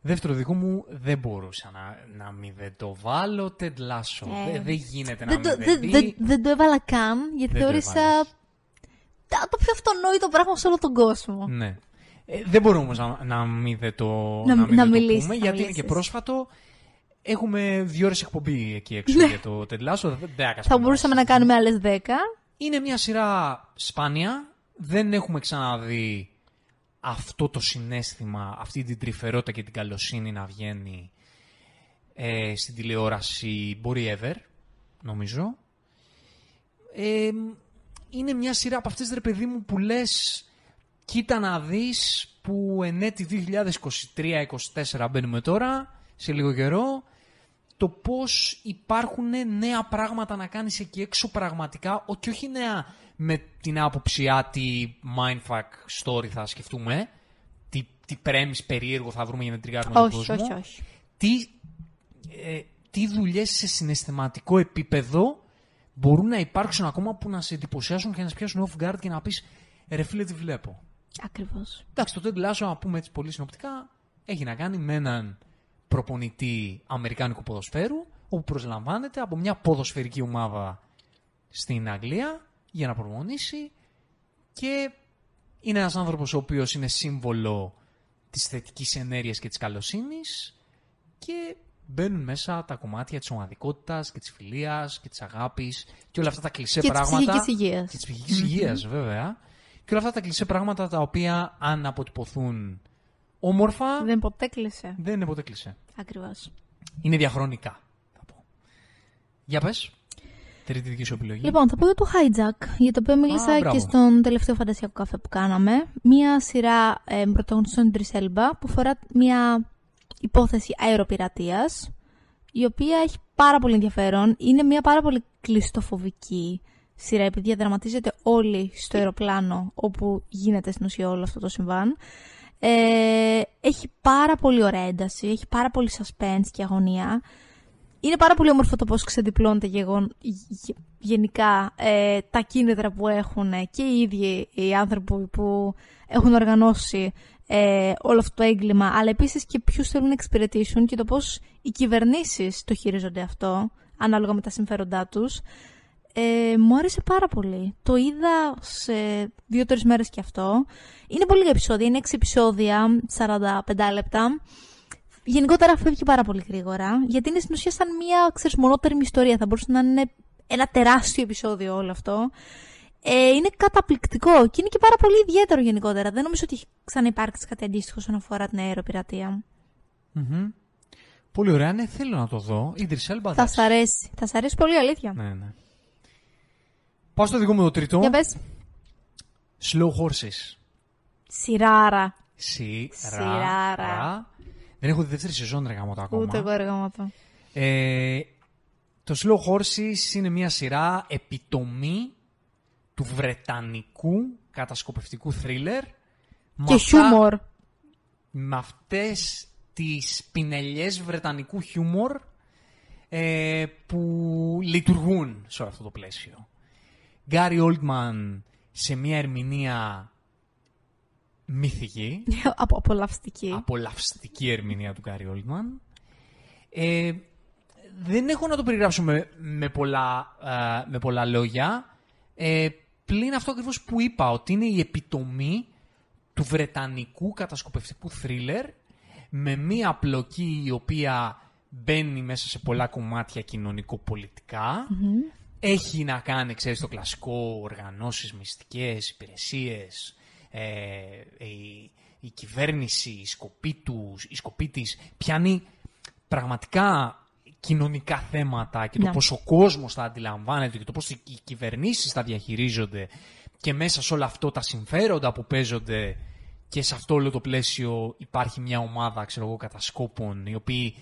Δεύτερο δικό μου δεν μπορούσα να, να μην δεν το βάλω Ted Lasso. Ε, Δεν, δεν γίνεται να Δεν μην το, δεν δεν, δει. δεν, δεν το έβαλα καν, γιατί Δεν το θεώρησα έβαλες. τα- το πιο αυτονόητο πράγμα σε όλο τον κόσμο. Ναι. Ε, δεν μπορούμε όμως να, να μην δεν το, Να- να μην να δεν το μιλήσεις, πούμε, να γιατί είναι μιλήσεις. και πρόσφατο. Έχουμε δύο ώρες εκπομπή εκεί έξω για το Ted Lasso. Δεν, δεν Ναι. Θα μπορούσαμε να κάνουμε άλλες 10. Είναι μια σειρά σπάνια. Δεν έχουμε ξαναδεί αυτό το συνέστημα, αυτή την τρυφερότητα και την καλοσύνη να βγαίνει ε, στην τηλεόραση μπορεί ever, νομίζω. Ε, είναι μια σειρά από αυτές, ρε παιδί μου, που λες κοίτα να δεις που εν έτη 2023-2024 μπαίνουμε τώρα, σε λίγο καιρό, το πώς υπάρχουν νέα πράγματα να κάνεις εκεί έξω πραγματικά, ο- και όχι νέα με την άποψη «Α, τι mindfuck story θα σκεφτούμε, τι, τι premise περίεργο θα βρούμε για να τριγάρουμε τον όχι, κόσμο. όχι, όχι. Τι, ε, τι δουλειές σε συναισθηματικό επίπεδο μπορούν να υπάρξουν ακόμα που να σε εντυπωσιάσουν και να σε πιάσουν off guard και να πεις «Ρε φίλε, τι βλέπω». Ακριβώς. Εντάξει, το Ted Lasso, να πούμε έτσι πολύ συνοπτικά, έχει να κάνει με έναν προπονητή Αμερικάνικου ποδοσφαίρου, όπου προσλαμβάνεται από μια ποδοσφαιρική ομάδα στην Αγγλία για να προπονήσει και είναι ένας άνθρωπος ο οποίος είναι σύμβολο της θετικής ενέργειας και της καλοσύνης και μπαίνουν μέσα τα κομμάτια της ομαδικότητας και της φιλίας και της αγάπης και όλα αυτά τα κλισέ Και της πράγματα. ψυχικής υγείας. Και της ψυχικής υγείας, βέβαια. Και όλα αυτά τα κλεισέ πράγματα τα οποία αν αποτυπωθούν όμορφα δεν, Δεν ποτέ κλείσε. είναι ποτέ κλεισέ. Ακριβώς. Είναι διαχρονικά, θα πω. Για πες. Τρίτη δική σου επιλογή. Λοιπόν, θα πω για το Hijack, για το οποίο μίλησα Α, μπράβο. και στον τελευταίο φαντασιακό καφέ που κάναμε. Μία σειρά ε, πρωταγωνιστών Idris Elba που φορά μια υπόθεση αεροπειρατείας, η οποία έχει πάρα πολύ ενδιαφέρον. Είναι μια πάρα πολύ κλειστοφοβική σειρά, επειδή διαδραματίζεται όλη στο αεροπλάνο όπου γίνεται στην ουσία όλο αυτό το συμβάν. Ε, έχει πάρα πολύ ωραία ένταση, έχει πάρα πολύ suspense και αγωνία. Είναι πάρα πολύ όμορφο το πώς ξεδιπλώνεται γεγον, γε- γενικά ε, τα κίνητρα που έχουν ε, και οι ίδιοι οι άνθρωποι που έχουν οργανώσει ε, όλο αυτό το έγκλημα, αλλά επίσης και ποιους θέλουν να εξυπηρετήσουν και το πώς οι κυβερνήσεις το χειρίζονται αυτό, ανάλογα με τα συμφέροντά τους. Ε, μου άρεσε πάρα πολύ. Το είδα σε δύο-τρεις μέρες και αυτό. Είναι πολύ λίγα επεισόδια, είναι 6 επεισόδια, 45 λεπτά. Γενικότερα φεύγει πάρα πολύ γρήγορα, γιατί είναι στην ουσία σαν μια ξέρεις, μονότερη ιστορία. Θα μπορούσε να είναι ένα τεράστιο επεισόδιο όλο αυτό. Ε, είναι καταπληκτικό και είναι και πάρα πολύ ιδιαίτερο γενικότερα. Δεν νομίζω ότι έχει ξαναυπάρξει κάτι αντίστοιχο όσον αφορά την αεροπειρατεία. Μμμ. Πολύ ωραία, ναι, θέλω να το δω. Idris Elba, Θα εντάξει. σ' αρέσει. Θα σ' αρέσει πολύ, αλήθεια. Ναι, ναι. Πάω στο δικό μου το τρίτο. Για πες. Slow Horses. Σειράρα. Σι, Σειράρα. ρα, ρα. Δεν έχω τη δεύτερη σεζόν, ρε γάμο το ακόμα. Ούτε εγώ εργαματώ. Ε, το Slow Horses είναι μια σειρά επιτομή του βρετανικού κατασκοπευτικού θρίλερ. με Και αυτά- χιούμορ. με αυτές τις πινελιές βρετανικού χιούμορ ε, που λειτουργούν σε όλο αυτό το πλαίσιο. Γκάρι Oldman σε μια ερμηνεία μυθική, Από απολαυστική. απολαυστική ερμηνεία του Γκάρι Oldman. Ε, δεν έχω να το περιγράψω με, με, πολλά, ε, με πολλά λόγια. Ε, πλην αυτό ακριβώς που είπα, ότι είναι η επιτομή του βρετανικού κατασκοπευτικού θρίλερ με μία πλοκή η οποία μπαίνει μέσα σε πολλά κομμάτια κοινωνικο-πολιτικά. Έχει να κάνει, ξέρεις, το κλασικό οργανώσεις μυστικές, υπηρεσίες, ε, η, η κυβέρνηση, η σκοπή, τους, η σκοπή της πιάνει πραγματικά κοινωνικά θέματα και το Ναι. πώς ο κόσμος τα αντιλαμβάνεται και το πώς οι οι κυβερνήσεις τα διαχειρίζονται και μέσα σε όλο αυτό τα συμφέροντα που παίζονται και σε αυτό όλο το πλαίσιο υπάρχει μια ομάδα, ξέρω εγώ, κατασκόπων οι οποίοι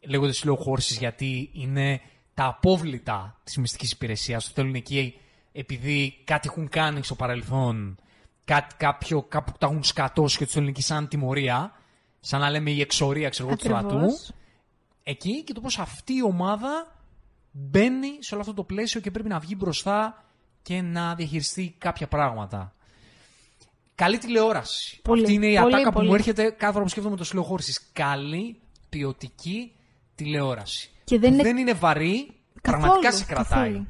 λέγονται slow horses γιατί είναι τα απόβλητα της μυστικής υπηρεσίας. Το θέλουν εκεί επειδή κάτι έχουν κάνει στο παρελθόν, κάτι, κάποιο, κάπου τα έχουν σκατώσει και τους θέλουν εκεί σαν τιμωρία, σαν να λέμε η εξορία, ξέρω εγώ, του στρατού Ακριβώς. εκεί και το πώς αυτή η ομάδα μπαίνει σε όλο αυτό το πλαίσιο και πρέπει να βγει μπροστά και να διαχειριστεί κάποια πράγματα. Καλή τηλεόραση. Πολύ, Αυτή είναι η πολύ, ατάκα πολύ. που μου έρχεται κάθε φορά που σκέφτομαι το συλλογόρηση. Καλή ποιοτική τηλεόραση. Και δεν είναι- είναι βαρύ, Καθόλου, πραγματικά σε κρατάει. καθόλου.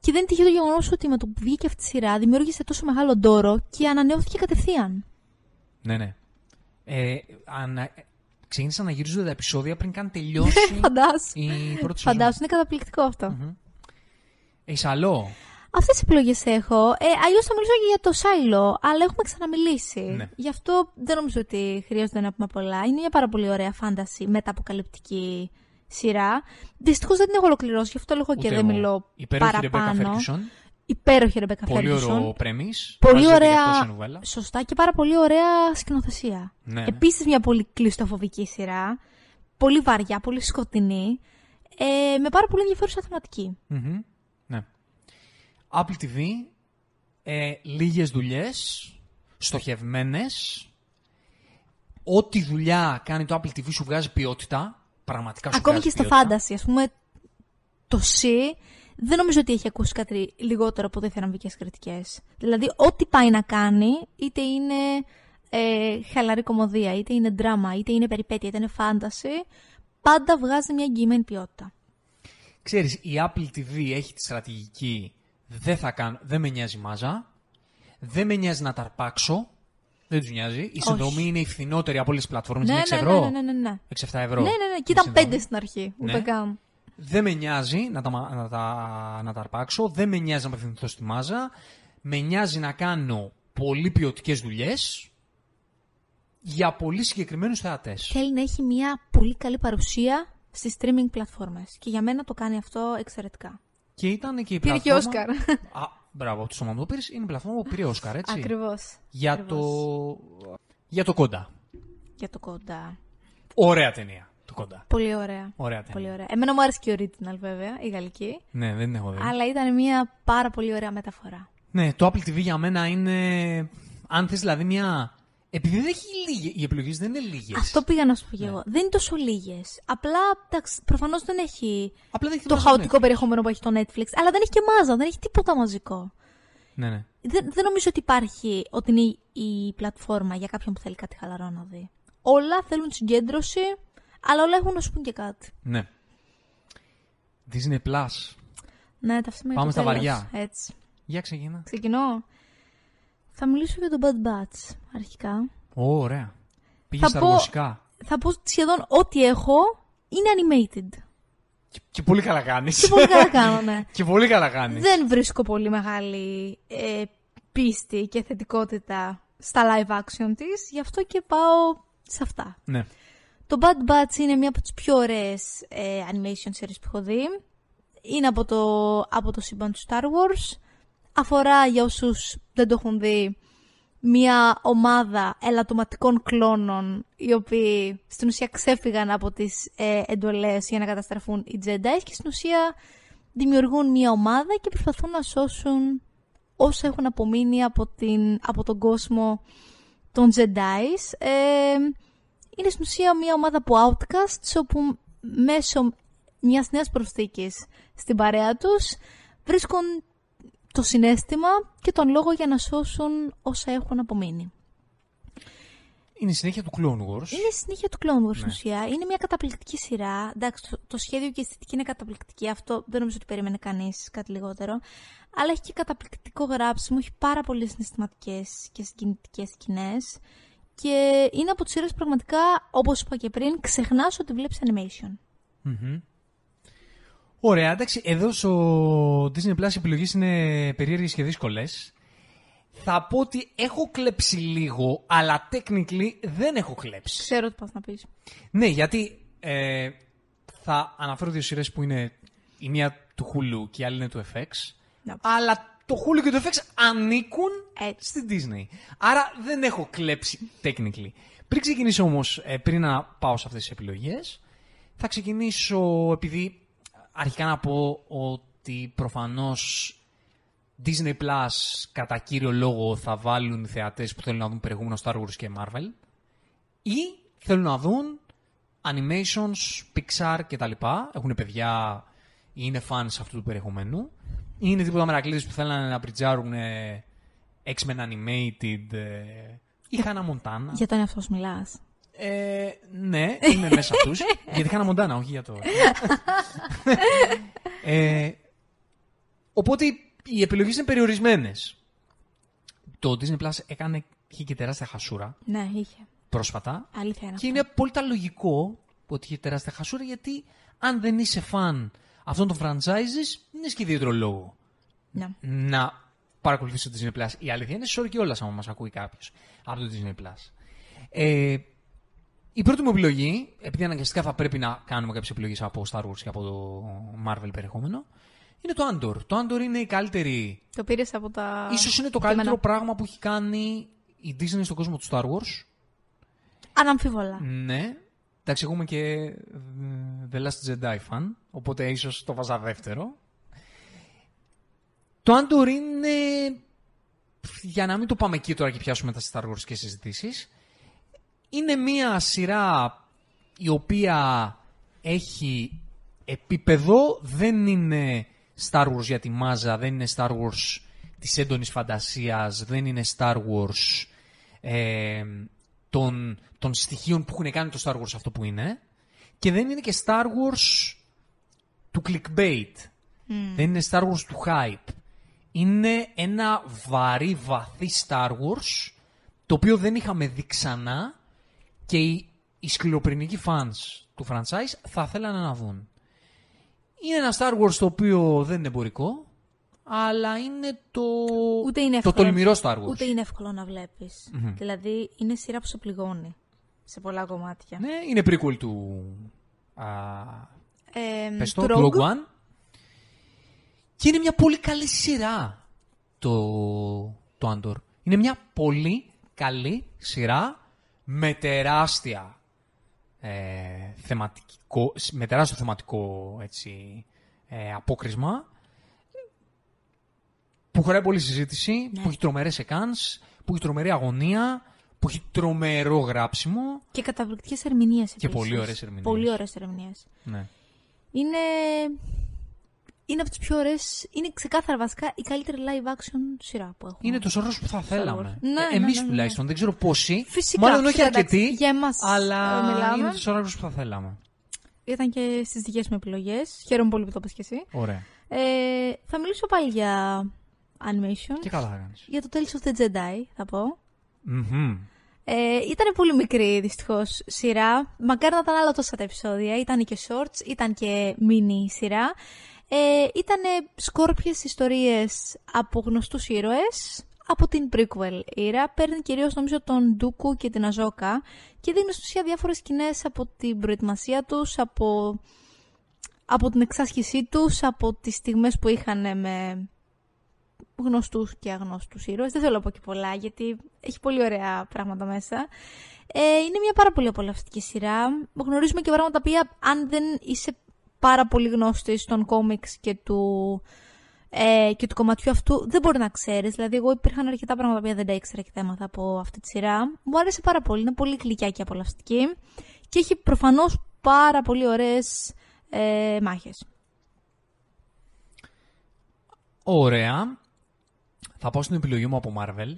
Και δεν είναι τυχαίο το γεγονός ότι με το που βγήκε αυτή η σειρά δημιούργησε τόσο μεγάλο ντόρο και ανανεώθηκε κατευθείαν. Ναι, ναι. Ε, ανα... Ξεκίνησαν να γυρίζονται τα επεισόδια πριν καν τελειώσει Φαντάσου. η πρώτη σεζόν. Φαντάσου, είναι καταπληκτικό αυτό. Έχεις άλλο; Αυτές τι επιλογές έχω. Ε, Αλλιώς θα μιλήσω και για το Σάιλο, αλλά έχουμε ξαναμιλήσει. Ναι. Γι' αυτό δεν νομίζω ότι χρειάζεται να πούμε πολλά. Είναι μια πάρα πολύ ωραία φάνταση μεταποκαλυπτική σειρά. Δυστυχώς δεν την έχω ολοκληρώσει, γι' αυτό λόγο και Ούτε δεν εγώ. μιλώ Υπέροχη Ρεμπέκα παραπάνω. Φέρκισον. Υπέροχη Ρεμπέκα Πολύ Φέργκισον. ωραίο πρέμις. Πολύ Βάζεται και ωραία. αυτό σε νουβέλα. Σωστά και πάρα πολύ ωραία σκηνοθεσία. Ναι, ναι. Επίσης μια πολύ κλειστοφοβική σειρά. Πολύ βαριά, πολύ σκοτεινή. Ε, με πάρα πολύ ενδιαφέρουσα θεματική. Μμμ. Ναι. Apple TV, ε, λίγες δουλειές, στοχευμένες. Ό,τι δουλειά κάνει το Apple TV σου βγάζει ποιότητα. Πραγματικά σου Ακόμη βγάζει και στο ποιότητα. φάνταση, ας πούμε, το C δεν νομίζω ότι έχει ακούσει κάτι λιγότερο από διθεραμβικέ κριτικές. Δηλαδή, ό,τι πάει να κάνει, είτε είναι ε, χαλαρή κομμωδία, είτε είναι δράμα, είτε είναι περιπέτεια, είτε είναι φάνταση, πάντα βγάζει μια εγγυημένη ποιότητα. Ξέρεις, η Apple TV έχει τη στρατηγική δεν, θα κάνω, δεν με νοιάζει μάζα, δεν με νοιάζει να τα αρπάξω, δεν τους νοιάζει. Η συνδρομή είναι η φθηνότερη από όλες τις πλατφόρμες, Ναι, είναι 6 ναι, ευρώ. ναι, ναι, ναι, ναι. 6-7 ευρώ. Ναι, ναι, ναι. η Και ήταν συνδρομή. πέντε στην αρχή. Ναι. Ούτε καν. Δεν με νοιάζει να τα, μα- να, τα, να τα αρπάξω, δεν με νοιάζει να απευθυνθώ στη μάζα. Με νοιάζει να κάνω πολύ ποιοτικές δουλειές για πολύ συγκεκριμένους θεατές. Θέλει να έχει μια πολύ καλή παρουσία στις streaming πλατφόρμες. Και για μένα το κάνει αυτό εξαιρετικά. Και ήταν και η Πήρε και πλατφόρμα. Όσκαρ. Α, μπράβο, το σώμα μου το πήρες, Είναι η πλατφόρμα που πήρε Όσκαρ, έτσι. Ακριβώς. Για Ακριβώς. το. Για το κοντά. Για το κοντά. Ωραία ταινία. Το κοντά. Πολύ ωραία. Ωραία ταινία. Πολύ ωραία. Εμένα μου άρεσε και η original βέβαια, η γαλλική. Ναι, δεν την έχω δει. Αλλά ήταν μια πάρα πολύ ωραία μεταφορά. Ναι, το Apple TV για μένα είναι. Αν θες δηλαδή μια. Επειδή δεν έχει λίγες. Οι επιλογές δεν είναι λίγες. Αυτό πήγα να σου πω και Ναι. εγώ. Δεν είναι τόσο λίγες. Απλά προφανώς δεν έχει Απλά δεν έχει το μάζα χαοτικό Netflix. περιεχόμενο που έχει το Netflix. Αλλά δεν έχει και μάζα, δεν έχει τίποτα μαζικό. Ναι, ναι. Δεν, δεν νομίζω ότι υπάρχει ότι είναι η, η πλατφόρμα για κάποιον που θέλει κάτι χαλαρό να δει. Όλα θέλουν συγκέντρωση, αλλά όλα έχουν να σου πούν και κάτι. Ναι. Disney Plus. Ναι, τα αυτά Πάμε στα βαριά. Έτσι. Για ξεκινά. Ξεκινώ. Θα μιλήσω για το Bad Batch αρχικά. Ω, ωραία. Πήγες Θα στα πω- ρωσικά. Θα πω σχεδόν ό,τι έχω είναι animated. Και, και πολύ καλά κάνεις. Και πολύ καλά κάνω, ναι. και πολύ καλά κάνεις. Δεν βρίσκω πολύ μεγάλη ε, πίστη και θετικότητα στα live action της, γι' αυτό και πάω σε αυτά. Ναι. Το Bad Batch είναι μία από τις πιο ωραίες ε, animation series που έχω δει. Είναι από το, από το σύμπαν του Star Wars. Αφορά, για όσους δεν το έχουν δει, μία ομάδα ελαττωματικών κλόνων οι οποίοι στην ουσία ξέφυγαν από τις ε, εντολές για να καταστραφούν οι Jedi και στην ουσία δημιουργούν μία ομάδα και προσπαθούν να σώσουν όσα έχουν απομείνει από, την, από τον κόσμο των Jedi. Ε, είναι στην ουσία μια ομάδα από outcasts όπου μέσω μιας νέας προσθήκης στην παρέα τους βρίσκουν το συνέστημα και τον λόγο για να σώσουν όσα έχουν απομείνει. Είναι η συνέχεια του Clone Wars. Είναι η συνέχεια του Clone Wars στην Ναι. ουσία. Είναι μια καταπληκτική σειρά. Εντάξει, το, το σχέδιο και η αισθητική είναι καταπληκτική. Αυτό δεν νομίζω ότι περίμενε κανείς κάτι λιγότερο. Αλλά έχει και καταπληκτικό γράψιμο. Έχει πάρα πολλές συναισθηματικές και συγκινητικές σκηνές. Και είναι από τις σειρές πραγματικά, όπως είπα και πριν, ξεχνάς ότι βλέπεις animation. Μμμ. Ωραία, εντάξει, εδώ στο Disney Plus οι επιλογές είναι περίεργες και δύσκολες. Θα πω ότι έχω κλέψει λίγο, αλλά technically δεν έχω κλέψει. Ξέρω τι πας να πεις. Ναι, γιατί ε, θα αναφέρω δύο σειρές που είναι η μία του Hulu και η άλλη είναι του FX. Ναι. Αλλά το Hulu και το FX ανήκουν Έτσι. στη Disney. Άρα δεν έχω κλέψει technically. Πριν ξεκινήσω όμως, ε, πριν να πάω σε αυτές τις επιλογές, θα ξεκινήσω επειδή αρχικά να πω ότι προφανώς Disney Plus κατά κύριο λόγο θα βάλουν οι θεατές που θέλουν να δουν περιεχόμενο Star Wars και Marvel ή θέλουν να δουν animations, Pixar κτλ. Έχουν παιδιά ή είναι fans αυτού του περιεχομένου. Ή είναι τίποτα μερακλείδες που θέλουν να πριτζάρουν ε, X-Men Animated, ε, η Hannah Montana. Για τον εαυτός σου μιλάς. Ε, ναι, είμαι μέσα αυτούς. για τη Hannah Montana, όχι για το... ε, οπότε οι επιλογές είναι περιορισμένες. Το Disney Plus έκανε, είχε και τεράστια χασούρα Ναι, είχε. πρόσφατα. Αλήθεια είναι Και αυτό. είναι πολύ τα λογικό ότι είχε τεράστια χασούρα γιατί αν δεν είσαι φαν αυτών των franchises, δεν έχει και ιδιαίτερο λόγο Ναι. να παρακολουθήσει το Disney Plus. Η αλήθεια είναι σε και όλα, άμα μας ακούει κάποιος από το Disney Plus. Ε, η πρώτη μου επιλογή, επειδή αναγκαστικά θα πρέπει να κάνουμε κάποιες επιλογές από Star Wars και από το Marvel περιεχόμενο, είναι το Andor. Το Andor είναι η καλύτερη. Το πήρες από τα. ίσως είναι το κείμενα. καλύτερο πράγμα που έχει κάνει η Disney στον κόσμο του Star Wars. Αναμφίβολα. Ναι. Εντάξει, εγώ είμαι και ε, The Last Jedi fan, οπότε ίσως το βάζα δεύτερο. Το Andor είναι, για να μην το πάμε εκεί τώρα και πιάσουμε τα Star Wars και συζητήσεις, είναι μία σειρά η οποία έχει επίπεδο, δεν είναι Star Wars για τη μάζα, δεν είναι Star Wars της έντονης φαντασίας, δεν είναι Star Wars ε, των, των στοιχείων που έχουν κάνει το Star Wars αυτό που είναι και δεν είναι και Star Wars του clickbait. Δεν είναι Star Wars του hype. Είναι ένα βαρύ, βαθύ Star Wars το οποίο δεν είχαμε δει ξανά και οι, οι σκληροπυρηνικοί fans του franchise θα θέλανε να δουν. Είναι ένα Star Wars το οποίο δεν είναι εμπορικό, αλλά είναι το, Ούτε είναι το εύκολο, τολμηρό Star Wars. Ούτε είναι εύκολο να βλεπει Δηλαδή είναι σειρά που σε πληγώνει σε πολλά κομμάτια. Ναι, είναι prequel του, α, Ε, πες του το, του Rogue. Rogue One. Και είναι μια πολύ καλή σειρά το, το Andor. Είναι μια πολύ καλή σειρά με τεράστια ε, θεματικό, με τεράστιο θεματικό έτσι, ε, απόκρισμα που χωράει πολύ συζήτηση, Ναι. που έχει τρομερές εκάνς, που έχει τρομερή αγωνία, που έχει τρομερό γράψιμο. Και καταπληκτικές ερμηνείες Και επίσης. πολύ ωραίες ερμηνείες. Πολύ ωραίες ερμηνείες. Ναι. Είναι... Είναι από τις πιο ωραίες... Είναι ξεκάθαρα βασικά η καλύτερη live action σειρά που έχουμε. Είναι το σωρός που θα θέλαμε. Ναι, ναι, ε, Εμείς ναι, ναι. τουλάχιστον. Δεν ξέρω πόσοι. Φυσικά, Μάλλον όχι φυσικά, εντάξει, αρκετοί. για εμάς, αλλά ε, μιλάμε. είναι το σωρός που θα θέλαμε. Ήταν και στις δικές μου επιλογές. Χαίρομαι πολύ που το είπες και εσύ. Ωραία. Ε, θα μιλήσω πάλι για animation. Και καλά θα κάνεις. Για το Tales of the Jedi θα πω. Ε, ήταν πολύ μικρή δυστυχώς σειρά. Μακάρι να ήταν άλλα τόσα τα επεισόδια. Ήταν και shorts, ήταν και mini σειρά. Ε, ήταν σκόρπιες ιστορίες από γνωστούς ήρωες από την prequel ήρα. Παίρνει κυρίως νομίζω τον Ντούκου και την Αζόκα και δίνει στην ουσία διάφορες σκηνές από την προετοιμασία τους, από, από την εξάσκησή τους, από τις στιγμές που είχαν με γνωστούς και αγνώστους ήρωες. Δεν θέλω να πω και πολλά γιατί έχει πολύ ωραία πράγματα μέσα. Ε, είναι μια πάρα πολύ απολαυστική σειρά. Γνωρίζουμε και πράγματα που αν δεν είσαι πάρα πολύ γνώστης των κόμιξ και του, ε, και του κομματιού αυτού δεν μπορεί να ξέρεις. Δηλαδή εγώ υπήρχαν αρκετά πράγματα που δεν τα ήξερα και θέματα από αυτή τη σειρά. Μου άρεσε πάρα πολύ. Είναι πολύ γλυκιά και απολαυστική. Και έχει προφανώς πάρα πολύ ωραίες ε, μάχες. Ωραία. Θα πάω στην επιλογή μου από Marvel.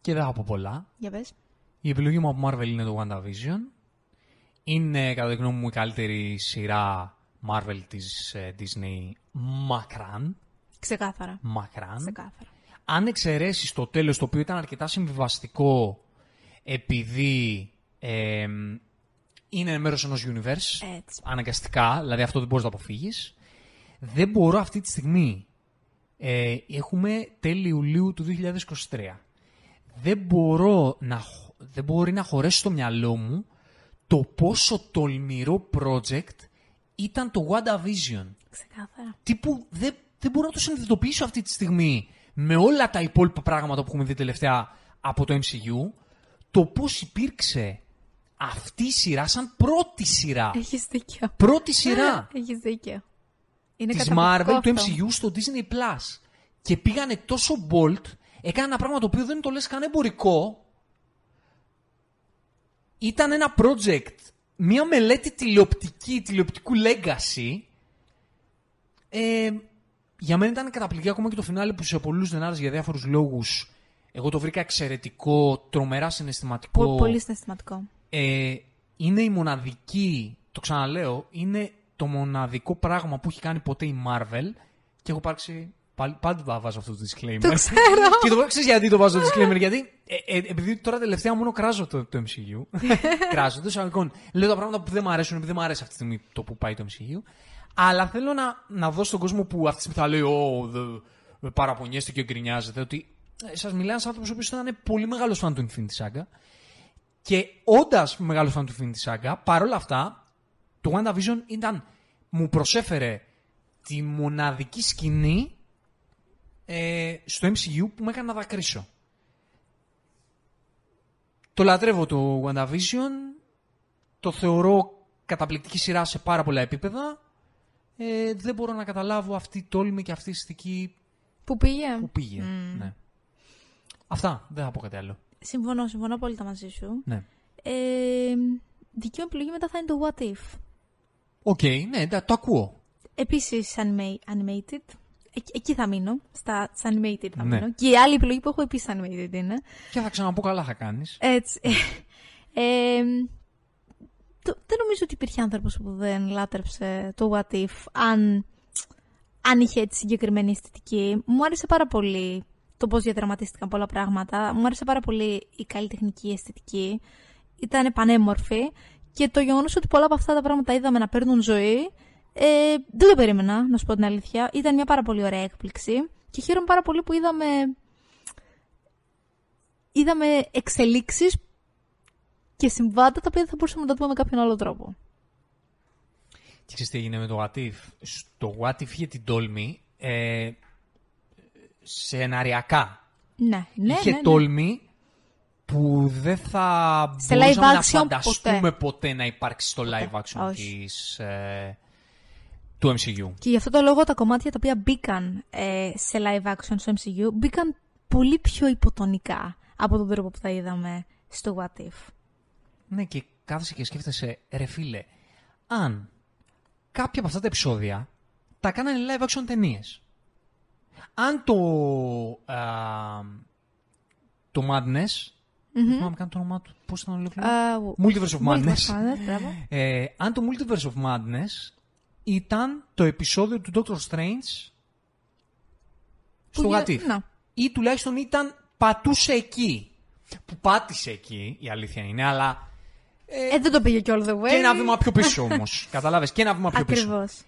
Και δεν θα πω πολλά. Για πες. Η επιλογή μου από Marvel είναι το WandaVision. Είναι, κατά τη γνώμη μου, η καλύτερη σειρά Marvel της ε, Disney μακράν. Ξεκάθαρα. Μακράν. Ξεκάθαρα. αν εξαιρέσεις το τέλος, το οποίο ήταν αρκετά συμβιβαστικό, επειδή ε, είναι μέρος ενός universe, Έτσι. αναγκαστικά, δηλαδή αυτό δεν μπορείς να το αποφύγεις, δεν μπορώ αυτή τη στιγμή, ε, έχουμε τέλη Ιουλίου του 2023, δεν μπορώ να, χ- δεν μπορεί να χωρέσει στο μυαλό μου το πόσο τολμηρό project ήταν το WandaVision Ξεκάθαρα. τύπου δεν, δεν μπορώ να το συνειδητοποιήσω αυτή τη στιγμή με όλα τα υπόλοιπα πράγματα που έχουμε δει τελευταία από το MCU, το πώς υπήρξε αυτή η σειρά σαν πρώτη σειρά. Έχεις δίκιο. Πρώτη σειρά Έχεις δίκιο. Είναι της καταπληκτικό Marvel του αυτό. MCU στο Disney+. Plus. Και πήγανε τόσο bold, έκανε ένα πράγμα το οποίο δεν το λες καν εμπορικό. Ήταν ένα project, μια μελέτη τηλεοπτική, τηλεοπτικού legacy, ε, για μένα ήταν καταπληκτικό ακόμα και το φινάλε που σε πολλούς δεν άρεσε για διάφορους λόγους. Εγώ το βρήκα εξαιρετικό, τρομερά συναισθηματικό. Πο- πολύ συναισθηματικό. Ε, είναι η μοναδική, το ξαναλέω, είναι το μοναδικό πράγμα που έχει κάνει ποτέ η Marvel και έχω υπάρξει. Πάλι, πάντα βάζω αυτό το disclaimer. Το ξέρω. και το ξέρεις γιατί το βάζω το disclaimer, γιατί ε, ε, επειδή τώρα τελευταία μόνο κράζω το, το MCU. κράζω το εισαγωγικών. Λέω τα πράγματα που δεν μου αρέσουν, επειδή δεν μου αρέσει αυτή τη στιγμή το που πάει το MCU. Αλλά θέλω να, να δώσω στον κόσμο που αυτή τη στιγμή θα λέει Ω, δε, παραπονιέστε και γκρινιάζετε, ότι ε, σας μιλάει ένας άνθρωπος ο οποίος ήταν πολύ μεγάλος φαν του Infinity Saga. Και όντας μεγάλος φαν του Infinity Saga, παρόλα αυτά, το WandaVision ήταν, μου προσέφερε τη μοναδική σκηνή ε, στο MCU που με έκανε να δακρύσω. Το λατρεύω το WandaVision, το θεωρώ καταπληκτική σειρά σε πάρα πολλά επίπεδα. Ε, δεν μπορώ να καταλάβω αυτή η τόλμη και αυτή η αισθητική Που πήγε. που πήγε. Ναι. Αυτά, δεν θα πω κάτι άλλο. Συμφωνώ, συμφωνώ απόλυτα μαζί σου. Ναι. Ε, δική μου επιλογή μετά θα είναι το What If. Οκ, ναι, τα- το ακούω. Επίσης anima- animated. Εκεί, εκεί θα μείνω. Στα στα animated θα Ναι. μείνω. Και η άλλη επιλογή που έχω επίσης animated είναι. Και θα ξαναπώ καλά θα κάνεις. Έτσι. Ε, το, δεν νομίζω ότι υπήρχε άνθρωπος που δεν λάτρεψε το What If αν, αν είχε έτσι συγκεκριμένη αισθητική. Μου άρεσε πάρα πολύ το πώς διαδραματίστηκαν πολλά πράγματα. Μου άρεσε πάρα πολύ η καλλιτεχνική αισθητική. Ήταν πανέμορφη. Και το γεγονός ότι πολλά από αυτά τα πράγματα είδαμε να παίρνουν ζωή, ε, δεν το περίμενα, να σου πω την αλήθεια. Ήταν μια πάρα πολύ ωραία έκπληξη. Και χαίρομαι πάρα πολύ που είδαμε είδαμε εξελίξεις και συμβάντα τα οποία δεν θα μπορούσαμε να τα δούμε με κάποιον άλλο τρόπο. Και ξέρεις τι έγινε με το What If; Στο What If είχε την τόλμη ε, σεναριακά. Ναι, ναι, είχε ναι, ναι. τόλμη που δεν θα Σε μπορούσαμε live να action φανταστούμε ποτέ. να υπάρξει στο Ποτέ. live action Όχι. της, ε, του MCU. Και γι' αυτό το λόγο τα κομμάτια τα οποία μπήκαν ε, σε live action στο MCU μπήκαν πολύ πιο υποτονικά από τον τρόπο που τα είδαμε στο What If. Ναι, και κάθεσαι και σκέφτεσαι, ρε φίλε, αν κάποια από αυτά τα επεισόδια τα κάνανε live action ταινίες. Αν το. Α, το Madness. Δεν θυμάμαι καν το όνομά του. Πώς ήταν ολόκληρο. Α, Multiverse of Madness. Multiverse of Madness, μπράβο. Ε, αν το Multiverse of Madness ήταν το επεισόδιο του Doctor Strange στο Που What γε- If. να. Ή τουλάχιστον ήταν πατούσε εκεί. Που πάτησε εκεί, η αλήθεια είναι, αλλά Ε, δεν το πήγε και all the way. και ένα βήμα πιο πίσω όμως. Καταλάβες, και ένα βήμα πιο πίσω. Ακριβώς.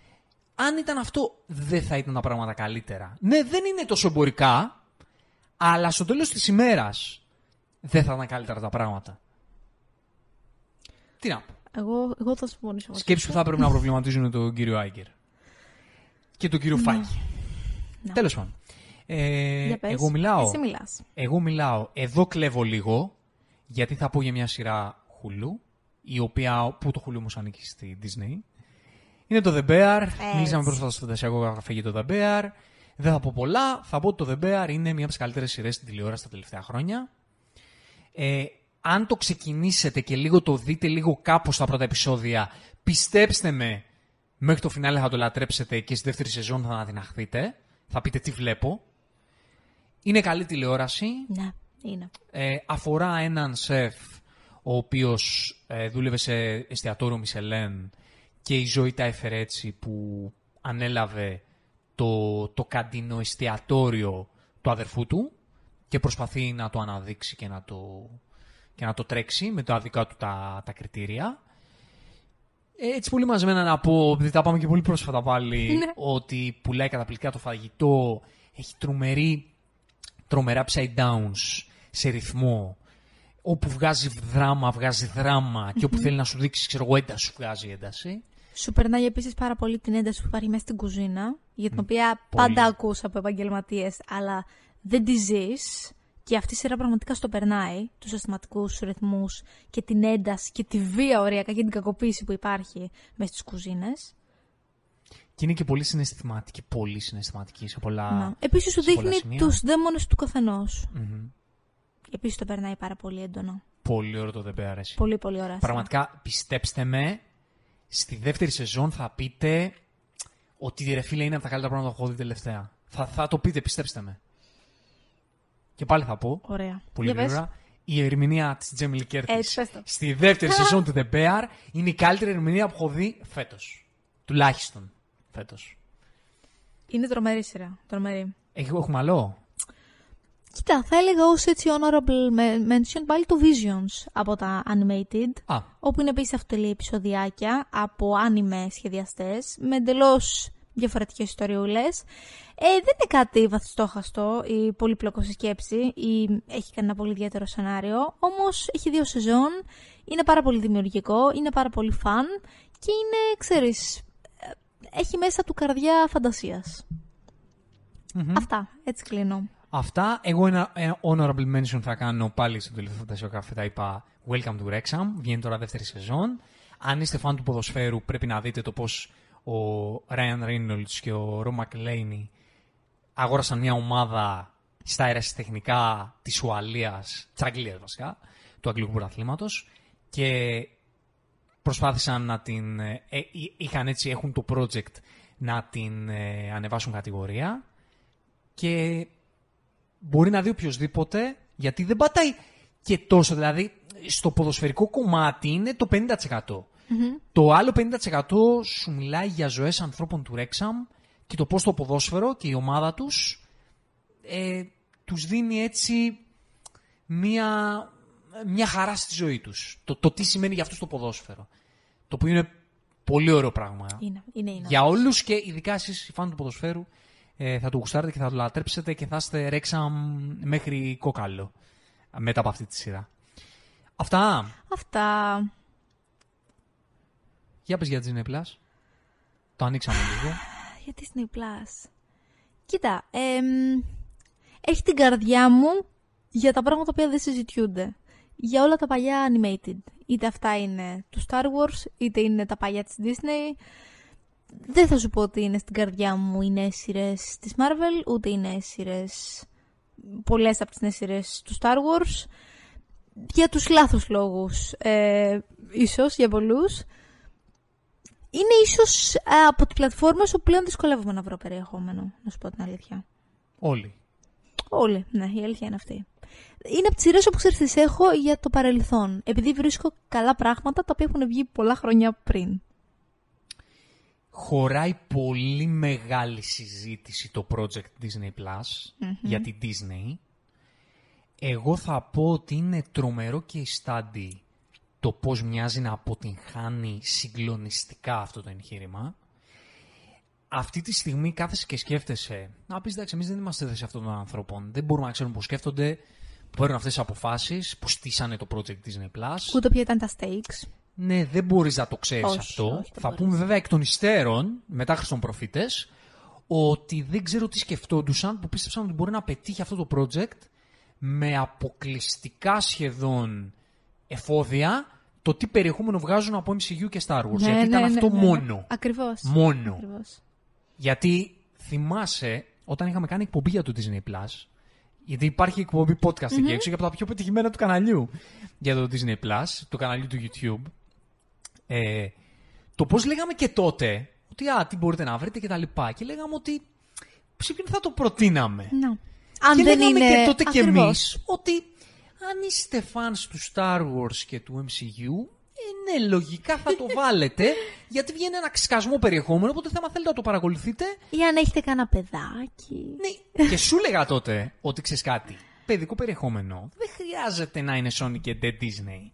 Αν ήταν αυτό, δεν θα ήταν τα πράγματα καλύτερα. Ναι, δεν είναι τόσο εμπορικά, αλλά στο τέλος της ημέρας δεν θα ήταν καλύτερα τα πράγματα. Τι να πω. Εγώ, εγώ θα συμφωνήσω. μαζί Σκέψει σου. που θα πρέπει να προβληματίζουν τον κύριο Άγκερ. Και τον κύριο Φάκη. Ναι. Τέλος πάντων. Ε, Για πες. εγώ μιλάω. Εσύ μιλάς. Εγώ μιλάω. Εδώ κλέβω λίγο, γιατί θα πω για μια σειρά Hulu, η οποία, που το Hulu όμως ανήκει στη Disney. Είναι το The Bear. Μιλήσαμε πρόσφατα στο φαντασιακό καφέ για το The Bear. Δεν θα πω πολλά. Θα πω ότι το The Bear είναι μια από τις καλύτερες σειρές στην τηλεόραση τα τελευταία χρόνια. Ε, αν το ξεκινήσετε και λίγο το δείτε λίγο κάπως στα πρώτα επεισόδια, πιστέψτε με, μέχρι το φινάλε θα το λατρέψετε και στη δεύτερη σεζόν θα αναδυναχθείτε. Θα πείτε τι βλέπω. Είναι καλή τηλεόραση. Ναι, είναι. Ε, αφορά έναν σεφ ο οποίος ε, δούλευε σε εστιατόριο Μισελέν και η ζωή τα έφερε έτσι που ανέλαβε το, το καντίνο εστιατόριο του αδερφού του και προσπαθεί να το αναδείξει και να το, και να το τρέξει με τα δικά του τα, τα κριτήρια. Ε, Έτσι πολύ μαζεμένα να πω, επειδή τα πάμε και πολύ πρόσφατα πάλι, Ναι. ότι πουλάει καταπληκτικά το φαγητό, έχει τρομερή τρομερά upside downs σε ρυθμό. Όπου βγάζει δράμα, βγάζει δράμα και όπου θέλει να σου δείξει, ξέρω εγώ, ένταση, σου βγάζει ένταση. Σου περνάει επίσης πάρα πολύ την ένταση που υπάρχει μέσα στην κουζίνα, για την οποία πολύ. πάντα ακούς από επαγγελματίες, αλλά δεν τη ζεις. Και αυτή η σειρά πραγματικά στο περνάει, τους αισθηματικούς ρυθμούς και την ένταση και τη βία ωριακά και την κακοποίηση που υπάρχει μέσα στι κουζίνες. Και είναι και πολύ συναισθηματική, πολύ συναισθηματική σε πολλά. Επίσης σου σε πολλά δείχνει σημεία. τους δαίμονες του καθενός. Μμμ. Επίσης το περνάει πάρα πολύ έντονα. Πολύ ωραίο το δεν αρέσει. Πολύ, πολύ ωραία. σειρά. Πραγματικά, πιστέψτε με, στη δεύτερη σεζόν θα πείτε ότι ρε φίλε είναι από τα καλύτερα πράγματα που έχω δει τελευταία. Θα, θα το πείτε, πιστέψτε με. Και πάλι θα πω, Ωραία. πολύ Για πες. γρήγορα, η ερμηνεία της Jamie Lee Curtis Έτσι, πες το. στη δεύτερη σεζόν του The Bear είναι η καλύτερη ερμηνεία που έχω δει φέτος. Τουλάχιστον φέτος. Είναι τρομερή σειρά. Τρομερή. Έχουμε άλλο; Κοίτα, θα έλεγα ως έτσι honorable me- mention πάλι το Visions από τα Animated, Α, όπου είναι επίσης αυτοτελή επεισοδιάκια από άνιμε σχεδιαστές, με εντελώς διαφορετικές ιστοριούλες. Ε, δεν είναι κάτι βαθιστόχαστο ή πολύπλοκο στη σκέψη ή έχει κανένα πολύ ιδιαίτερο σενάριο, όμως έχει δύο σεζόν, είναι πάρα πολύ δημιουργικό, είναι πάρα πολύ φαν και είναι, ξέρεις, ε, έχει μέσα του καρδιά φαντασίας. Αυτά, έτσι κλείνω. Αυτά. Εγώ ένα, ένα honorable mention θα κάνω πάλι στο τελευταίο φαντασιό καφέ. Θα είπα Welcome to Wrexham. Βγαίνει τώρα δεύτερη σεζόν. Αν είστε φαν του ποδοσφαίρου, πρέπει να δείτε το πώς ο Ryan Reynolds και ο Ρο McLean αγόρασαν μια ομάδα στα αερασιτεχνικά της Ουαλίας, της Αγγλίας βασικά, του Αγγλικού Πρωταθλήματος. Και προσπάθησαν να την. ε, ε, είχαν έτσι, έχουν το project να την ε, ανεβάσουν κατηγορία. Και μπορεί να δει οποιοδήποτε, γιατί δεν πατάει και τόσο. Δηλαδή, στο ποδοσφαιρικό κομμάτι είναι το 50%. Το άλλο 50% σου μιλάει για ζωές ανθρώπων του Ρέξαμ και το πώς το ποδόσφαιρο και η ομάδα τους ε, τους δίνει έτσι μια, μια χαρά στη ζωή τους. Το, το τι σημαίνει για αυτούς το ποδόσφαιρο. Το οποίο είναι πολύ ωραίο πράγμα. Είναι, είναι, είναι. Για όλους και ειδικά εσείς οι φαν του ποδοσφαίρου ε, θα το γουστάρετε και θα το λατρέψετε και θα είστε ρέξα μέχρι κόκαλο μετά από αυτή τη σειρά. Αυτά. Αυτά. Για πες για Disney Plus. Το ανοίξαμε λίγο. Για Disney Plus. Κοίτα, εμ, έχει την καρδιά μου για τα πράγματα που δεν συζητιούνται. Για όλα τα παλιά animated. Είτε αυτά είναι του Star Wars, είτε είναι τα παλιά της Disney. Δεν θα σου πω ότι είναι στην καρδιά μου οι νέες σειρές της Marvel, ούτε οι νέες σειρές, πολλές από τις νέες σειρές του Star Wars. Για τους λάθος λόγους, ε, ίσως, για πολλούς. Είναι ίσως ε, από τις πλατφόρμες όπου πλέον δυσκολεύομαι να βρω περιεχόμενο, να σου πω την αλήθεια. Όλοι. Όλοι, ναι, η αλήθεια είναι αυτή. Είναι από τις σειρές όπου ξέρεις τις έχω για το παρελθόν. Επειδή βρίσκω καλά πράγματα τα οποία έχουν βγει πολλά χρόνια πριν. Χωράει πολύ μεγάλη συζήτηση το project Disney Plus για την Disney. Εγώ θα πω ότι είναι τρομερό και η study το πώς μοιάζει να αποτυγχάνει συγκλονιστικά αυτό το εγχείρημα. Αυτή τη στιγμή κάθεσαι και σκέφτεσαι. Να πεις εντάξει, εμείς δεν είμαστε θέση αυτών των ανθρώπων. Δεν μπορούμε να ξέρουμε πώ σκέφτονται, που παίρνουν αυτές τις αποφάσεις, που στήσανε το project Disney Plus. Ούτε ποια ήταν τα stakes. Ναι, δεν μπορείς να το ξέρεις Όχι, αυτό. όχι, δεν θα μπορείς. πούμε βέβαια εκ των υστέρων, μετά Χριστόν προφήτες, ότι δεν ξέρω τι σκεφτόντουσαν που πίστεψαν ότι μπορεί να πετύχει αυτό το project με αποκλειστικά σχεδόν εφόδια το τι περιεχόμενο βγάζουν από MCU και Star Wars. γιατί ήταν αυτό μόνο. Ακριβώς. Μόνο. Ακριβώς. Γιατί θυμάσαι, όταν είχαμε κάνει εκπομπή για το Disney Plus, γιατί υπάρχει εκπομπή podcast εκεί έξω και από τα πιο πετυχημένα του καναλιού για το Disney Plus, του καναλιού του YouTube. Ε, το πώς λέγαμε και τότε, ότι α, τι μπορείτε να βρείτε και τα λοιπά. Και λέγαμε ότι σε ποιον θα το προτείναμε. Να. Αν και δεν λέγαμε είναι. και τότε κι Ακριβώς. εμείς ότι αν είστε fans του Star Wars και του MCU, ε, ναι, λογικά θα το βάλετε, γιατί βγαίνει ένα ξυκασμό περιεχόμενο, οπότε θα θέλετε να το παρακολουθείτε. Ή αν έχετε κανένα παιδάκι. Ναι, και σου λέγα τότε ότι ξέρεις κάτι. Παιδικό περιεχόμενο δεν χρειάζεται να είναι Sony και The Disney.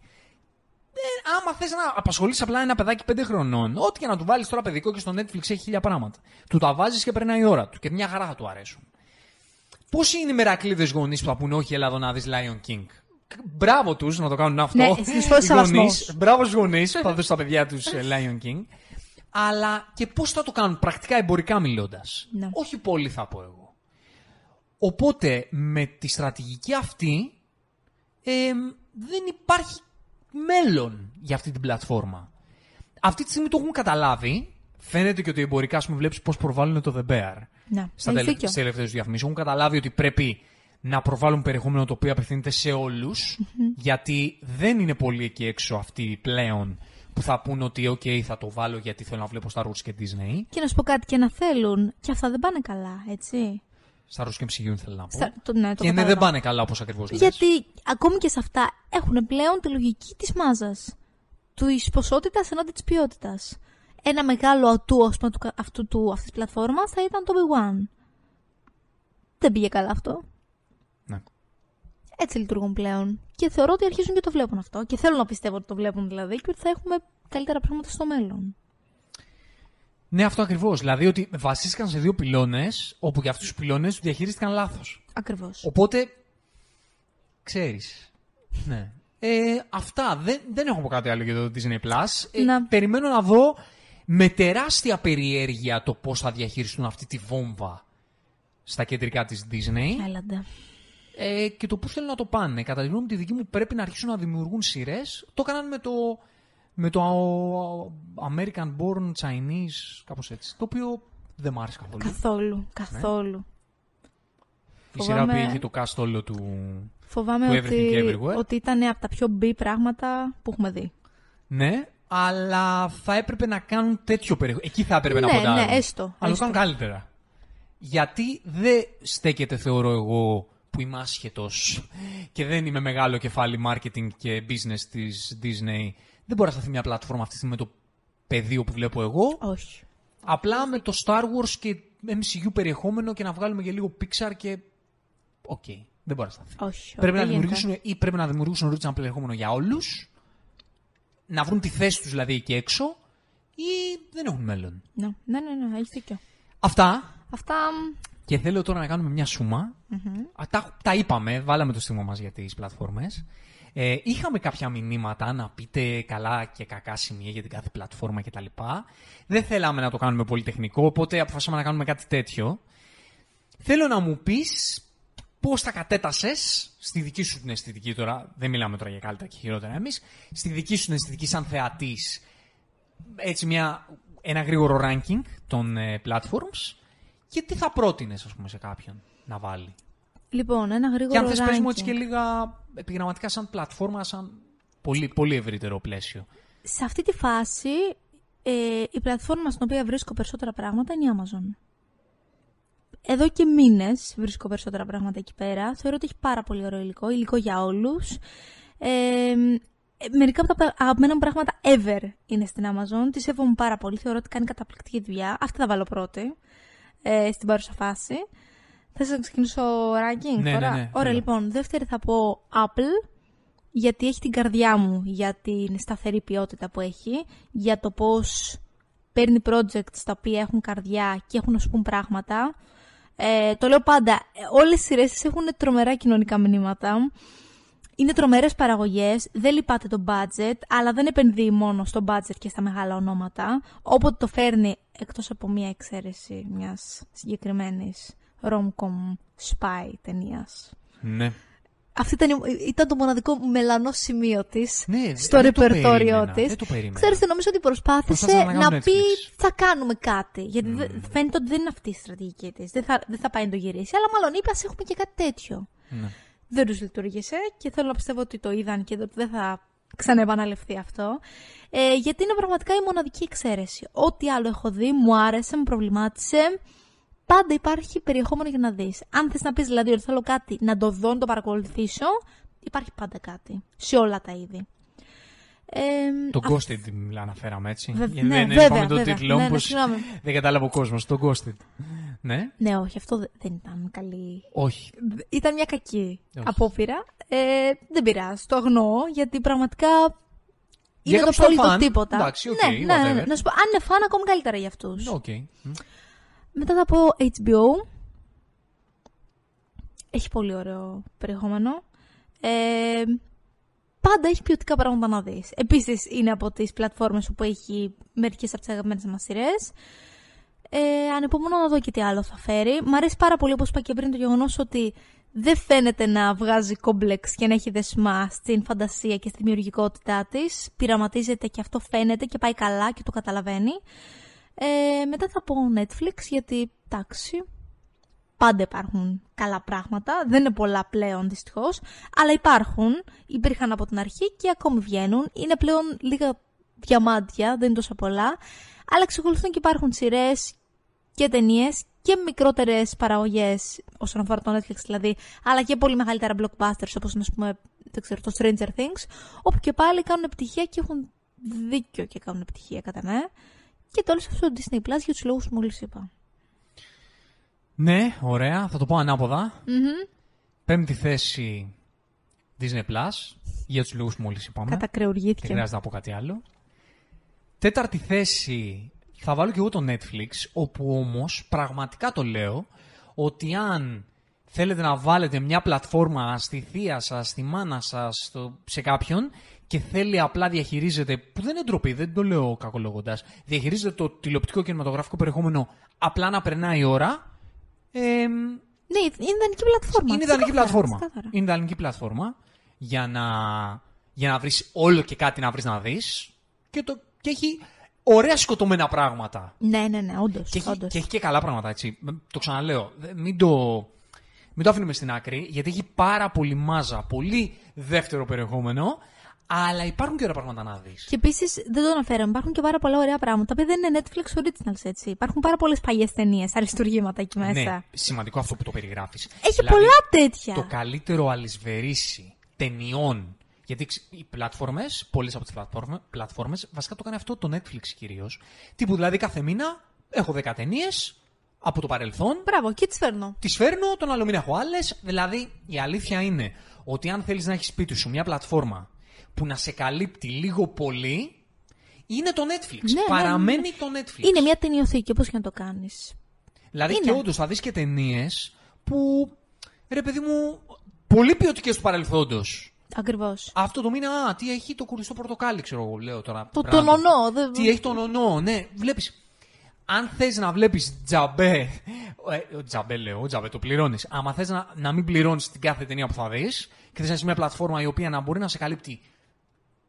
Ε, άμα θες να απασχολήσει απλά ένα παιδάκι 5 χρονών, ό,τι και να του βάλεις τώρα παιδικό και στο Netflix έχει χίλια πράγματα. Του τα βάζεις και περνάει η ώρα του και μια χαρά θα του αρέσουν. Πόσοι είναι οι μερακλείδες γονείς που θα πούνε Όχι, έλα εδώ να δεις Lion King. Μπράβο τους να το κάνουν αυτό. Ναι, στις πόσες Οι γονείς, σεβασμός. Μπράβο στους γονείς που θα δώσουν στα παιδιά τους Lion King. Αλλά και πώς θα το κάνουν πρακτικά εμπορικά μιλώντας. Ναι. Όχι πολύ θα πω εγώ. Οπότε με τη στρατηγική αυτή ε, δεν υπάρχει μέλλον για αυτή την πλατφόρμα. Αυτή τη στιγμή το έχουν καταλάβει. Φαίνεται και ότι εμπορικά, ας πούμε, βλέπεις πώς προβάλλουν το The Bear. Ναι, Στα έχεις τελε... δίκιο. στις τελευταίες διαφημίσεις. Έχουν καταλάβει ότι πρέπει να προβάλλουν περιεχόμενο το οποίο απευθύνεται σε όλους, γιατί δεν είναι πολύ εκεί έξω αυτοί πλέον που θα πούν ότι OK, θα το βάλω γιατί θέλω να βλέπω Star Wars και Disney. Και να σου πω κάτι και να θέλουν. Και αυτά δεν πάνε καλά, έτσι. Star Wars και MCU θέλω να πω. Στα- το- ναι, το και ναι, κατάλαβα. δεν πάνε καλά όπως ακριβώς λες. Γιατί ακόμη και σε αυτά έχουν πλέον τη λογική της μάζας. Του ποσότητας ενάντια της ποιότητας. Ένα μεγάλο ατού ας πούμε, του, κα- αυτού του, αυτής της πλατφόρμας θα ήταν το Obi-Wan. Δεν πήγε καλά αυτό. Ναι. Έτσι λειτουργούν πλέον. Και θεωρώ ότι αρχίζουν και το βλέπουν αυτό. Και θέλω να πιστεύω ότι το βλέπουν δηλαδή και ότι θα έχουμε καλύτερα πράγματα στο μέλλον. Ναι, αυτό ακριβώς. Δηλαδή ότι βασίστηκαν σε δύο πυλώνες, όπου για αυτούς τους πυλώνες τους διαχειρίστηκαν λάθος. Ακριβώς. Οπότε, ξέρεις. Ναι. Ε, αυτά. Δεν, δεν έχω πω κάτι άλλο για το Disney Plus. Ε, Να. Περιμένω να δω με τεράστια περιέργεια το πώς θα διαχειριστούν αυτή τη βόμβα στα κεντρικά της Disney Έλαντε. ε, και το πώς θέλουν να το πάνε. Κατά τη γνώμη μου, τη δική μου πρέπει να αρχίσουν να δημιουργούν σειρές. Το έκαναν με το, με το α, American Born Chinese, κάπως έτσι. Το οποίο δεν μ' άρεσε καθόλου. Καθόλου. Καθόλου. Η σειρά που Φοβάμαι- είχε το cast όλο του... Φοβάμαι Του ότι, Everything Everywhere. ότι ήταν από τα πιο μπει πράγματα που έχουμε δει. Ναι, αλλά θα έπρεπε να κάνουν τέτοιο περιεχόμενο. Εκεί θα έπρεπε να Ναι, ποντάρουν. ναι, έστω, Αλλά το έστω. κάνουν καλύτερα. Γιατί δεν στέκεται, θεωρώ εγώ, που είμαι άσχετος και δεν είμαι μεγάλο κεφάλι marketing και business της Disney. Δεν μπορεί να σταθεί μια πλατφόρμα αυτή τη στιγμή με το πεδίο που βλέπω εγώ. Όχι. Απλά με το Star Wars και MCU περιεχόμενο και να βγάλουμε και λίγο Pixar και. Οκ, δεν μπορεί να σταθεί. Όχι. Πρέπει να δεν γίνεται. δημιουργήσουν ή πρέπει να δημιουργήσουν original περιεχόμενο για όλους, να βρουν τη θέση τους δηλαδή εκεί έξω, ή δεν έχουν μέλλον. Ναι, ναι, ναι, ναι, έχει δίκιο. Αυτά. Αυτά. Και θέλω τώρα να κάνουμε μια σούμα. Α, τα, τα είπαμε, βάλαμε το στίγμα μας για τις πλατφόρμες. Ε, είχαμε κάποια μηνύματα να πείτε καλά και κακά σημεία για την κάθε πλατφόρμα κτλ. Δεν θέλαμε να το κάνουμε πολύ τεχνικό, οπότε αποφασίσαμε να κάνουμε κάτι τέτοιο. Θέλω να μου πεις πώς τα κατέτασες; Στη δική σου την αισθητική τώρα, δεν μιλάμε τώρα για καλύτερα και χειρότερα εμείς, στη δική σου την αισθητική σαν θεατής, έτσι μια, ένα γρήγορο ranking των ε, platforms και τι θα πρότεινες ας πούμε σε κάποιον να βάλει; Λοιπόν, ένα γρήγορο Και αν θες πες μου ranking. έτσι και λίγα επιγραμματικά σαν πλατφόρμα, σαν πολύ, πολύ ευρύτερο πλαίσιο. Σε αυτή τη φάση, ε, η πλατφόρμα στην οποία βρίσκω περισσότερα πράγματα είναι η Amazon. Εδώ και μήνες βρίσκω περισσότερα πράγματα εκεί πέρα. Θεωρώ ότι έχει πάρα πολύ ωραίο υλικό, υλικό για όλους. Ε, ε, μερικά από τα αγαπημένα μου πράγματα ever είναι στην Amazon. Τη σέβομαι πάρα πολύ. Θεωρώ ότι κάνει καταπληκτική δουλειά. Αυτή θα βάλω πρώτη ε, στην παρούσα φάση. Θες να ξεκινήσω ranking; Ναι, τώρα. ναι, ναι, Ωραία, θέλω. λοιπόν. Δεύτερη θα πω Apple γιατί έχει την καρδιά μου για την σταθερή ποιότητα που έχει, για το πώς παίρνει projects τα οποία έχουν καρδιά και έχουν να σου πούν πράγματα. Ε, το λέω πάντα, ε, όλες οι σειρές της έχουν τρομερά κοινωνικά μηνύματα. Είναι τρομερές παραγωγές, δεν λυπάται το budget, αλλά δεν επενδύει μόνο στο budget και στα μεγάλα ονόματα. Όποτε το φέρνει, εκτός από μία εξαίρεση μιας συγκεκριμένης rom-com spy ταινίας. Ναι. Αυτό ήταν, ήταν το μοναδικό μελανό σημείο της Ναι, στο δεν το ρεπερτόριό περίμενα, της. δεν το περίμενα. Ξέρετε, νομίζω ότι προσπάθησε Προσπάθησε να να, κάνει πει Netflix. θα κάνουμε κάτι. Γιατί δε- φαίνεται ότι δεν είναι αυτή η στρατηγική της. Δεν θα, δεν θα πάει να το γυρίσει. Αλλά μάλλον είπε, ας έχουμε και κάτι τέτοιο. Ναι. Δεν τους λειτουργήσε και θέλω να πιστεύω ότι το είδαν και ότι δεν θα ξαναεπαναληφθεί αυτό. Ε, γιατί είναι πραγματικά η μοναδική εξαίρεση. Ό,τι άλλο έχω δει, μου άρεσε, μου προβλημάτισε. Πάντα υπάρχει περιεχόμενο για να δεις. Αν θες να πεις δηλαδή ότι θέλω κάτι να το δω, να το παρακολουθήσω, υπάρχει πάντα κάτι. Σε όλα τα είδη. Ε, Το α- Ghosted μιλά, αναφέραμε έτσι. Βε- Γιατί ναι, δεν βέβαια, είπαμε το βέβαια. τίτλο, Ναι, ναι, όπως συγγνώμη. δεν κατάλαβε ο κόσμος. Το Ghosted. Ναι, Ναι, όχι, αυτό δε- δεν ήταν καλή. όχι. Ήταν μια κακή Όχι. απόπειρα. Ε, δεν πειράζει, το αγνοώ, γιατί πραγματικά Για είναι το κάποιους πολύ το φαν, τίποτα. εντάξει, οκ, ναι, ναι, ναι, ναι. whatever. Να σου πω, αν είναι φαν, ακόμη καλύτερα για αυτούς. Οκ. Μετά θα πω HBO. Έχει πολύ ωραίο περιεχόμενο. Ε, πάντα έχει ποιοτικά πράγματα να δεις. Επίσης είναι από τις πλατφόρμες όπου έχει μερικές από τις αγαπημένες μας σειρές. Ε, ανυπομονώ να δω και τι άλλο θα φέρει. Μ' αρέσει πάρα πολύ, όπως είπα και πριν, το γεγονός ότι δεν φαίνεται να βγάζει κόμπλεξ και να έχει δεσμά στην φαντασία και στη δημιουργικότητά της. Πειραματίζεται και αυτό φαίνεται και πάει καλά και το καταλαβαίνει. Ε, μετά θα πω Netflix γιατί, εντάξει, πάντα υπάρχουν καλά πράγματα. Δεν είναι πολλά πλέον δυστυχώς, αλλά υπάρχουν. Υπήρχαν από την αρχή και ακόμη βγαίνουν. Είναι πλέον λίγα διαμάντια, δεν είναι τόσο πολλά. Αλλά εξακολουθούν και υπάρχουν σειρές και ταινίες και μικρότερες παραγωγές όσον αφορά το Netflix δηλαδή, αλλά και πολύ μεγαλύτερα blockbusters όπως είναι, πούμε, δεν ξέρω, το Stranger Things, όπου και πάλι κάνουν επιτυχία και έχουν δίκιο και κάνουν επιτυχία κατά με. Και το όλο αυτό το Disney Plus για τους λόγους που μόλις είπα. Ναι, ωραία. Θα το πω ανάποδα. Πέμπτη θέση Disney Plus, για τους λόγους που μόλις είπαμε. Κατακρεουργήθηκε. Δεν χρειάζεται να πω κάτι άλλο. Τέταρτη θέση θα βάλω και εγώ το Netflix, όπου όμως πραγματικά το λέω ότι αν θέλετε να βάλετε μια πλατφόρμα στη θεία σας, στη μάνα σας, σε κάποιον και θέλει απλά διαχειρίζεται, που δεν είναι ντροπή, δεν το λέω κακολογώντας, διαχειρίζεται το τηλεοπτικό και κινηματογραφικό περιεχόμενο απλά να περνάει η ώρα, ε, ναι, είναι ιδανική πλατφόρμα. Είναι ιδανική πλατφόρμα. Είναι ιδανική πλατφόρμα για να, για να βρεις όλο και κάτι να βρεις να δεις και, το, και έχει ωραία σκοτωμένα πράγματα. Ναι, ναι, ναι, όντως. Και, όντως. και έχει και καλά πράγματα, έτσι. Το ξαναλέω. Μην το, μην το αφήνουμε στην άκρη, γιατί έχει πάρα πολύ μάζα, πολύ δεύτερο περιεχόμενο, αλλά υπάρχουν και ωραία πράγματα να δεις. Και επίσης, δεν το αναφέραμε, υπάρχουν και πάρα πολλά ωραία πράγματα που δεν είναι Netflix originals, έτσι. Υπάρχουν πάρα πολλές παλιές ταινίες, αριστούργήματα εκεί μέσα. Ναι, σημαντικό αυτό που το περιγράφεις. Έχει δηλαδή, πολλά τέτοια. Το καλύτερο αλυσβερίσι ταινιών. Γιατί οι πλατφόρμες, πολλές από τις πλατφόρμε, βασικά το κάνει αυτό το Netflix κυρίως. Τύπου δηλαδή κάθε μήνα έχω 10 ταινίες από το παρελθόν. Μπράβο, και τις φέρνω. Τις φέρνω, τον άλλο μήνα έχω άλλες. Δηλαδή η αλήθεια είναι ότι αν θέλεις να έχεις σπίτι σου μια πλατφόρμα που να σε καλύπτει λίγο πολύ, είναι το Netflix. Ναι, ναι Παραμένει ναι, το Netflix. Είναι μια ταινιοθήκη, όπως και να το κάνεις. Δηλαδή είναι. και όντως θα δεις και ταινίες που. Ρε παιδί μου, πολύ ποιοτικές του παρελθόντος. Ακριβώς. Αυτό το μήνα, α, τι έχει το κουριστό πορτοκάλι, ξέρω εγώ, λέω τώρα. Το τον ονό, δε... Τι έχει τον ονό, ναι. Βλέπεις. Αν θες να βλέπεις τζαμπέ. Ε, τζαμπέ λέω, τζαμπέ, το πληρώνεις. Άμα θες να, να μην πληρώνεις την κάθε ταινία που θα δεις και θες να είσαι μια πλατφόρμα η οποία να μπορεί να σε καλύπτει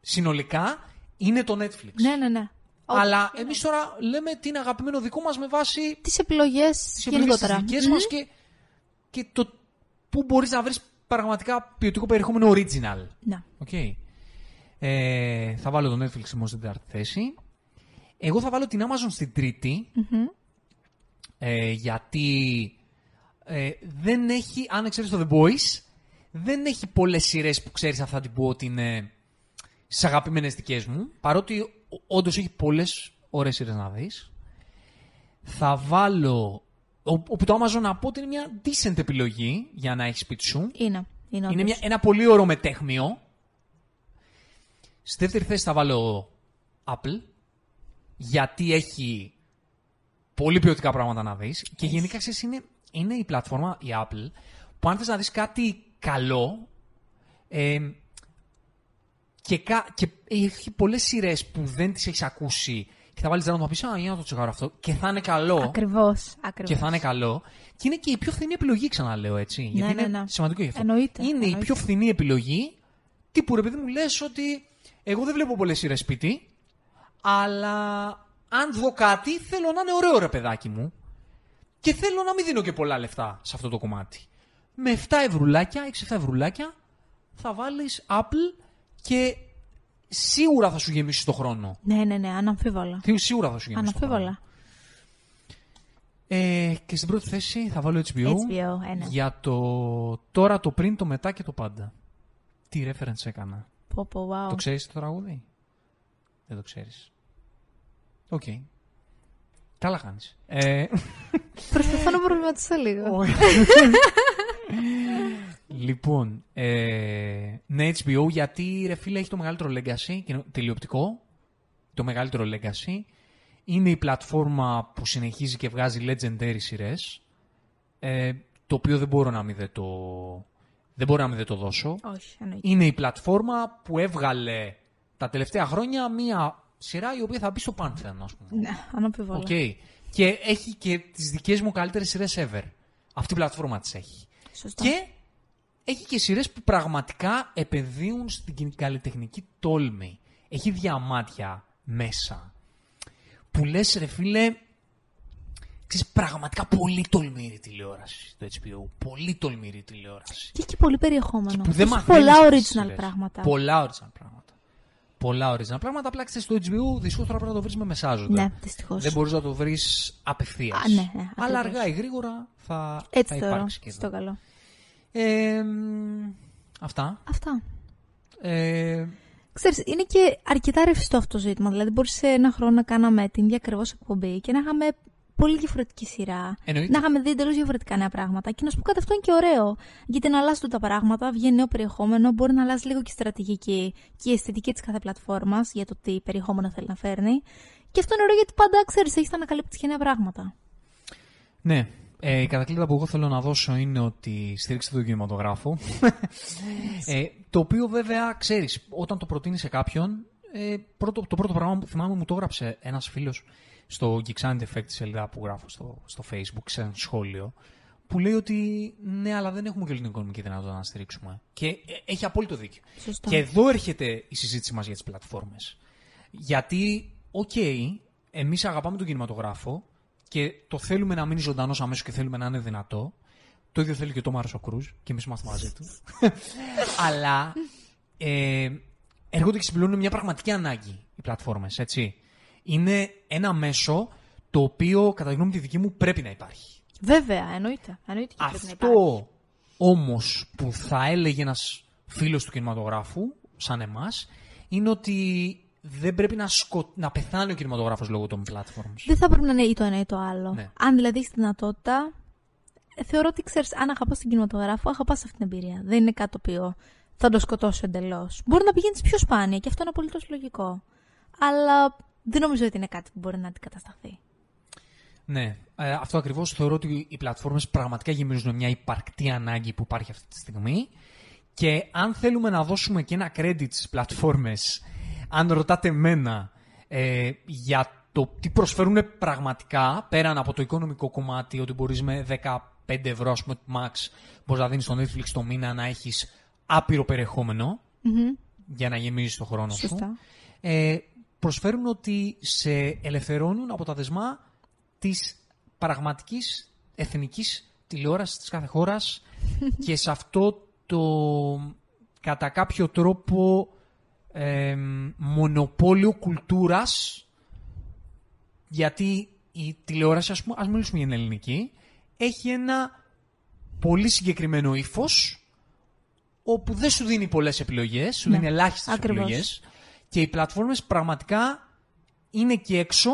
συνολικά, είναι το Netflix. Ναι, ναι, ναι. Αλλά εμείς τώρα λέμε τι είναι αγαπημένο δικό μας με βάση. Τις επιλογές γενικότερα. Τις δικε μας και, και το πού μπορείς να βρεις πραγματικά ποιοτικό περιεχόμενο original. Ναι. Okay. Ε, θα βάλω το Netflix όμως στην τέταρτη θέση. Εγώ θα βάλω την Amazon στην τριτη ε, γιατί ε, δεν έχει, αν ξέρεις το The Boys, δεν έχει πολλές σειρές που ξέρεις αυτά την πω ότι είναι στις αγαπημένες δικές μου. Παρότι όντως έχει πολλές ωραίες σειρές να δεις. Θα βάλω Όπου το Amazon να πω ότι είναι μια decent επιλογή για να έχεις σπίτι σου. Είναι. Είναι, είναι μια, ένα πολύ ωραίο μετέχμιο. Στη δεύτερη θέση θα βάλω Apple. Γιατί έχει πολύ ποιοτικά πράγματα να δεις. Και γενικά ξέρεις, είναι, είναι η πλατφόρμα, η Apple, που αν θες να δεις κάτι καλό, ε, και, και έχει πολλές σειρές που δεν τις έχεις ακούσει και θα βάλεις ζάρμα να πει Α, για να το τσεκάρω αυτό. Και θα είναι καλό. Ακριβώς. Και θα είναι καλό. Και είναι και η πιο φθηνή επιλογή, ξαναλέω έτσι. Ναι, γιατί ναι, είναι ναι. σημαντικό γι' αυτό. Εννοείται, είναι εννοείται. η πιο φθηνή επιλογή. Τύπου ρε παιδί μου λες ότι εγώ δεν βλέπω πολλές σειρές σπίτι, αλλά αν δω κάτι θέλω να είναι ωραίο ρε παιδάκι μου και θέλω να μην δίνω και πολλά λεφτά σε αυτό το κομμάτι. Με 7 ευρουλάκια, 6-7 ευρουλάκια θα βάλεις Apple και σίγουρα θα σου γεμίσει το χρόνο. Ναι, ναι, ναι, αναμφίβολα. Τι, σίγουρα θα σου γεμίσει το χρόνο. Ε, και στην πρώτη θέση θα βάλω HBO, HBO ένα. για το τώρα, το πριν, το μετά και το πάντα. Τι reference έκανα. Πω, πω, wow. Το ξέρεις το τραγούδι; Δεν το ξέρεις. OK. Okay. Καλά χάνεις. Ε... Προσπαθώ να προβληματιστώ λίγο. Λοιπόν, ε, ναι, HBO γιατί ρε φίλε έχει το μεγαλύτερο legacy, τηλεοπτικό, το μεγαλύτερο legacy. Είναι η πλατφόρμα που συνεχίζει και βγάζει legendary σειρές. Ε, το οποίο δεν μπορώ να μην δεν το, δεν μπορώ να μην δεν το δώσω. Όχι, Είναι η πλατφόρμα που έβγαλε τα τελευταία χρόνια μία σειρά η οποία θα μπει στο Pantheon, ας πούμε. Ναι, αναπιβόλα. Okay. Και έχει και τις δικές μου καλύτερες σειρές ever. Αυτή η πλατφόρμα της έχει. Σωστά. Και έχει και σειρές που πραγματικά επενδύουν στην καλλιτεχνική τόλμη. Έχει διαμάτια μέσα. Που λες, ρε φίλε, ξέρεις, πραγματικά πολύ τολμηρή τηλεόραση το HBO. Πολύ τολμηρή τηλεόραση. Και έχει πολύ περιεχόμενο. Και που δεν πολλά original πράγματα. Πολλά original πράγματα. πολλά original πράγματα. Απλά ξέρεις στο HBO δυστυχώς τώρα πρέπει να το βρεις με μεσάζοντα. Ναι, δυστυχώς. Δεν μπορείς να το βρεις απευθείας. Α, ναι, ναι, Αλλά ακριβώς. αργά ή γρήγορα θα, Έτσι θα θεωρώ. υπάρξει και Στο εδώ. καλό. Ε, μ, αυτά. Αυτά. Ε, Ξέρεις, είναι και αρκετά ρευστό αυτό το ζήτημα. Δηλαδή, μπορείς σε ένα χρόνο να κάναμε την ίδια ακριβώς εκπομπή και να είχαμε πολύ διαφορετική σειρά. Εννοείται. Να είχαμε δει εντελώς διαφορετικά νέα πράγματα. Και να σου πω κάτι, αυτό είναι και ωραίο. Γιατί να αλλάζουν τα πράγματα, βγαίνει νέο περιεχόμενο, μπορεί να αλλάζει λίγο και η στρατηγική και η αισθητική της κάθε πλατφόρμας για το τι περιεχόμενο θέλει να φέρνει. Και αυτό είναι ωραίο γιατί πάντα ξέρεις, έχεις να ανακαλύπτεις και νέα πράγματα. ναι. Ε, η κατακλείδα που εγώ θέλω να δώσω είναι ότι στήριξτε τον κινηματογράφο. ε, το οποίο βέβαια, ξέρεις, όταν το προτείνει σε κάποιον, ε, πρώτο, το πρώτο πράγμα που θυμάμαι μου το έγραψε ένας φίλος στο Geeksanity Effect τη σελίδα που γράφω στο, στο Facebook, σε ένα σχόλιο, που λέει ότι ναι, αλλά δεν έχουμε και όλη την οικονομική δυνατότητα να στηρίξουμε. Και ε, έχει απόλυτο δίκιο. Σωστό. Και εδώ έρχεται η συζήτηση μας για τις πλατφόρμες. Γιατί, οκ, εμείς αγαπάμε τον κινηματογράφο και το θέλουμε να μείνει ζωντανός αμέσως και θέλουμε να είναι δυνατό. Το ίδιο θέλει και ο Τομάρας ο Κρουζ και εμείς είμαστε μαζί του. Αλλά ε, έρχονται και συμπληρώνουν μια πραγματική ανάγκη οι πλατφόρμες, έτσι. Είναι ένα μέσο το οποίο, κατά τη γνώμη τη δική μου, πρέπει να υπάρχει. Βέβαια, εννοείται. εννοείται και πρέπει να υπάρχει. Αυτό όμως που θα έλεγε ένας φίλος του κινηματογράφου, σαν εμάς, είναι ότι δεν πρέπει να, σκο... να πεθάνει ο κινηματογράφος λόγω των platforms. Δεν θα πρέπει να είναι ή το ένα ή το άλλο. Ναι. Αν δηλαδή έχεις τη δυνατότητα, ε, θεωρώ ότι ξέρεις, αν αγαπάς τον κινηματογράφο, αγαπάς αυτή την εμπειρία. Δεν είναι κάτι το οποίο θα το σκοτώσει εντελώς. Μπορεί να πηγαίνεις πιο σπάνια και αυτό είναι απολύτως λογικό. Αλλά δεν νομίζω ότι είναι κάτι που μπορεί να αντικατασταθεί. Ναι, ε, αυτό ακριβώς θεωρώ ότι οι πλατφόρμες πραγματικά γεμίζουν μια υπαρκτή ανάγκη που υπάρχει αυτή τη στιγμή και αν θέλουμε να δώσουμε και ένα credit στις πλατφόρμες, αν ρωτάτε εμένα ε, για το τι προσφέρουν πραγματικά, πέραν από το οικονομικό κομμάτι, ότι μπορείς με 15 ευρώ, ας πούμε, max, μπορείς να δίνεις στο Netflix το μήνα να έχεις άπειρο περιεχόμενο για να γεμίζεις το χρόνο σου Σωστά. ε, προσφέρουν ότι σε ελευθερώνουν από τα δεσμά της πραγματικής εθνικής τηλεόρασης της κάθε χώρας και σε αυτό το κατά κάποιο τρόπο ε, μονοπόλιο κουλτούρας γιατί η τηλεόραση, ας, πούμε, ας μιλήσουμε για την ελληνική, έχει ένα πολύ συγκεκριμένο ύφος όπου δεν σου δίνει πολλές επιλογές, σου Ναι, δίνει ελάχιστες ακριβώς. επιλογές και οι πλατφόρμες πραγματικά είναι και έξω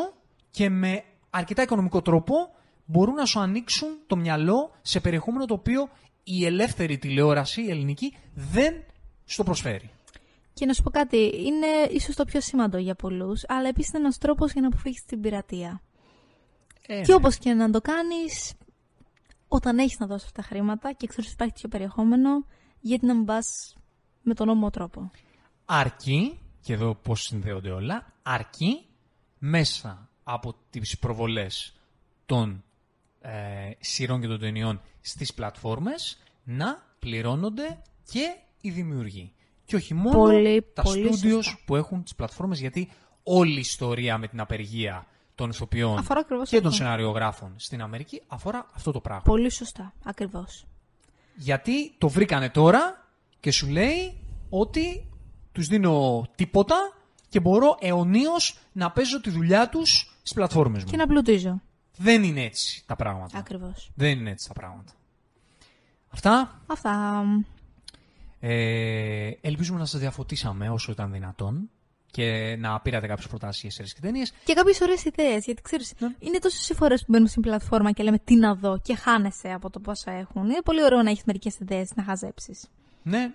και με αρκετά οικονομικό τρόπο μπορούν να σου ανοίξουν το μυαλό σε περιεχόμενο το οποίο η ελεύθερη τηλεόραση, η ελληνική, δεν στο προσφέρει. Και να σου πω κάτι, είναι ίσως το πιο σημαντό για πολλούς, αλλά επίσης είναι ένας τρόπος για να αποφύγεις την πειρατεία. Ε, Και όπως και να το κάνεις, όταν έχεις να δώσεις αυτά τα χρήματα και ξέρεις ότι υπάρχει τέτοιο περιεχόμενο, γιατί να μην πας με τον νόμιμο τρόπο. Αρκεί, και εδώ πώς συνδέονται όλα, αρκεί μέσα από τις προβολές των ε, σειρών και των ταινιών στις πλατφόρμες να πληρώνονται και οι δημιουργοί. Και όχι μόνο Πολύ, τα πολύ studios σωστά. που έχουν τις πλατφόρμες, γιατί όλη η ιστορία με την απεργία των ηθοποιών Αφορά ακριβώς και των αυτό. σεναριογράφων στην Αμερική αφορά αυτό το πράγμα. Πολύ σωστά, ακριβώς. Γιατί το βρήκανε τώρα και σου λέει ότι τους δίνω τίποτα και μπορώ αιωνίως να παίζω τη δουλειά τους στις πλατφόρμες μου. Και να πλουτίζω. Δεν είναι έτσι τα πράγματα. Ακριβώς. Δεν είναι έτσι τα πράγματα. Αυτά. Αυτά. Ε, ελπίζουμε να σας διαφωτίσαμε όσο ήταν δυνατόν και να πήρατε κάποιες προτάσεις για σειρές και ταινίες. Και κάποιες ωραίες ιδέες. Γιατί ξέρεις, Ναι. είναι τόσες οι φορές που μπαίνουν στην πλατφόρμα και λέμε τι να δω και χάνεσαι από το πόσα έχουν. Είναι πολύ ωραίο να έχεις μερικές ιδέες να χαζέψεις. Ναι,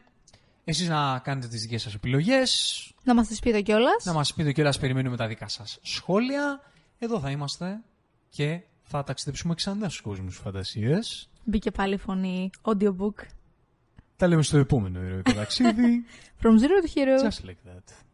εσείς να κάνετε τις δικές σας επιλογές, Να μας τις πείτε κιόλας. να μας πείτε κιόλας περιμένουμε τα δικά σας σχόλια. Εδώ θα είμαστε και θα ταξιδέψουμε ξανά στους κόσμους φαντασίες. Μπήκε πάλι η φωνή audiobook. Τα λέμε στο επόμενο ηρωικό ταξίδι. From zero to hero. Just like that.